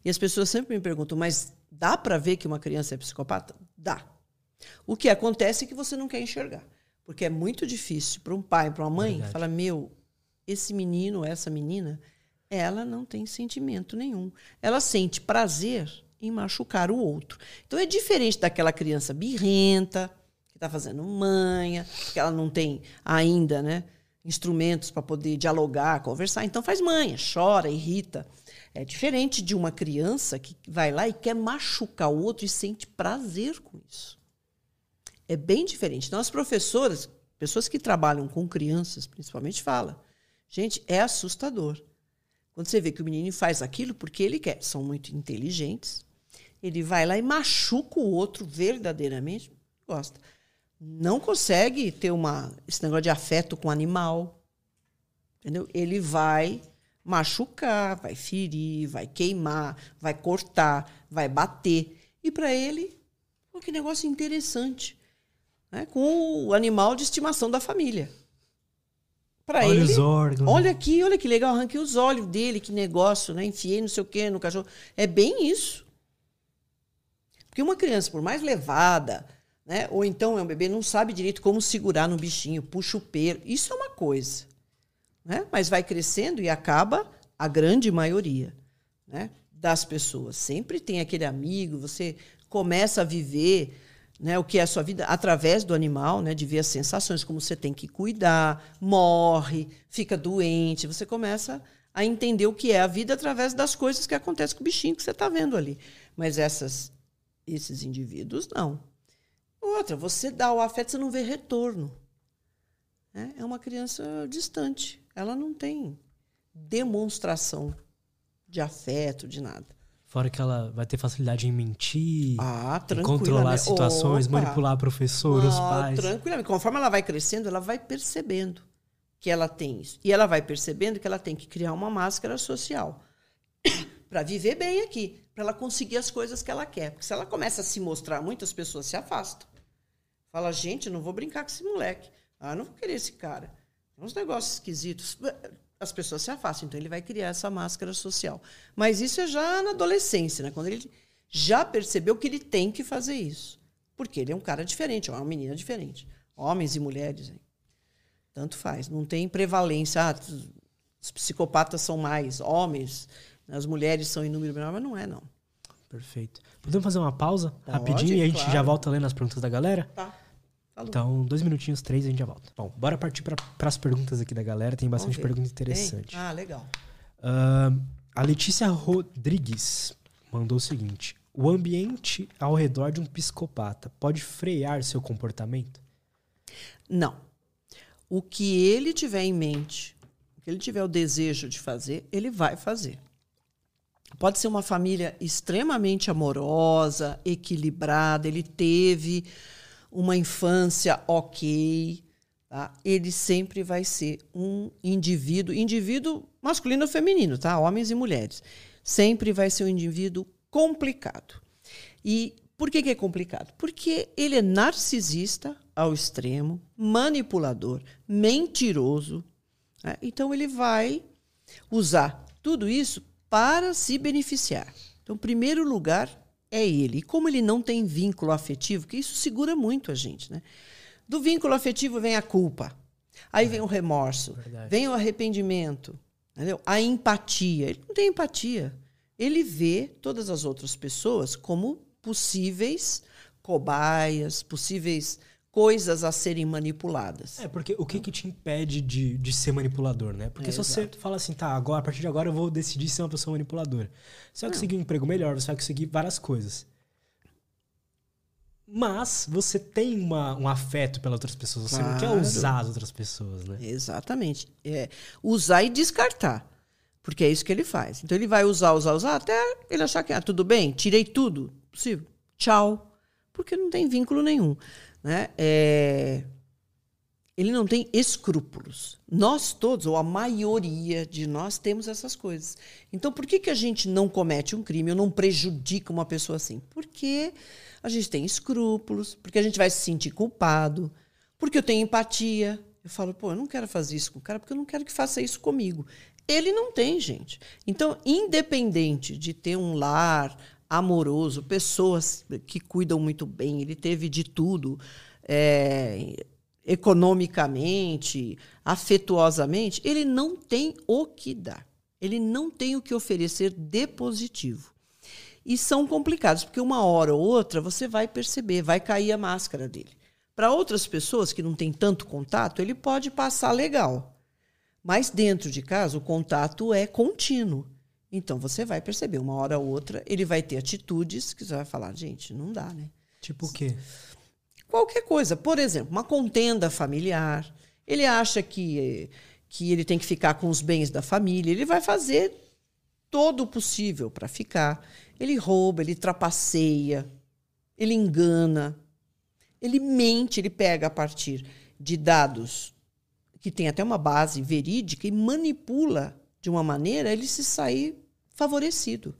E as pessoas sempre me perguntam, mas dá para ver que uma criança é psicopata? Dá. O que acontece é que você não quer enxergar. Porque é muito difícil para um pai, para uma mãe, Verdade. falar: meu, esse menino, essa menina, ela não tem sentimento nenhum. Ela sente prazer em machucar o outro. Então é diferente daquela criança birrenta, que está fazendo manha, que ela não tem ainda né, instrumentos para poder dialogar, conversar. Então faz manha, chora, irrita. É diferente de uma criança que vai lá e quer machucar o outro e sente prazer com isso. É bem diferente. Então, as professoras, pessoas que trabalham com crianças, principalmente, falam: gente, é assustador. Quando você vê que o menino faz aquilo porque ele quer, são muito inteligentes, ele vai lá e machuca o outro verdadeiramente, gosta. Não consegue ter uma, esse negócio de afeto com o animal. Entendeu? Ele vai machucar, vai ferir, vai queimar, vai cortar, vai bater. E para ele, pô, que negócio interessante né, com o animal de estimação da família. Para Olha ele, os órgãos. olha aqui, olha que legal, arranquei os olhos dele, que negócio, né? Enfiei não sei o quê no cachorro. É bem isso. Porque uma criança, por mais levada, né, ou então é um bebê, não sabe direito como segurar no bichinho, puxa o pelo. Isso é uma coisa. Né? Mas vai crescendo e acaba a grande maioria né, das pessoas. Sempre tem aquele amigo, você começa a viver né, o que é a sua vida através do animal, né, de ver as sensações, como você tem que cuidar, morre, fica doente, você começa a entender o que é a vida através das coisas que acontecem com o bichinho que você está vendo ali. Mas essas, esses indivíduos, não. Outra, você dá o afeto, você não vê retorno. Né? É uma criança distante. Ela não tem demonstração de afeto, de nada. Fora que ela vai ter facilidade em mentir, Ah, em controlar as situações, Opa. manipular os Ah, pais. Tranquilamente. Conforme ela vai crescendo, ela vai percebendo que ela tem isso. E ela vai percebendo que ela tem que criar uma máscara social para viver bem aqui, para ela conseguir as coisas que ela quer. Porque se ela começa a se mostrar, muitas pessoas se afastam. Fala, gente, não vou brincar com esse moleque. Ah, não vou querer esse cara. Tem uns negócios esquisitos. As pessoas se afastam, então ele vai criar essa máscara social. Mas isso é já na adolescência, né? quando ele já percebeu que ele tem que fazer isso. Porque ele é um cara diferente, é uma menina diferente. Homens e mulheres, hein? tanto faz. Não tem prevalência. Ah, os psicopatas são mais homens, as mulheres são em número menor, mas não é, não. Perfeito. Podemos fazer uma pausa Pode, rapidinho e a gente claro. já volta lendo as perguntas da galera? Tá. Falou. Então, dois minutinhos, três, e a gente já volta. Bom, bora partir para as perguntas aqui da galera. Tem bastante pergunta interessante. Ah, legal. Ahn, a Letícia Rodrigues mandou o seguinte: O ambiente ao redor de um psicopata pode frear seu comportamento? Não. O que ele tiver em mente, o que ele tiver o desejo de fazer, ele vai fazer. Pode ser uma família extremamente amorosa, equilibrada, ele teve uma infância ok, tá? ele sempre vai ser um indivíduo, indivíduo masculino ou feminino, tá? Homens e mulheres. Sempre vai ser um indivíduo complicado. E por que, que é complicado? Porque ele é narcisista ao extremo, manipulador, mentiroso. né? Então ele vai usar tudo isso para se beneficiar. Então, primeiro lugar é ele. E como ele não tem vínculo afetivo, que isso segura muito a gente, né? Do vínculo afetivo vem a culpa. Aí vem o remorso, Verdade. vem o arrependimento, entendeu? A empatia. Ele não tem empatia. Ele vê todas as outras pessoas como possíveis cobaias, possíveis coisas a serem manipuladas. É, porque o que, que te impede de, de ser manipulador, né? Porque É, se você exato. fala assim, tá, agora, a partir de agora eu vou decidir ser uma pessoa manipuladora. Você vai conseguir um emprego melhor, você vai conseguir várias coisas. Mas você tem uma, um afeto pelas outras pessoas, você não quer Claro. usar as outras pessoas, né? Exatamente. É, usar e descartar. Porque é isso que ele faz. Então ele vai usar, usar, usar, até ele achar que, ah, tudo bem, tirei tudo. Possível. Tchau. Porque não tem vínculo nenhum. Né? É, Ele não tem escrúpulos. Nós todos, ou a maioria de nós, temos essas coisas. Então, por que, que a gente não comete um crime ou não prejudica uma pessoa assim? Porque a gente tem escrúpulos, porque a gente vai se sentir culpado, porque eu tenho empatia. Eu falo, pô, eu não quero fazer isso com o cara porque eu não quero que faça isso comigo. Ele não tem, gente. Então, independente de ter um lar amoroso, pessoas que cuidam muito bem, ele teve de tudo, é, economicamente, afetuosamente, ele não tem o que dar. Ele não tem o que oferecer de positivo. E são complicados, porque uma hora ou outra você vai perceber, vai cair a máscara dele. Para outras pessoas que não têm tanto contato, ele pode passar legal. Mas dentro de casa, o contato é contínuo. Então você vai perceber, uma hora ou outra, ele vai ter atitudes que você vai falar, gente, não dá, né? Tipo o quê? Qualquer coisa. Por exemplo, uma contenda familiar. Ele acha que, que ele tem que ficar com os bens da família. Ele vai fazer todo o possível para ficar. Ele rouba, ele trapaceia, ele engana, ele mente, ele pega a partir de dados que tem até uma base verídica e manipula de uma maneira ele se sair favorecido.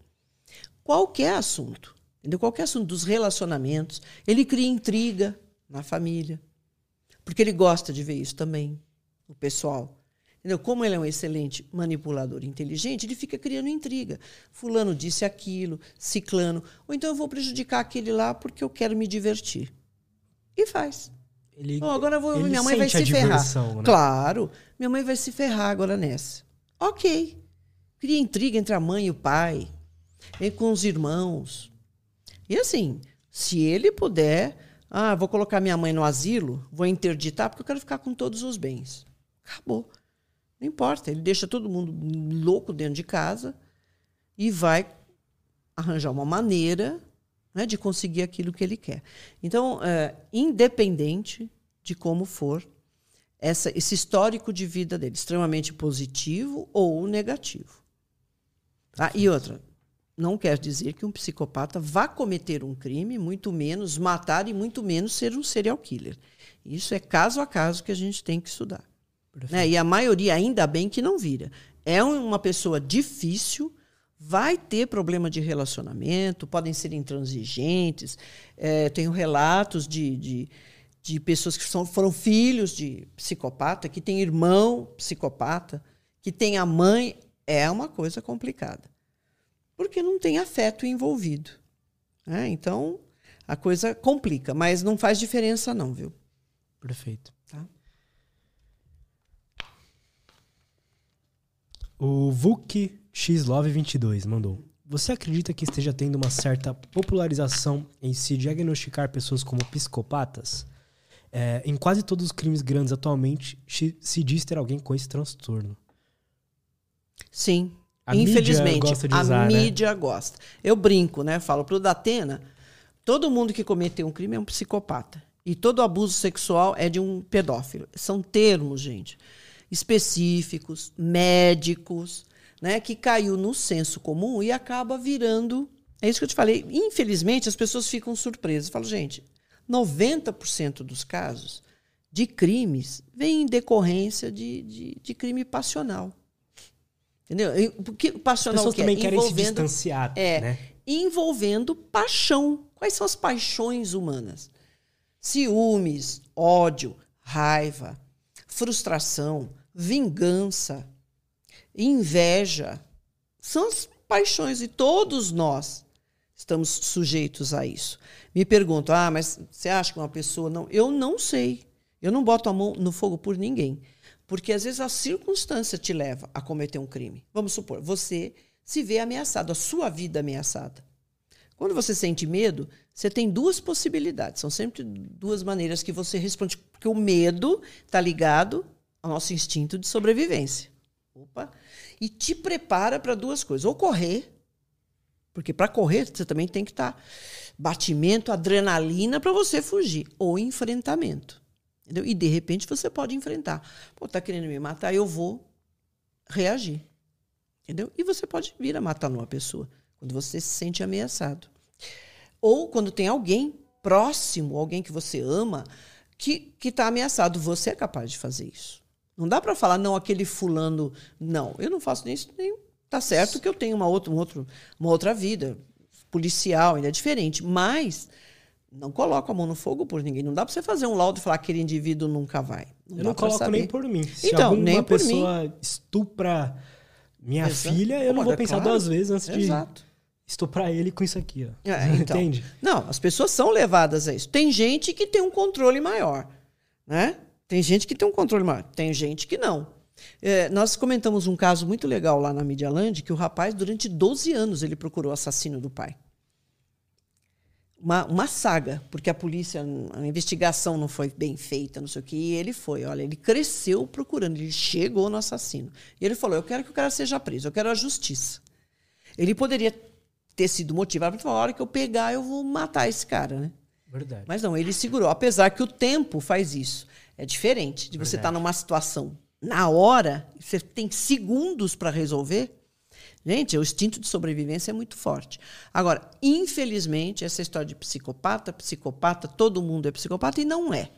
Qualquer assunto, entendeu? Qualquer assunto dos relacionamentos, ele cria intriga na família, porque ele gosta de ver isso também, o pessoal. Entendeu? Como ele é um excelente manipulador inteligente, ele fica criando intriga. Fulano disse aquilo, ciclano, ou então eu vou prejudicar aquele lá porque eu quero me divertir. E faz. Ele, Oh, agora vou, minha mãe vai se ferrar. né? Claro, minha mãe vai se ferrar agora nessa. Ok. Cria intriga entre a mãe e o pai, e com os irmãos. E assim, se ele puder, ah, vou colocar minha mãe no asilo, vou interditar porque eu quero ficar com todos os bens. Acabou. Não importa, ele deixa todo mundo louco dentro de casa e vai arranjar uma maneira né, de conseguir aquilo que ele quer. Então, é, independente de como for, essa, esse histórico de vida dele, extremamente positivo ou negativo. Tá? E outra, não quer dizer que um psicopata vá cometer um crime, muito menos matar e muito menos ser um serial killer. Isso é caso a caso que a gente tem que estudar. Né? E a maioria, ainda bem que não vira. É uma pessoa difícil, vai ter problema de relacionamento, podem ser intransigentes. É, tenho relatos de, de, de pessoas que são, foram filhos de psicopata, que tem irmão psicopata, que tem a mãe. É uma coisa complicada. Porque não tem afeto envolvido. né? Então, a coisa complica, mas não faz diferença, não, viu? Perfeito. Tá? O Vuk Xlove22 mandou. Você acredita que esteja tendo uma certa popularização em se diagnosticar pessoas como psicopatas? É, em quase todos os crimes grandes atualmente se- diz ter alguém com esse transtorno. Sim. A mídia Infelizmente, gosta de a usar, né? mídia gosta. Eu brinco, né? Falo pro Datena, todo mundo que cometeu um crime é um psicopata. E todo abuso sexual é de um pedófilo. São termos, gente, específicos, médicos, né? Que caiu no senso comum e acaba virando. É isso que eu te falei. Infelizmente, as pessoas ficam surpresas. Eu falo, gente, 90% dos casos de crimes vem em decorrência de, de, de crime passional. Entendeu? Porque As passional pessoas que é? também querem se distanciar, é, né? envolvendo paixão. Quais são as paixões humanas? Ciúmes, ódio, raiva, frustração, vingança, inveja. São as paixões e todos nós estamos sujeitos a isso. Me perguntam: "Ah, mas você acha que uma pessoa não?" Eu não sei. Eu não boto a mão no fogo por ninguém. Porque às vezes a circunstância te leva a cometer um crime. Vamos supor, você se vê ameaçado, a sua vida ameaçada. Quando você sente medo, você tem duas possibilidades. São sempre duas maneiras que você responde. Porque o medo está ligado ao nosso instinto de sobrevivência. Opa! E te prepara para duas coisas. Ou correr, porque para correr você também tem que estar tá batimento, adrenalina para você fugir. Ou enfrentamento. Entendeu? E de repente você pode enfrentar. Pô, tá querendo me matar, eu vou reagir. Entendeu? E você pode vir a matar uma pessoa quando você se sente ameaçado. Ou quando tem alguém próximo, alguém que você ama, que está ameaçado. Você é capaz de fazer isso. Não dá para falar, não, aquele fulano. Não, eu não faço nem isso, nem. Tá certo que eu tenho uma outra, um outro, uma outra vida policial, ainda é diferente. Mas não coloco a mão no fogo por ninguém. Não dá para você fazer um laudo e falar que aquele indivíduo nunca vai. Não eu não coloco saber. nem por mim. Se então, nem por pessoa mim. estupra minha Exato. filha, eu não vou pensar claro. duas vezes antes Exato. de estuprar ele com isso aqui. Ó. É, então, Entende? Não, as pessoas são levadas a isso. Tem gente que tem um controle maior, né? Tem gente que tem um controle maior, tem gente que não. É, nós comentamos um caso muito legal lá na Media Land, que o rapaz, durante 12 anos, ele procurou o assassino do pai. Uma, uma saga, porque a polícia, a investigação não foi bem feita, não sei o que, e ele foi. Olha, ele cresceu procurando, ele chegou no assassino. E ele falou: Eu quero que o cara seja preso, eu quero a justiça. Ele poderia ter sido motivado para falar: a hora que eu pegar, eu vou matar esse cara, né? Verdade. Mas não, ele segurou, apesar que o tempo faz isso. É diferente de você estar tá numa situação na hora, você tem segundos para resolver. Gente, o instinto de sobrevivência é muito forte. Agora, infelizmente, essa história de psicopata, psicopata, todo mundo é psicopata e não é.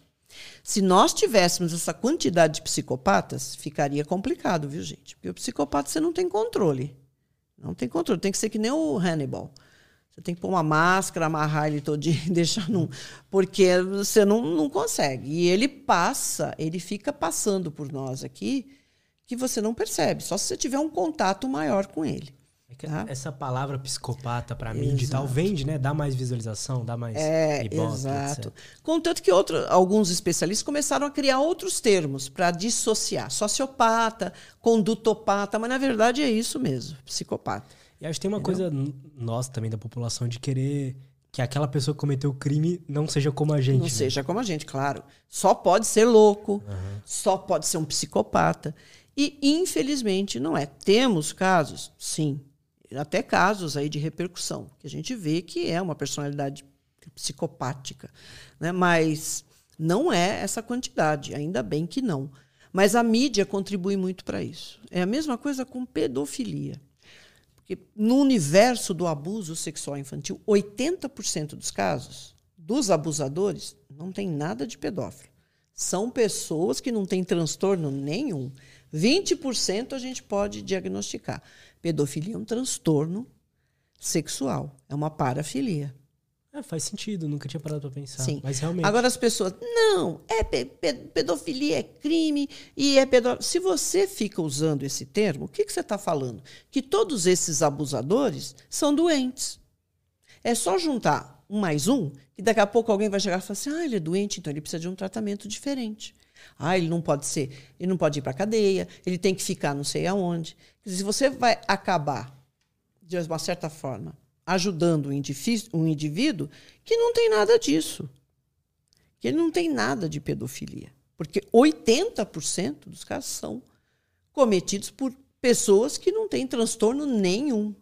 Se nós tivéssemos essa quantidade de psicopatas, ficaria complicado, viu, gente? Porque o psicopata você não tem controle. Não tem controle. Tem que ser que nem o Hannibal. Você tem que pôr uma máscara, amarrar ele todo dia e deixar num. Porque você não, não consegue. E ele passa, ele fica passando por nós aqui que você não percebe, só se você tiver um contato maior com ele. É tá? Essa palavra psicopata para mim digital vende, né? Dá mais visualização, dá mais é, ibope, Exato. Etc. Contanto que outro, alguns especialistas começaram a criar outros termos para dissociar. Sociopata, condutopata, mas na verdade é isso mesmo, psicopata. E acho que tem uma Entendeu? coisa nossa também da população de querer que aquela pessoa que cometeu o crime não seja como a gente. Não né? seja como a gente, claro. Só pode ser louco, uhum. só pode ser um psicopata. E, infelizmente, não é. Temos casos, sim, até casos aí de repercussão, que a gente vê que é uma personalidade psicopática. Né? Mas não é essa quantidade, ainda bem que não. Mas a mídia contribui muito para isso. É a mesma coisa com pedofilia. Porque no universo do abuso sexual infantil, 80% dos casos dos abusadores não tem nada de pedófilo. São pessoas que não têm transtorno nenhum. 20% a gente pode diagnosticar. Pedofilia é um transtorno sexual, é uma parafilia. É, faz sentido, nunca tinha parado para pensar. Sim. Mas realmente. Agora as pessoas, não, é pe pedofilia é crime e é pedofilia. Se você fica usando esse termo, o que, que você está falando? Que todos esses abusadores são doentes. É só juntar um mais um, e daqui a pouco alguém vai chegar e falar assim: ah, ele é doente, então ele precisa de um tratamento diferente. Ah, ele não pode ser, ele não pode ir para a cadeia, ele tem que ficar não sei aonde. Se você vai acabar, de uma certa forma, ajudando um indivíduo que não tem nada disso. Que ele não tem nada de pedofilia. Porque 80% dos casos são cometidos por pessoas que não têm transtorno nenhum.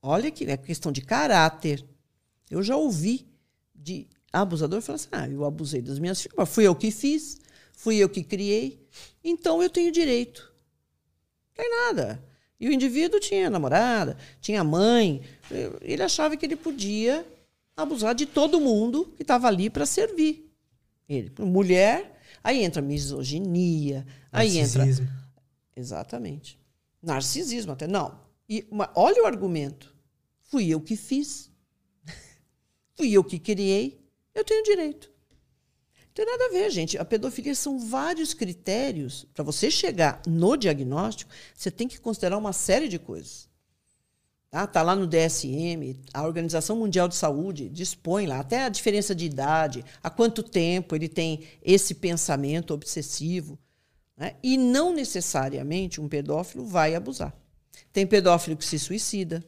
Olha que é questão de caráter. Eu já ouvi de abusador falar assim: ah, eu abusei das minhas filhas, mas fui eu que fiz, fui eu que criei, então eu tenho direito. Não tem nada. E o indivíduo tinha namorada, tinha mãe. Ele achava que ele podia abusar de todo mundo que estava ali para servir. Ele, mulher, aí entra misoginia, aí entra. Exatamente. Narcisismo até. Não. E, olha o argumento. Fui eu que fiz. Fui eu que criei. Eu tenho direito tem nada a ver, gente. A pedofilia são vários critérios. Para você chegar no diagnóstico, você tem que considerar uma série de coisas. Tá? tá lá no DSM, a Organização Mundial de Saúde dispõe lá até a diferença de idade, há quanto tempo ele tem esse pensamento obsessivo. Né? E não necessariamente um pedófilo vai abusar. Tem pedófilo que se suicida,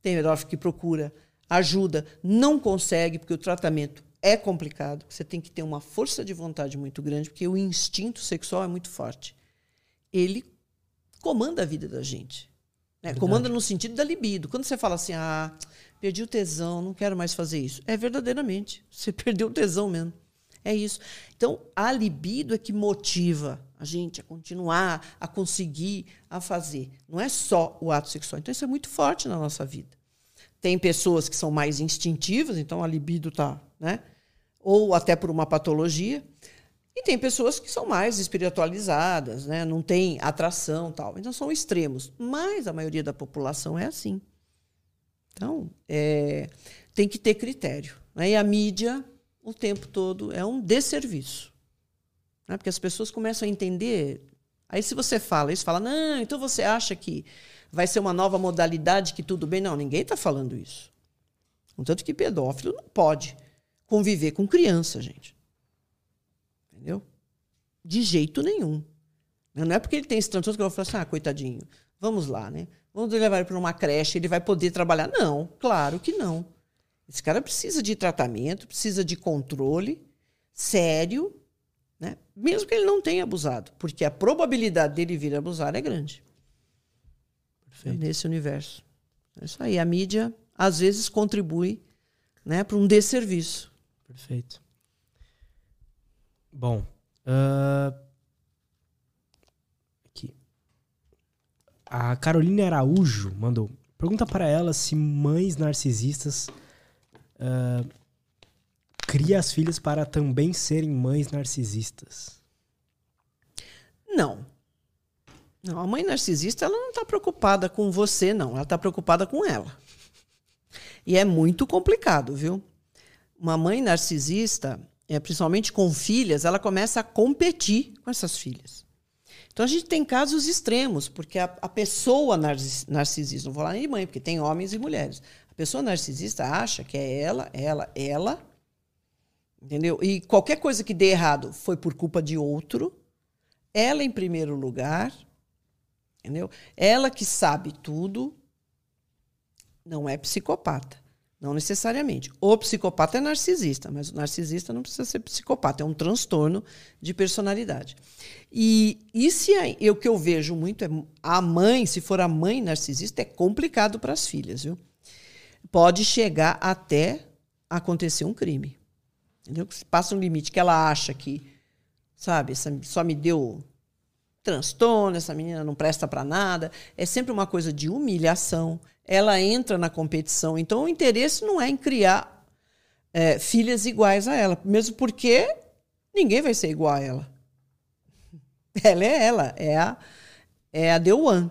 tem pedófilo que procura ajuda, não consegue, porque o tratamento é complicado. Você tem que ter uma força de vontade muito grande, porque o instinto sexual é muito forte. Ele comanda a vida da gente. Né? Comanda no sentido da libido. Quando você fala assim, ah, perdi o tesão, não quero mais fazer isso. É verdadeiramente. Você perdeu o tesão mesmo. É isso. Então, a libido é que motiva a gente a continuar, a conseguir, a fazer. Não é só o ato sexual. Então, isso é muito forte na nossa vida. Tem pessoas que são mais instintivas, então a libido está, né? Ou até por uma patologia. E tem pessoas que são mais espiritualizadas, né? Não tem atração, tal. Então são extremos. Mas a maioria da população é assim. Então, é, tem que ter critério. Né? E a mídia, o tempo todo, é um desserviço. Né? Porque as pessoas começam a entender. Aí, se você fala isso, fala, não, então você acha que vai ser uma nova modalidade que tudo bem? Não, ninguém está falando isso. Tanto que pedófilo não pode conviver com criança, gente. Entendeu? De jeito nenhum. Não é porque ele tem esse transtorno que eu vou falar assim, ah, coitadinho, vamos lá, né? Vamos levar ele para uma creche, ele vai poder trabalhar. Não, claro que não. Esse cara precisa de tratamento, precisa de controle sério, né? mesmo que ele não tenha abusado, porque a probabilidade dele vir abusar é grande. Perfeito. Nesse universo. É isso aí. A mídia, às vezes, contribui né, para um desserviço. Perfeito. Bom, uh, A Carolina Araújo mandou. Pergunta para ela se mães narcisistas uh, cria as filhas para também serem mães narcisistas. Não. Não, a mãe narcisista ela não está preocupada com você, não. Ela está preocupada com ela. E é muito complicado, viu? Uma mãe narcisista, é, principalmente com filhas, ela começa a competir com essas filhas. Então a gente tem casos extremos, porque a, a pessoa narcisista, não vou falar nem de mãe, porque tem homens e mulheres. A pessoa narcisista acha que é ela, ela, ela, entendeu? E qualquer coisa que dê errado foi por culpa de outro, ela em primeiro lugar, entendeu? Ela que sabe tudo, não é psicopata. Não necessariamente. O psicopata é narcisista, mas o narcisista não precisa ser psicopata, é um transtorno de personalidade. E, e se é, o que eu vejo muito é a mãe, se for a mãe narcisista, é complicado para as filhas, viu? Pode chegar até acontecer um crime. Entendeu? Passa um limite que ela acha que, sabe, só me deu transtorno, essa menina não presta para nada. É sempre uma coisa de humilhação. Ela entra na competição. Então, o interesse não é em criar é, filhas iguais a ela, mesmo porque ninguém vai ser igual a ela. Ela é ela, é a, é a The One.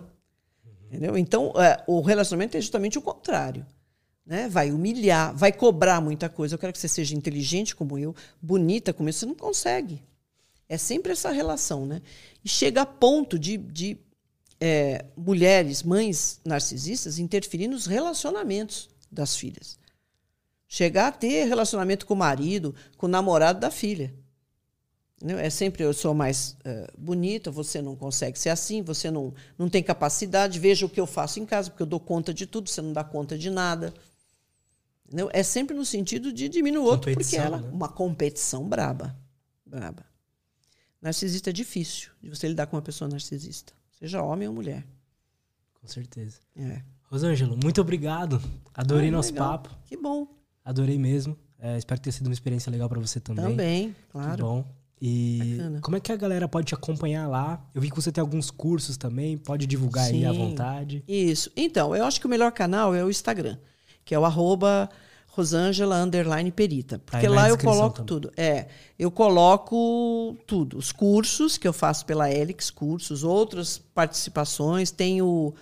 Entendeu? Então, é, o relacionamento é justamente o contrário. Né? Vai humilhar, vai cobrar muita coisa. Eu quero que você seja inteligente como eu, bonita como eu. Você não consegue. É sempre essa relação, né? E chega a ponto de, de é, mulheres, mães narcisistas, interferir nos relacionamentos das filhas. Chegar a ter relacionamento com o marido, com o namorado da filha. É sempre eu sou mais uh, bonita, você não consegue ser assim, você não, não tem capacidade, veja o que eu faço em casa, porque eu dou conta de tudo, você não dá conta de nada. Entendeu? É sempre no sentido de diminuir o outro, porque ela né? uma competição braba. braba. Narcisista é difícil de você lidar com uma pessoa narcisista, seja homem ou mulher. Com certeza. É. Rosângelo, muito obrigado. Adorei nosso legal. papo. Que bom. Adorei mesmo. É, espero que tenha sido uma experiência legal para você também. Também, claro. Que bom. E Bacana. como é que a galera pode te acompanhar lá? Eu vi que você tem alguns cursos também, pode divulgar Sim, aí à vontade. Isso. Então, eu acho que o melhor canal é o Instagram, que é o arroba Rosângela underline perita. Porque lá eu coloco também. tudo. É, eu coloco tudo. Os cursos que eu faço pela Helix, cursos, outras participações. Tem o,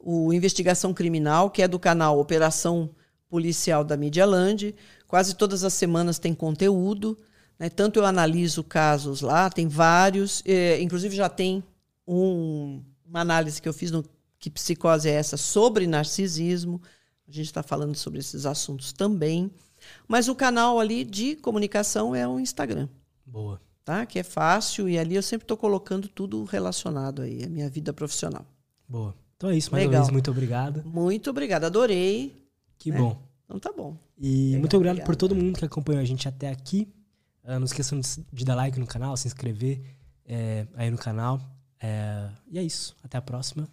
o Investigação Criminal, que é do canal Operação Policial da Mídia Land. Quase todas as semanas tem conteúdo. Né? Tanto eu analiso casos lá, tem vários. É, inclusive já tem um, uma análise que eu fiz no Que Psicose é essa sobre narcisismo. A gente está falando sobre esses assuntos também. Mas o canal ali de comunicação é o Instagram. Boa. Tá? Que é fácil e ali eu sempre estou colocando tudo relacionado aí, a minha vida profissional. Boa. Então é isso, mais Legal. uma vez, muito obrigado. Muito obrigada, adorei. Que né? bom. Então tá bom. E Legal, muito obrigado por todo mundo que acompanhou a gente até aqui. Ah, não esqueçam de, de dar like no canal, se inscrever é, aí no canal. É, e é isso. Até a próxima.